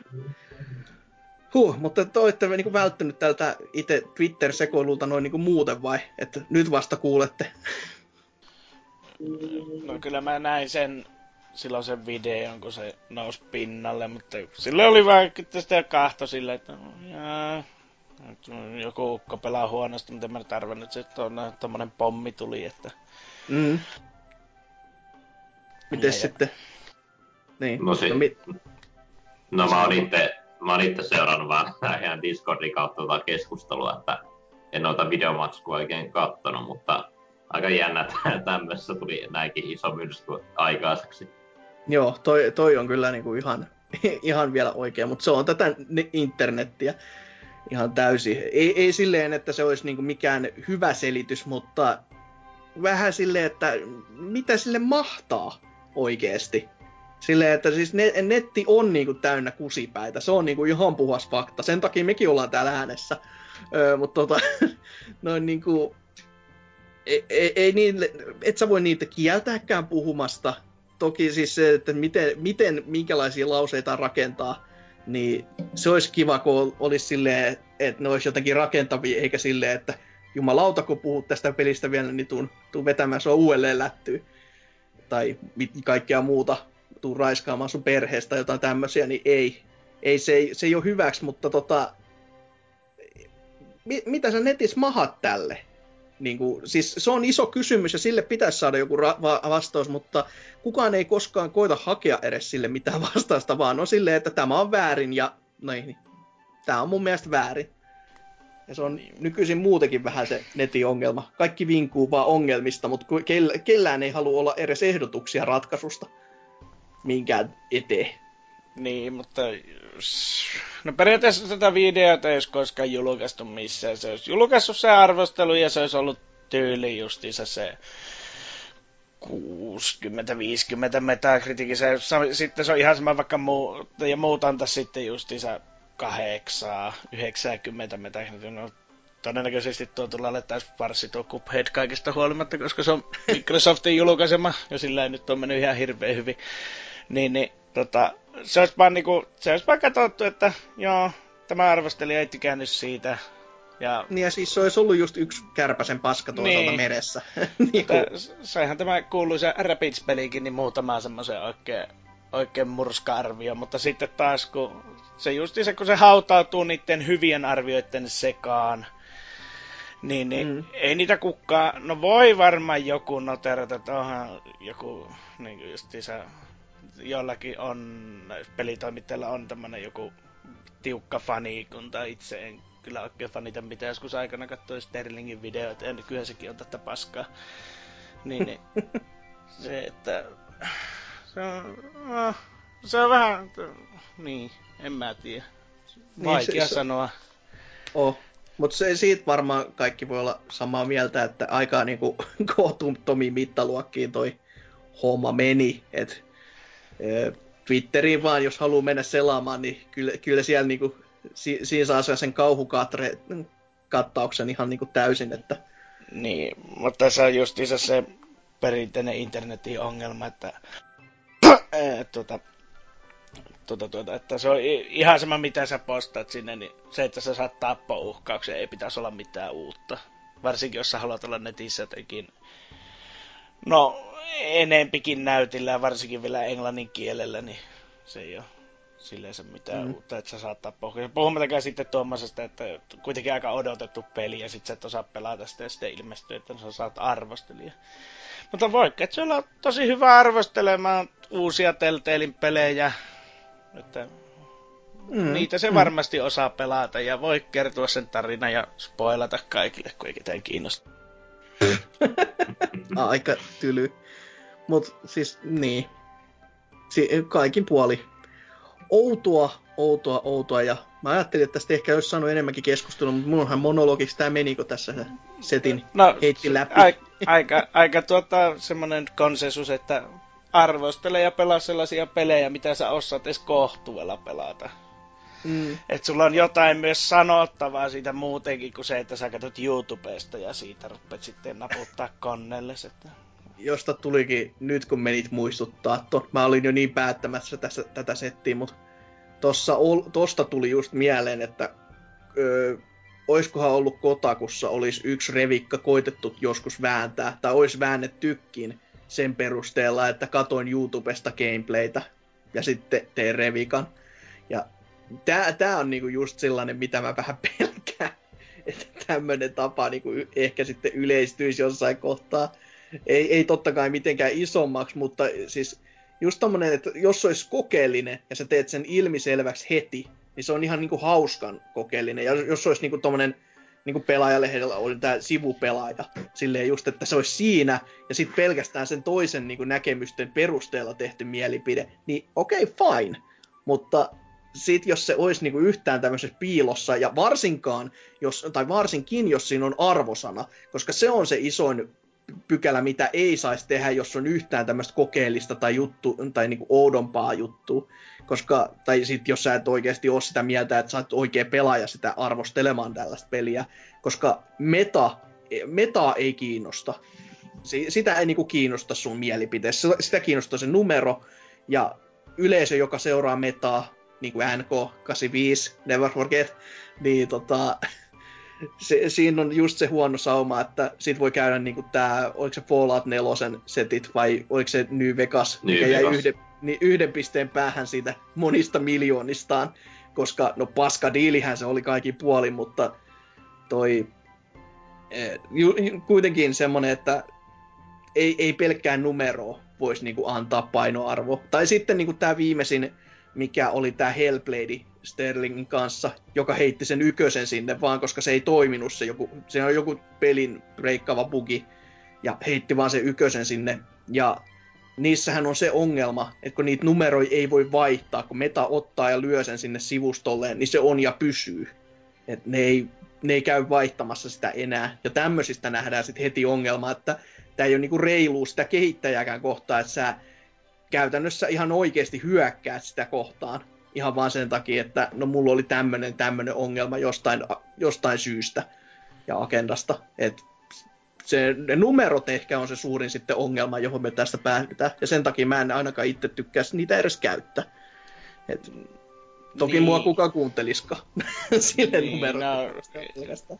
Huh, mutta te olette niinku välttynyt tältä itse Twitter-sekoilulta noin niinku muuten vai? Että nyt vasta kuulette. No kyllä mä näin sen silloin sen videon, kun se nousi pinnalle, mutta sille oli vähän sitä kahto silleen, että jaa, joku ukko pelaa huonosti, mutta mä tarvinnut, että on tommonen pommi tuli, että... Mm. Miten ja sitten? Niin. No, si- no, mit... no mä oon itse, mä oon itse seurannut vähän ihan Discordin kautta tota keskustelua, että en noita videomatskua oikein kattonut, mutta aika jännä, että tämmöisessä tuli näinkin iso myrsky aikaiseksi. Joo, toi, toi on kyllä niinku ihan, ihan vielä oikein, mutta se on tätä internettiä. ihan täysin. Ei, ei silleen, että se olisi niinku mikään hyvä selitys, mutta vähän silleen, että mitä sille mahtaa oikeesti. Silleen, että siis ne, netti on niinku täynnä kusipäitä. Se on niinku ihan puhas fakta. Sen takia mekin ollaan täällä äänessä. Öö, mutta tota, noin niinku, ei, ei, ei niille, et sä voi niitä kieltääkään puhumasta. Toki siis se, että miten, miten minkälaisia lauseita rakentaa, niin se olisi kiva, kun olisi silleen, että ne olisi jotenkin rakentavia, eikä silleen, että jumalauta, kun puhut tästä pelistä vielä, niin tuun, tuun vetämään sua uudelleen lättyy. Tai kaikkea muuta, tuun raiskaamaan sun perheestä jotain tämmöisiä, niin ei. Ei, se ei, se ei ole hyväksi, mutta tota, mitä sä netissä mahat tälle? Niin kuin, siis se on iso kysymys ja sille pitäisi saada joku ra- va- vastaus, mutta kukaan ei koskaan koita hakea edes sille mitään vastausta, vaan on silleen, että tämä on väärin ja noin, tämä on mun mielestä väärin. Ja se on nykyisin muutenkin vähän se netin ongelma. Kaikki vinkuu vaan ongelmista, mutta kellään ei halua olla edes ehdotuksia ratkaisusta minkään eteen. Niin, mutta no periaatteessa tätä videota ei olisi koskaan julkaistu missään. Se olisi julkaissut se arvostelu ja se olisi ollut tyyli justiinsa se 60-50 metakritiikin. Se, sitten se on ihan sama vaikka muu, ja muut antaisi sitten justiinsa 8, 90 metakritiikin. No, todennäköisesti tuo tulee täys farsi tuo Cuphead kaikista huolimatta, koska se on Microsoftin julkaisema, ja sillä ei nyt on mennyt ihan hirveän hyvin. Niin, niin tota, se olisi vaan niinku, se olisi vaan katsottu, että joo, tämä arvostelija ei tykännyt siitä. Ja, niin ja siis se olisi ollut just yksi kärpäsen paska toisaalta niin. meressä. niin saihan tämä kuuluisa Rapids-pelikin niin muutama semmoisen oikein, oikein murska-arvio, mutta sitten taas kun se justi se, kun se hautautuu niiden hyvien arvioiden sekaan, niin, niin mm. ei niitä kukaan, no voi varmaan joku noterata, että onhan joku niin justiinsa jollakin on, pelitoimittajalla on tämmönen joku tiukka fanikunta. Itse en kyllä oikein fanita mitä joskus aikana katsoi Sterlingin videoita, ja nykyään sekin on tätä paskaa. Niin, niin se, että se on, no, se on vähän, niin, en mä tiedä. Niin, Vaikea niin, se, sanoa. Oh. Mutta se, siitä varmaan kaikki voi olla samaa mieltä, että aika niinku kohtuuttomiin mittaluokkiin toi homma meni. että Twitteriin vaan, jos haluaa mennä selaamaan, niin kyllä, kyllä siellä niinku, si, siinä saa sen kauhukattauksen ihan niinku täysin. Että... Niin, mutta se on just se perinteinen internetin ongelma, että, tuota, tuota, tuota, että se on ihan sama mitä sä postaat sinne, niin se, että sä saat tappouhkauksen, ei pitäisi olla mitään uutta. Varsinkin jos sä haluat olla netissä jotenkin no, enempikin näytillä, varsinkin vielä englannin kielellä, niin se ei ole silleen se mitään mm. uutta, että sä saattaa pohjaa. Puhumattakaan sitten tuommoisesta, että kuitenkin aika odotettu peli ja sitten sä et osaa pelata sitä ja sitten ilmestyy, että sä saat arvostelija. Mutta voikka, että se on tosi hyvä arvostelemaan uusia Telltalein pelejä, että mm. niitä se mm. varmasti osaa pelata ja voi kertoa sen tarina ja spoilata kaikille, kun ei ketään kiinnosta. Aika tyly. Mut siis niin. Si- kaikin puoli. Outoa, outoa, outoa. Ja mä ajattelin, että tästä ehkä olisi saanut enemmänkin keskustelua, mutta munhan monologiksi tämä meni, kun tässä setin no, heitti läpi. A- aika, aika tuota, semmoinen konsensus, että arvostele ja pelaa sellaisia pelejä, mitä sä osaat edes kohtuudella pelata. Mm. Että sulla on jotain myös sanottavaa siitä muutenkin kuin se, että sä katsot YouTubesta ja siitä rupeat sitten naputtaa konnelle. Että josta tulikin nyt kun menit muistuttaa, to, mä olin jo niin päättämässä tässä, tätä settiä, mutta tossa, tosta tuli just mieleen, että öö, oiskohan ollut Kotakussa olisi yksi revikka koitettu joskus vääntää, tai olisi väännettykin sen perusteella, että katoin YouTubesta gameplaytä ja sitten teen revikan. Ja tää, tää on niinku just sellainen, mitä mä vähän pelkään, että tämmönen tapa niinku ehkä sitten yleistyisi jossain kohtaa ei, ei totta kai mitenkään isommaksi, mutta siis just tommonen, että jos olisi kokeellinen ja sä teet sen ilmiselväksi heti, niin se on ihan niinku hauskan kokeellinen. Ja jos olisi niinku tommonen niin kuin pelaajalehdellä oli tämä sivupelaaja, silleen just, että se olisi siinä, ja sitten pelkästään sen toisen niin kuin näkemysten perusteella tehty mielipide, niin okei, okay, fine. Mutta sit jos se olisi niinku yhtään tämmöisessä piilossa, ja varsinkaan, jos, tai varsinkin jos siinä on arvosana, koska se on se isoin pykälä, mitä ei saisi tehdä, jos on yhtään tämmöistä kokeellista tai, juttu, tai niinku oudompaa juttua. Koska, tai sitten jos sä et oikeasti ole sitä mieltä, että sä oot oikea pelaaja sitä arvostelemaan tällaista peliä, koska meta, meta ei kiinnosta. Sitä ei niinku kiinnosta sun mielipiteessä. Sitä kiinnostaa se numero ja yleisö, joka seuraa metaa, niin kuin NK85, Never Forget, niin tota, se, siinä on just se huono sauma, että sit voi käydä niin kuin tää, oliko se Fallout 4 setit vai oliko se New Vegas, New mikä Vegas. jäi yhden, niin yhden pisteen päähän siitä monista miljoonistaan, koska no paska diilihän se oli kaikki puoli, mutta toi eh, ju, kuitenkin semmonen, että ei, ei pelkkään numeroa voisi niinku antaa painoarvo. Tai sitten niinku tämä viimeisin, mikä oli tämä Hellblade Sterlingin kanssa, joka heitti sen ykösen sinne vaan, koska se ei toiminut se joku, se on joku pelin breikkaava bugi, ja heitti vaan sen ykösen sinne, ja niissähän on se ongelma, että kun niitä numeroja ei voi vaihtaa, kun meta ottaa ja lyö sen sinne sivustolleen, niin se on ja pysyy. Et ne, ei, ne ei käy vaihtamassa sitä enää. Ja tämmöisistä nähdään sitten heti ongelma, että tämä ei ole niinku reilu sitä kehittäjäkään kohtaa, että sä käytännössä ihan oikeasti hyökkäät sitä kohtaan. Ihan vaan sen takia, että no mulla oli tämmönen tämmönen ongelma jostain, jostain syystä ja agendasta. Et se, ne numerot ehkä on se suurin sitten ongelma, johon me tästä päädytään. Ja sen takia mä en ainakaan itse tykkää niitä edes käyttää. Et, toki niin. mua kuka kuunteliska sille niin, numerot. No,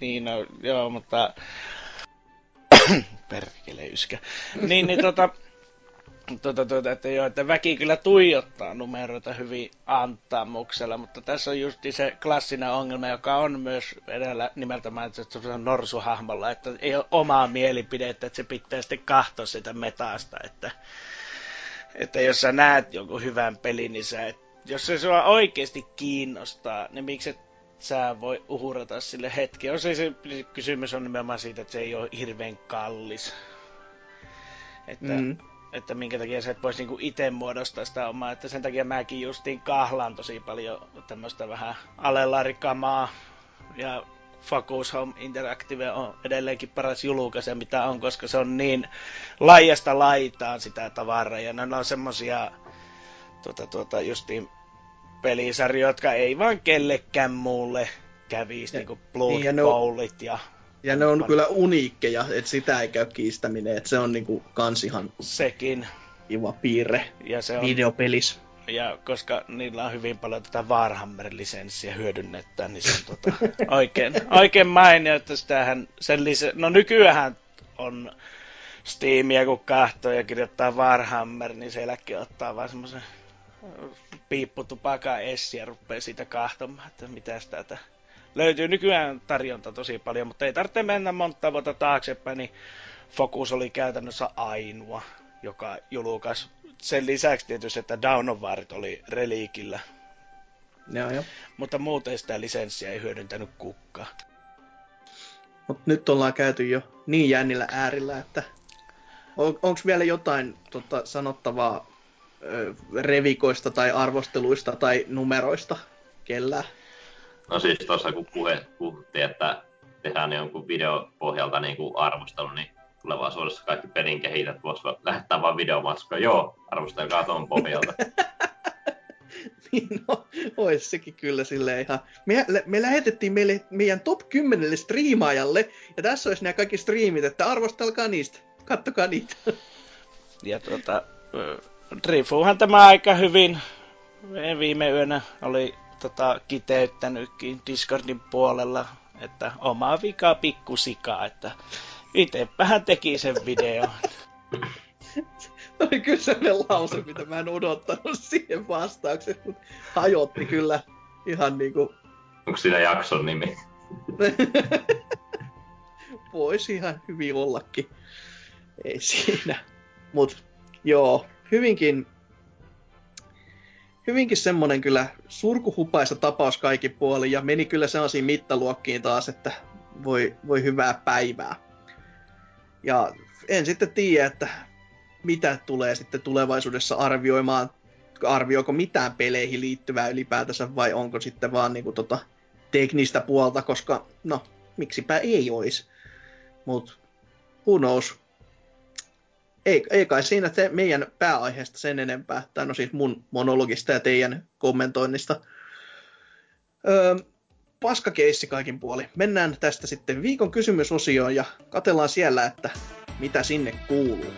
niin, no, joo, mutta perkele yskä. Niin, niin tota, tota, tota, että joo, että väki kyllä tuijottaa numeroita hyvin antamuksella, mutta tässä on just se klassinen ongelma, joka on myös edellä nimeltä mainittu norsuhahmolla, että ei ole omaa mielipidettä, että se pitää sitten kahtoa sitä metaasta, että, että jos sä näet jonkun hyvän pelin, niin sä et, jos se sua oikeasti kiinnostaa, niin miksi sä voi uhurata sille hetki. Jos ei se kysymys on nimenomaan siitä, että se ei ole hirveän kallis. Että, mm. Että minkä takia sä et voisi niinku itse muodostaa sitä omaa. Että sen takia mäkin justiin kahlaan tosi paljon tämmöistä vähän alelarikamaa. Ja Focus Home Interactive on edelleenkin paras julkaise, mitä on, koska se on niin laajasta laitaan sitä tavaraa. Ja ne on semmosia tuota, tuota, justiin pelisarjoja, jotka ei vaan kellekään muulle kävisi, ja, niinku Blood niin, ja Bowlit ja... Ja ne on kyllä uniikkeja, että sitä ei käy kiistäminen, että se on niinku kans ihan... Sekin. Kiva piirre ja se on, videopelis. Ja koska niillä on hyvin paljon tätä Warhammer-lisenssiä hyödynnettä, niin se on tota, oikein, oikein mainio, että sitähän sen lisä... No nykyään on Steamia, kun kahtoo ja kirjoittaa Warhammer, niin se eläkin ottaa vaan semmoisen piipputupaka essi ja rupeaa siitä kahtomaan, että mitä tätä löytyy nykyään tarjonta tosi paljon, mutta ei tarvitse mennä monta vuotta taaksepäin, niin Focus oli käytännössä ainoa, joka julkaisi. Sen lisäksi tietysti, että Down of Warit oli reliikillä. Joo, joo. Mutta muuten sitä lisenssiä ei hyödyntänyt kukka. Mutta nyt ollaan käyty jo niin jännillä äärillä, että on, onko vielä jotain tota, sanottavaa revikoista tai arvosteluista tai numeroista kellään? No siis tuossa kun puhe, puhuttiin, että tehdään jonkun video pohjalta niin kuin arvostelu, niin tulevaisuudessa kaikki pelin kehittäjät voisivat lähettää vain videomatskoja. Joo, arvostelkaa tuon pohjalta. niin no, olisi sekin kyllä silleen ihan... Me, me lähetettiin meille, meidän top 10 striimaajalle, ja tässä olisi nämä kaikki striimit, että arvostelkaa niistä. Kattokaa niitä. ja tuota, Drifuuhan tämä aika hyvin viime yönä oli tota, kiteyttänytkin Discordin puolella, että oma vika pikkusika, että itsepähän teki sen videon. oli kyllä sellainen lause, mitä mä en odottanut siihen vastauksen, mutta hajotti kyllä ihan niinku... Onko siinä jakson nimi? Voisi ihan hyvin ollakin. Ei siinä. Mut joo, hyvinkin, hyvinkin semmonen kyllä surkuhupaisa tapaus kaikki puoli ja meni kyllä sellaisiin mittaluokkiin taas, että voi, voi hyvää päivää. Ja en sitten tiedä, että mitä tulee sitten tulevaisuudessa arvioimaan arvioiko mitään peleihin liittyvää ylipäätänsä vai onko sitten vaan niinku tota teknistä puolta, koska no, miksipä ei olisi. Mut who knows. Ei, ei kai siinä te, meidän pääaiheesta sen enempää, tai no siis mun monologista ja teidän kommentoinnista. Öö, paskakeissi kaikin puoli. Mennään tästä sitten viikon kysymysosioon ja katellaan siellä, että mitä sinne kuuluu.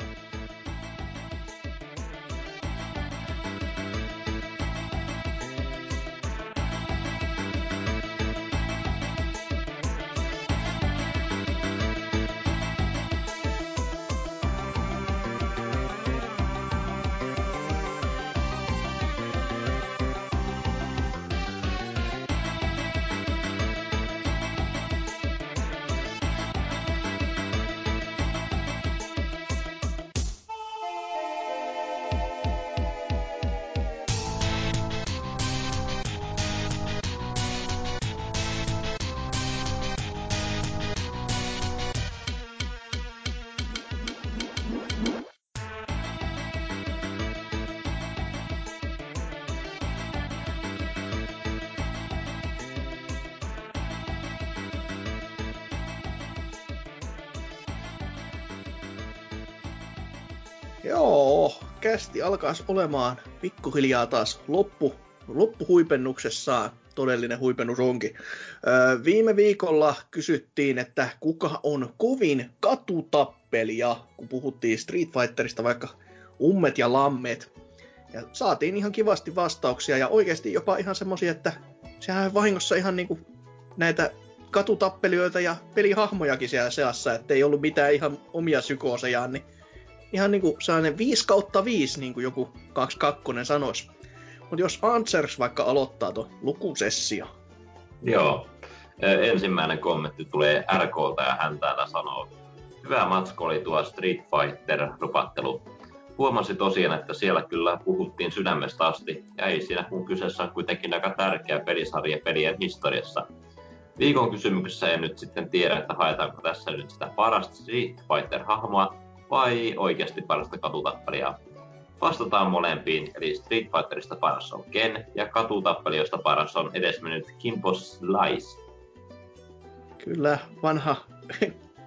Alkaa olemaan pikkuhiljaa taas loppu, loppuhuipennuksessaan. Todellinen huipennus onkin. Öö, viime viikolla kysyttiin, että kuka on kovin katutappelija, kun puhuttiin Street Fighterista, vaikka ummet ja lammet. Ja saatiin ihan kivasti vastauksia ja oikeasti jopa ihan semmosia, että sehän on vahingossa ihan niinku näitä katutappelijoita ja pelihahmojakin siellä seassa, että ei ollut mitään ihan omia psykoosejaan, niin ihan niinku sellainen 5 kautta 5, niin kuin joku 22 sanoisi. Mutta jos Answers vaikka aloittaa tuon lukusessio. Joo. Ensimmäinen kommentti tulee RKlta ja hän täällä sanoo, hyvä matsko oli tuo Street Fighter-rupattelu. Huomasi tosiaan, että siellä kyllä puhuttiin sydämestä asti, ja ei siinä kun kyseessä on kuitenkin aika tärkeä pelisarja pelien historiassa. Viikon kysymyksessä en nyt sitten tiedä, että haetaanko tässä nyt sitä parasta Street Fighter-hahmoa, vai oikeasti parasta katutappelia? Vastataan molempiin, eli Street Fighterista paras on Ken, ja katutappelijoista paras on edesmennyt Kimbo Slice. Kyllä, vanha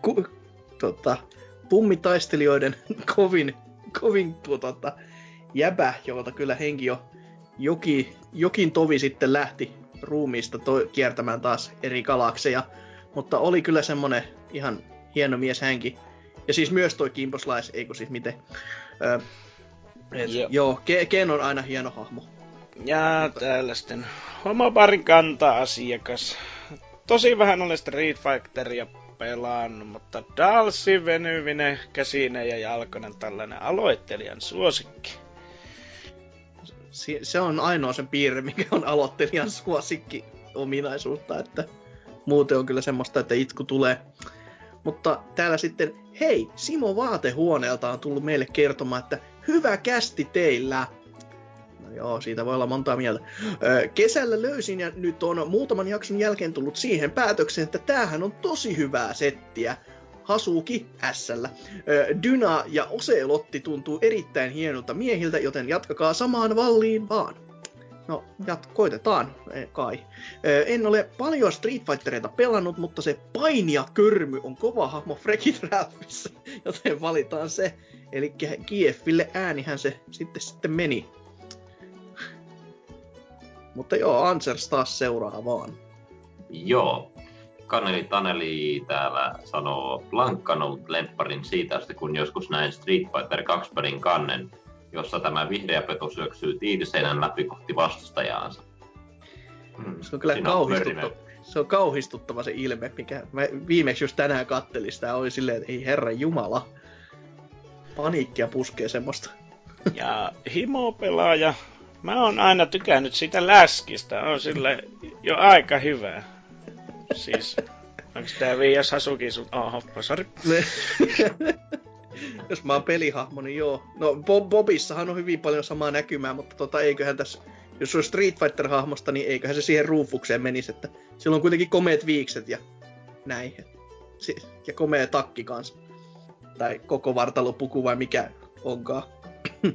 ku, tota, pummitaistelijoiden kovin, kovin tuota, jäbä, jolta kyllä henki jo joki, jokin tovi sitten lähti ruumiista to, kiertämään taas eri galakseja. Mutta oli kyllä semmonen ihan hieno mies hänkin. Ja siis myös toi Kimbo Slice, eikö siis miten. Öö, et, joo, joo Ken on aina hieno hahmo. Ja täällä sitten homobarin kanta-asiakas. Tosi vähän olen Street Fighteria pelannut, mutta Dalsi, venyvinen, käsinen ja jalkoinen tällainen aloittelijan suosikki. Se on ainoa sen piirre, mikä on aloittelijan suosikki ominaisuutta, että muuten on kyllä semmoista, että itku tulee. Mutta täällä sitten, hei, Simo Vaatehuoneelta on tullut meille kertomaan, että hyvä kästi teillä. No joo, siitä voi olla montaa mieltä. Kesällä löysin ja nyt on muutaman jakson jälkeen tullut siihen päätökseen, että tämähän on tosi hyvää settiä. Hasuki Hässällä. Dyna ja Oselotti tuntuu erittäin hienolta miehiltä, joten jatkakaa samaan valliin vaan. No, jat, koitetaan e, kai. E, en ole paljon Street Fightereita pelannut, mutta se painia körmy on kova hahmo Frekit Ralphissa, joten valitaan se. Eli Kieffille äänihän se sitten sitten meni. Mutta joo, Ansers taas seuraa vaan. Joo. Kaneli Taneli täällä sanoo Blankkanut lempparin siitä asti, kun joskus näin Street Fighter 2 pelin kannen jossa tämä vihreä peto syöksyy tiiliseinän läpi kohti vastustajaansa. Mm. Se on kyllä kauhistuttava. Se on kauhistuttava se ilme, mikä mä viimeksi just tänään kattelin sitä, oli silleen, että ei herra jumala. Paniikkia puskee semmoista. Ja himo-pelaaja, mä oon aina tykännyt sitä läskistä, on sille jo aika hyvä. Siis, onko tää Viias Hasuki sun... Oho, sorry. jos mä oon pelihahmo, niin joo. No Bob, Bobissahan on hyvin paljon samaa näkymää, mutta tota, eiköhän tässä, jos se on Street Fighter-hahmosta, niin eiköhän se siihen ruufukseen menisi, että sillä on kuitenkin komeet viikset ja näin. Ja komea takki kanssa. Tai koko vartalopuku vai mikä onkaan.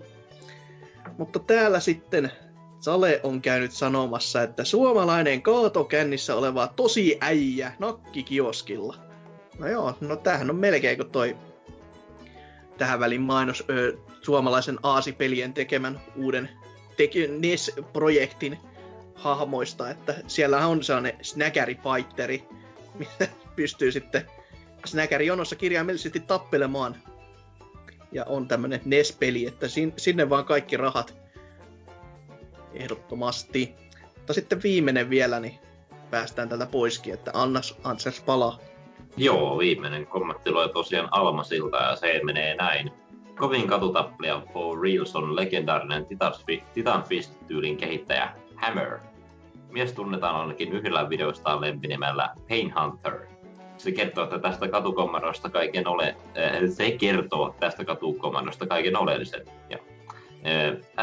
mutta täällä sitten Sale on käynyt sanomassa, että suomalainen kaatokännissä oleva tosi äijä nakkikioskilla. No joo, no tämähän on melkein kuin toi tähän väliin mainos ö, suomalaisen Aasipelien tekemän uuden teki- NES-projektin hahmoista, että siellä on sellainen snäkäri-fighteri, missä pystyy sitten snäkäri jonossa kirjaimellisesti tappelemaan. Ja on tämmönen NES-peli, että sinne vaan kaikki rahat ehdottomasti. Mutta sitten viimeinen vielä, niin päästään tältä poiskin, että annas, Ansers palaa. Joo, viimeinen kommentti loi tosiaan Almasilta ja se menee näin. Kovin katutappelija For Reals on legendaarinen Titan Fist-tyylin kehittäjä Hammer. Mies tunnetaan ainakin yhdellä videosta lempinimellä Pain Hunter. Se kertoo, että tästä katukommandosta kaiken ole, äh, se kertoo tästä katukommandosta kaiken oleellisen. Ja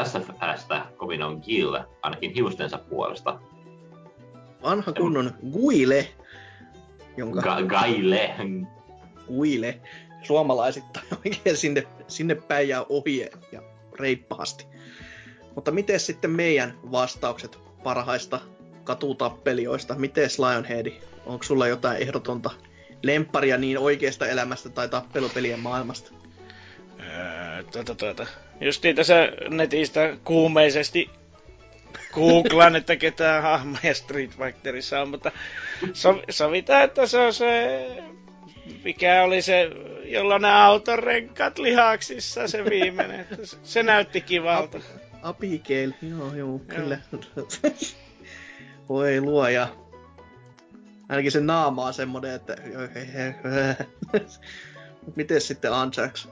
SFSstä kovin on Gill, ainakin hiustensa puolesta. Vanha kunnon Guile. Jonka... Ga- Gaile. Guile. Suomalaisittain oikein sinne, sinne päin ja ohi ja reippaasti. Mutta miten sitten meidän vastaukset parhaista katutappelijoista? Miten Lionhead? Onko sulla jotain ehdotonta lempparia niin oikeasta elämästä tai tappelupelien maailmasta? Öö, tuota, tuota. Justiin tässä netistä kuumeisesti googlan, että ketään hahmoja Street Fighterissa on, mutta so, sovitaan, että se on se, mikä oli se, jolla ne autorenkat lihaksissa, se viimeinen. Se, se näytti kivalta. Abigail, joo, joo, kyllä. Voi luoja. Ainakin se naama on semmonen, että... Miten sitten Anjax?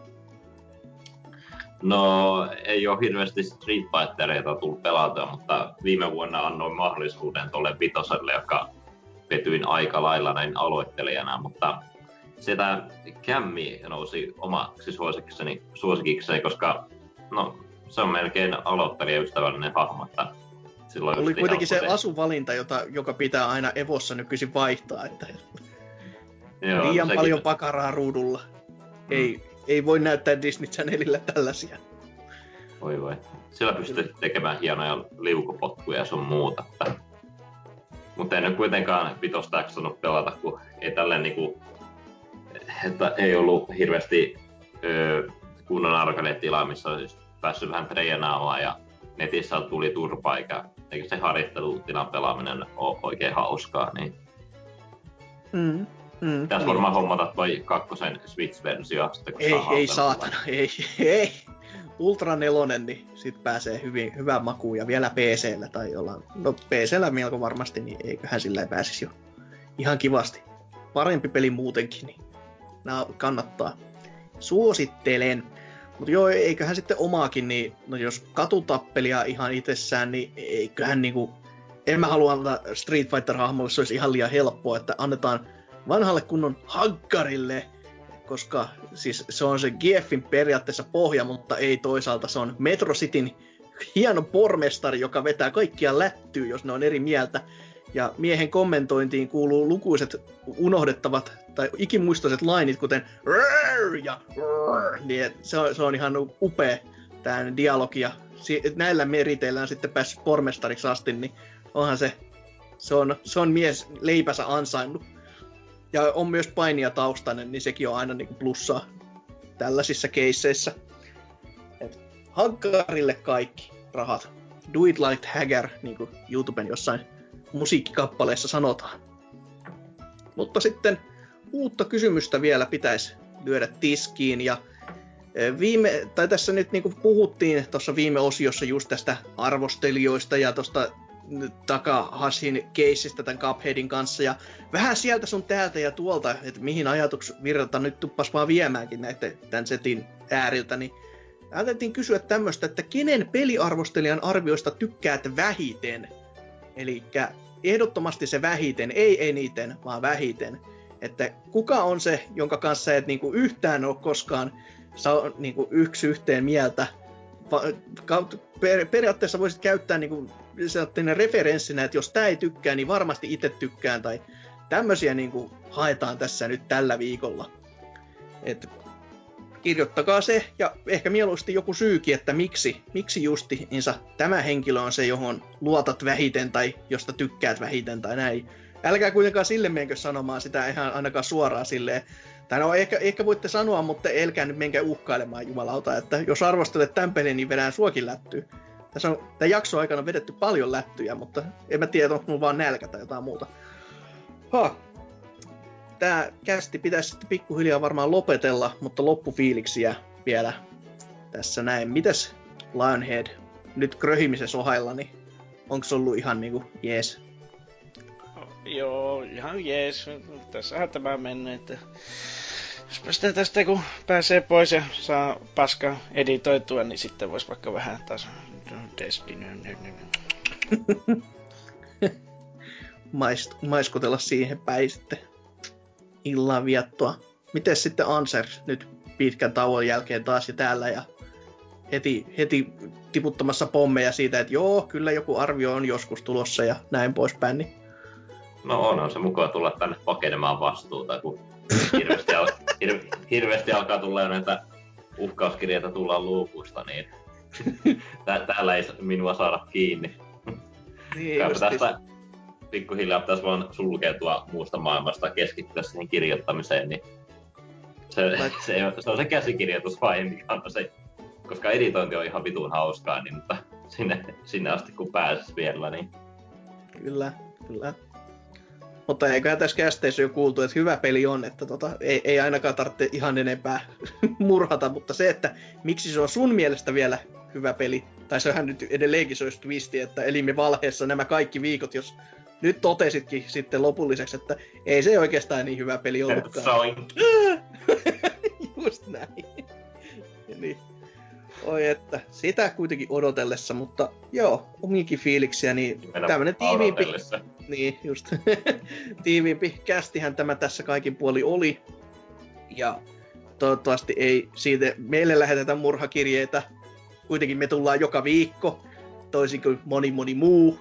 No, ei ole hirveästi Street Fightereita tullut pelata, mutta viime vuonna annoin mahdollisuuden tuolle vitoselle, joka petyin aika lailla näin aloittelijana, mutta sitä Kämmi nousi omaksi suosikikseni, suosikikseni, koska no, se on melkein aloittelijaystävällinen hahmo, että silloin Oli kuitenkin se asuvalinta, jota, joka pitää aina Evossa nykyisin vaihtaa, että Joo, liian no paljon pakaraa ruudulla. Mm. Ei, ei voi näyttää Disney Channelillä tällaisia. Voi voi. Sillä pystyy tekemään hienoja liukopotkuja ja sun muuta. Mutta en ole kuitenkaan vitosta jaksanut pelata, kun ei tälleen niinku, että ei ollut hirveästi öö, kunnon arcade-tilaa, missä olisi päässyt vähän treenaamaan ja netissä tuli turpa, eikä, eikä se harjoittelutilan pelaaminen ole oikein hauskaa, niin mm. Mm, Pitäisi niin. varmaan hommata toi kakkosen Switch-versio. Sitten, ei, ei saatana, ei, ei. Ultra nelonen, niin sit pääsee hyvin, hyvään makuun ja vielä PC-llä tai jollain, no PC-llä melko varmasti, niin eiköhän sillä pääsisi jo ihan kivasti. Parempi peli muutenkin, niin nää kannattaa. Suosittelen. Mutta joo, eiköhän sitten omaakin, niin no jos katutappelia ihan itsessään, niin eiköhän niinku... En mä halua antaa Street Fighter-hahmolle, se olisi ihan liian helppoa, että annetaan vanhalle kunnon haggarille, koska siis se on se GFin periaatteessa pohja, mutta ei toisaalta se on Metro Cityn hieno pormestari, joka vetää kaikkia lättyy, jos ne on eri mieltä. Ja miehen kommentointiin kuuluu lukuiset unohdettavat tai ikimuistoiset lainit, kuten ja niin se on, se on ihan upea tämä dialogi. Ja näillä meriteillä on sitten päässyt pormestariksi asti, niin onhan se, se on, se on mies leipänsä ansainnut ja on myös painia taustainen, niin sekin on aina niin plussaa tällaisissa keisseissä. Et kaikki rahat. Do it like Haggar, niin kuin YouTuben jossain musiikkikappaleessa sanotaan. Mutta sitten uutta kysymystä vielä pitäisi lyödä tiskiin ja e, Viime, tai tässä nyt niin kuin puhuttiin tuossa viime osiossa just tästä arvostelijoista ja tuosta Takahashin keissistä tämän Cupheadin kanssa ja vähän sieltä sun täältä ja tuolta, että mihin ajatus virrata nyt tuppas vaan viemäänkin näiden tämän setin ääriltä, niin ajateltiin kysyä tämmöistä, että kenen peliarvostelijan arvioista tykkäät vähiten? Eli ehdottomasti se vähiten, ei eniten, vaan vähiten. Että kuka on se, jonka kanssa et niinku yhtään ole koskaan saa niinku yksi yhteen mieltä, periaatteessa voisit käyttää niin referenssinä, että jos tämä ei tykkää, niin varmasti itse tykkään, tai tämmöisiä niin kuin haetaan tässä nyt tällä viikolla. Et kirjoittakaa se, ja ehkä mieluusti joku syykin, että miksi, miksi justiinsa tämä henkilö on se, johon luotat vähiten tai josta tykkäät vähiten tai näin. Älkää kuitenkaan sille menkö sanomaan sitä ihan ainakaan suoraan silleen, tai no ehkä, ehkä voitte sanoa, mutta älkää nyt menkää uhkailemaan jumalauta, että jos arvostelet tämän pelin, niin vedään suokin lättyy. Tässä on tämän jakson aikana vedetty paljon lättyjä, mutta en mä tiedä, onko mulla vaan nälkä tai jotain muuta. Ha. Tää kästi pitäisi sitten pikkuhiljaa varmaan lopetella, mutta loppufiiliksiä vielä tässä näin. Mitäs Lionhead nyt kröhimisessä ohella, niin onko se ollut ihan niinku jees? Joo, ihan jees. Tässähän tämä menee, että Jospa sitä tästä kun pääsee pois ja saa paska editoitua, niin sitten voisi vaikka vähän taas Destiny. Maist, maiskutella siihen päin sitten illan viettoa. Miten sitten Anser nyt pitkän tauon jälkeen taas ja täällä ja heti, heti tiputtamassa pommeja siitä, että joo, kyllä joku arvio on joskus tulossa ja näin poispäin. Niin... No onhan se mukaan tulla tänne pakenemaan vastuuta, kun hirveästi, al- hir- hirveästi alkaa tulla näitä uhkauskirjeitä tulla luukusta, niin täällä ei minua saada kiinni. Niin, Käypä tästä pikkuhiljaa pitäisi vaan sulkeutua muusta maailmasta keskittyä siihen kirjoittamiseen, niin se, se, se, on se käsikirjoitusvaihe, mikä on se, koska editointi on ihan vitun hauskaa, niin mutta sinne, sinne asti kun pääsis vielä, niin... Kyllä, kyllä. Mutta eiköhän tässä kästeissä jo kuultu, että hyvä peli on, että tota, ei, ei ainakaan tarvitse ihan enempää murhata, mutta se, että miksi se on sun mielestä vielä hyvä peli, tai sehän nyt edelleenkin se olisi twisti, että elimme valheessa nämä kaikki viikot, jos nyt totesitkin sitten lopulliseksi, että ei se oikeastaan niin hyvä peli ollutkaan. Just näin. niin. Oi että, sitä kuitenkin odotellessa, mutta joo, omiinkin fiiliksiä, niin tämmönen tiiviimpi... Niin, just. tiiviimpi kästihän tämä tässä kaikin puoli oli. Ja toivottavasti ei siitä meille lähetetä murhakirjeitä. Kuitenkin me tullaan joka viikko, toisin kuin moni moni muu.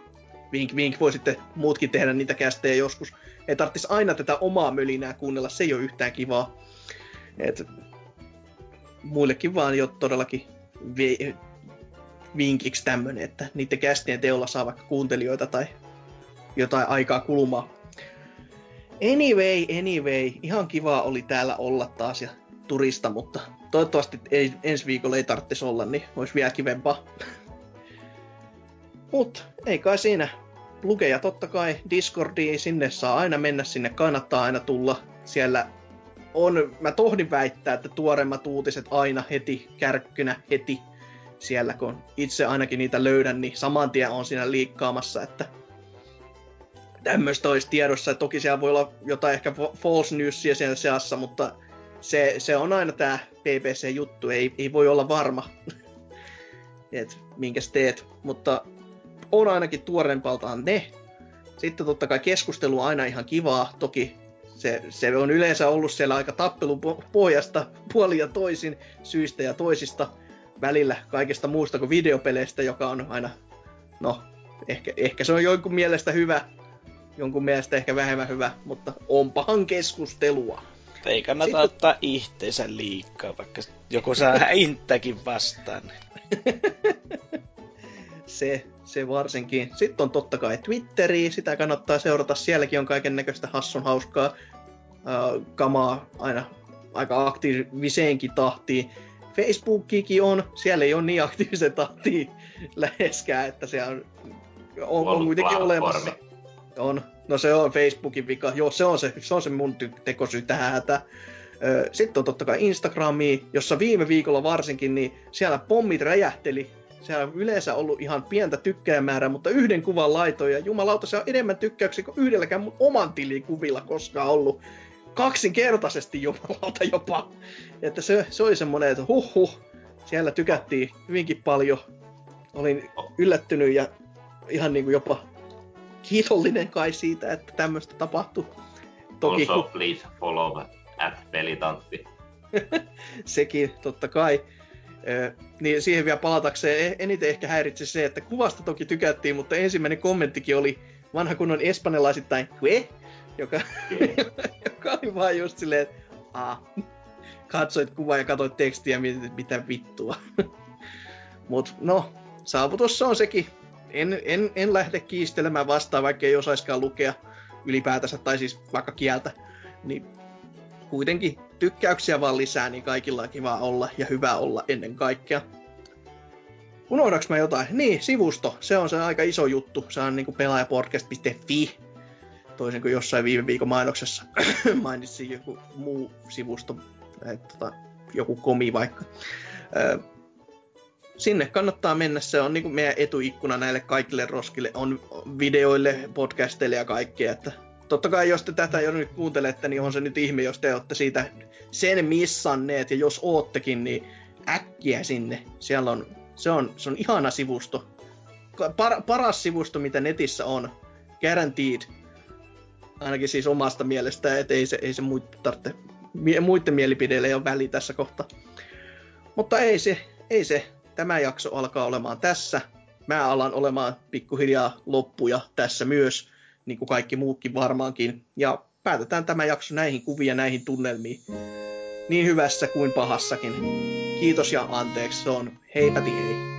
Vink vink, voi sitten muutkin tehdä niitä kästejä joskus. Ei tarvitsisi aina tätä omaa mölinää kuunnella, se ei ole yhtään kivaa. Et muillekin vaan jo todellakin vi- vinkiksi tämmönen, että niiden kästien teolla saa vaikka kuuntelijoita tai jotain aikaa kulumaan. Anyway, anyway, ihan kiva oli täällä olla taas ja turista, mutta toivottavasti ei, ensi viikolla ei tarvitsisi olla, niin olisi vielä kivempaa. Mut ei kai siinä. Lukeja totta kai Discordiin, sinne saa aina mennä, sinne kannattaa aina tulla. Siellä on, mä tohdin väittää, että tuoremmat uutiset aina heti kärkkynä, heti siellä, kun itse ainakin niitä löydän, niin saman tien on siinä liikkaamassa, että tämmöistä olisi tiedossa. Toki siellä voi olla jotain ehkä false newsia siellä seassa, mutta se, se on aina tämä PPC-juttu, ei, ei voi olla varma, että minkäs teet, mutta on ainakin tuorempaltaan ne. Sitten totta kai keskustelu on aina ihan kivaa, toki se, se on yleensä ollut siellä aika tappelun pohjasta puoli ja toisin, syistä ja toisista, välillä kaikesta muusta kuin videopeleistä, joka on aina, no, ehkä, ehkä se on jonkun mielestä hyvä, jonkun mielestä ehkä vähemmän hyvä, mutta onpahan keskustelua. Ei kannata Sitten... ottaa itteensä liikaa, vaikka joku saa häintäkin vastaan. se, se varsinkin. Sitten on totta kai Twitteri, sitä kannattaa seurata. Sielläkin on kaiken näköistä hassun hauskaa uh, kamaa aina aika aktiiviseenkin tahtiin. Facebookikin on, siellä ei ole niin aktiivisen tahtiin läheskään, että se on, on, on kuitenkin olemassa. On, no se on Facebookin vika, joo se on se, se, on se mun tekosyy tähän. Sitten on totta kai Instagrami, jossa viime viikolla varsinkin, niin siellä pommit räjähteli. Siellä on yleensä ollut ihan pientä tykkäämäärää, mutta yhden kuvan laitoja. Jumalauta, se on enemmän tykkäyksiä kuin yhdelläkään mun oman tilin kuvilla koskaan ollut kaksinkertaisesti jumalauta jopa. Että se, se oli semmoinen, että huh huh, siellä tykättiin hyvinkin paljon. Olin yllättynyt ja ihan niin kuin jopa kiitollinen kai siitä, että tämmöistä tapahtui. Toki, also, please follow at pelitantti. Sekin, totta kai. Ö, niin siihen vielä palatakseen e- eniten ehkä häiritsi se, että kuvasta toki tykättiin, mutta ensimmäinen kommenttikin oli vanha kunnon espanjalaisittain, Hue? joka, joka oli vaan just silleen, että katsoit kuvaa ja katsoit tekstiä ja mietit, mitä vittua. Mut no, saavutus on sekin. En, en, en lähde kiistelemään vastaan, vaikka ei osaiskaan lukea ylipäätänsä, tai siis vaikka kieltä. Niin kuitenkin tykkäyksiä vaan lisää, niin kaikilla on kiva olla ja hyvä olla ennen kaikkea. Unohdaks mä jotain? Niin, sivusto. Se on se aika iso juttu. Se on niinku pelaajapodcast.fi. Toisin kuin jossain viime viikon mainoksessa mainitsin joku muu sivusto. Tota, joku komi vaikka. Sinne kannattaa mennä. Se on niinku meidän etuikkuna näille kaikille roskille. On videoille, podcasteille ja kaikkea. Että totta kai jos te tätä jo nyt kuuntelette, niin on se nyt ihme, jos te olette siitä sen missanneet. Ja jos oottekin, niin äkkiä sinne. Siellä on se on, se on ihana sivusto. Par, paras sivusto, mitä netissä on. Guaranteed. Ainakin siis omasta mielestä, että ei se, ei se muiden, tarvitse, muiden mielipideille ei ole väli tässä kohtaa. Mutta ei se, ei se. Tämä jakso alkaa olemaan tässä. Mä alan olemaan pikkuhiljaa loppuja tässä myös, niin kuin kaikki muutkin varmaankin. Ja päätetään tämä jakso näihin kuvia, näihin tunnelmiin. Niin hyvässä kuin pahassakin. Kiitos ja anteeksi, se on heipäti hei.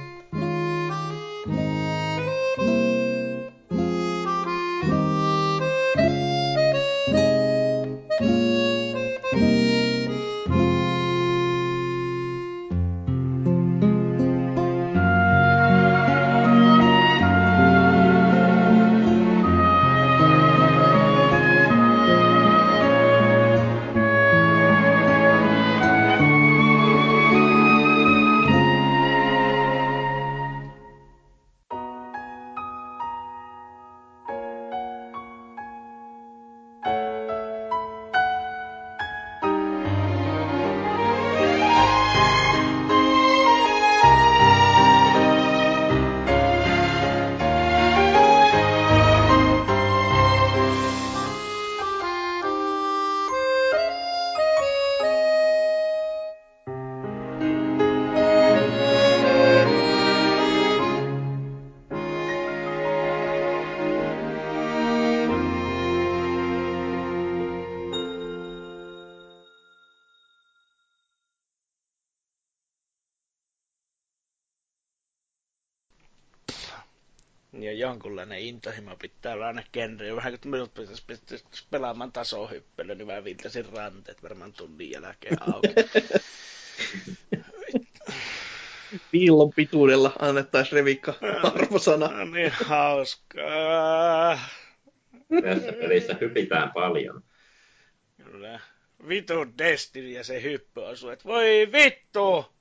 Intohimo pitää olla aina genre. Vähän kun minut pitäisi, pitäisi pelaamaan tasohyppelyä, niin mä viltäisin ranteet varmaan tunnin jälkeen auki. Piillon pituudella annettaisiin Revikka arvosana. No niin hauskaa. Tässä pelissä hypitään paljon. Kyllä. Vitu Destiny ja se hyppy osuu, että voi vittu!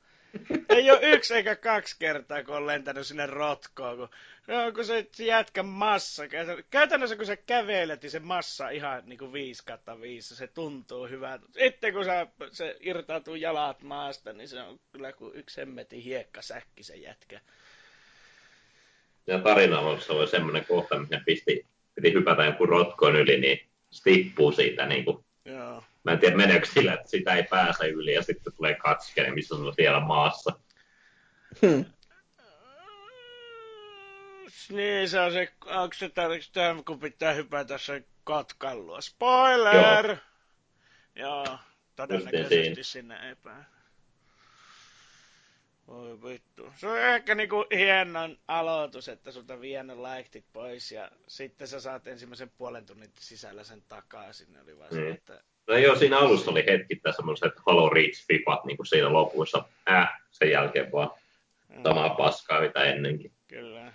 Ei ole yksi eikä kaksi kertaa, kun on lentänyt sinne rotkoon, kun No, kun se jätkä massa, käytännössä kun sä kävelet, niin se massa ihan niin kuin 5 kautta 5, se tuntuu hyvältä. Sitten kun sä, se irtautuu jalat maasta, niin se on kyllä kuin yksi hemmetin hiekkasäkki se jätkä. Ja tarina alussa oli semmoinen kohta, missä pisti, piti hypätä joku rotkoon yli, niin se tippuu siitä niin kuin Joo. Mä en tiedä meneekö sillä, että sitä ei pääse yli ja sitten tulee katske, niin missä on siellä maassa. Hmm. Niin, se on se, onko se tämä, kun pitää hypätä se katkallua. Spoiler! Joo, Joo todennäköisesti sinne epä. Voi vittu. Se on ehkä niinku hienon aloitus, että sulta vienyt laiktit pois ja sitten sä saat ensimmäisen puolen tunnin sisällä sen takaisin. Oli vaan mm. se, että... No joo, siinä alussa oli hetkittäin semmoiset Halo Reach fipat niin kuin siinä lopussa. Äh, sen jälkeen vaan samaa paskaa mitä ennenkin. Kyllä.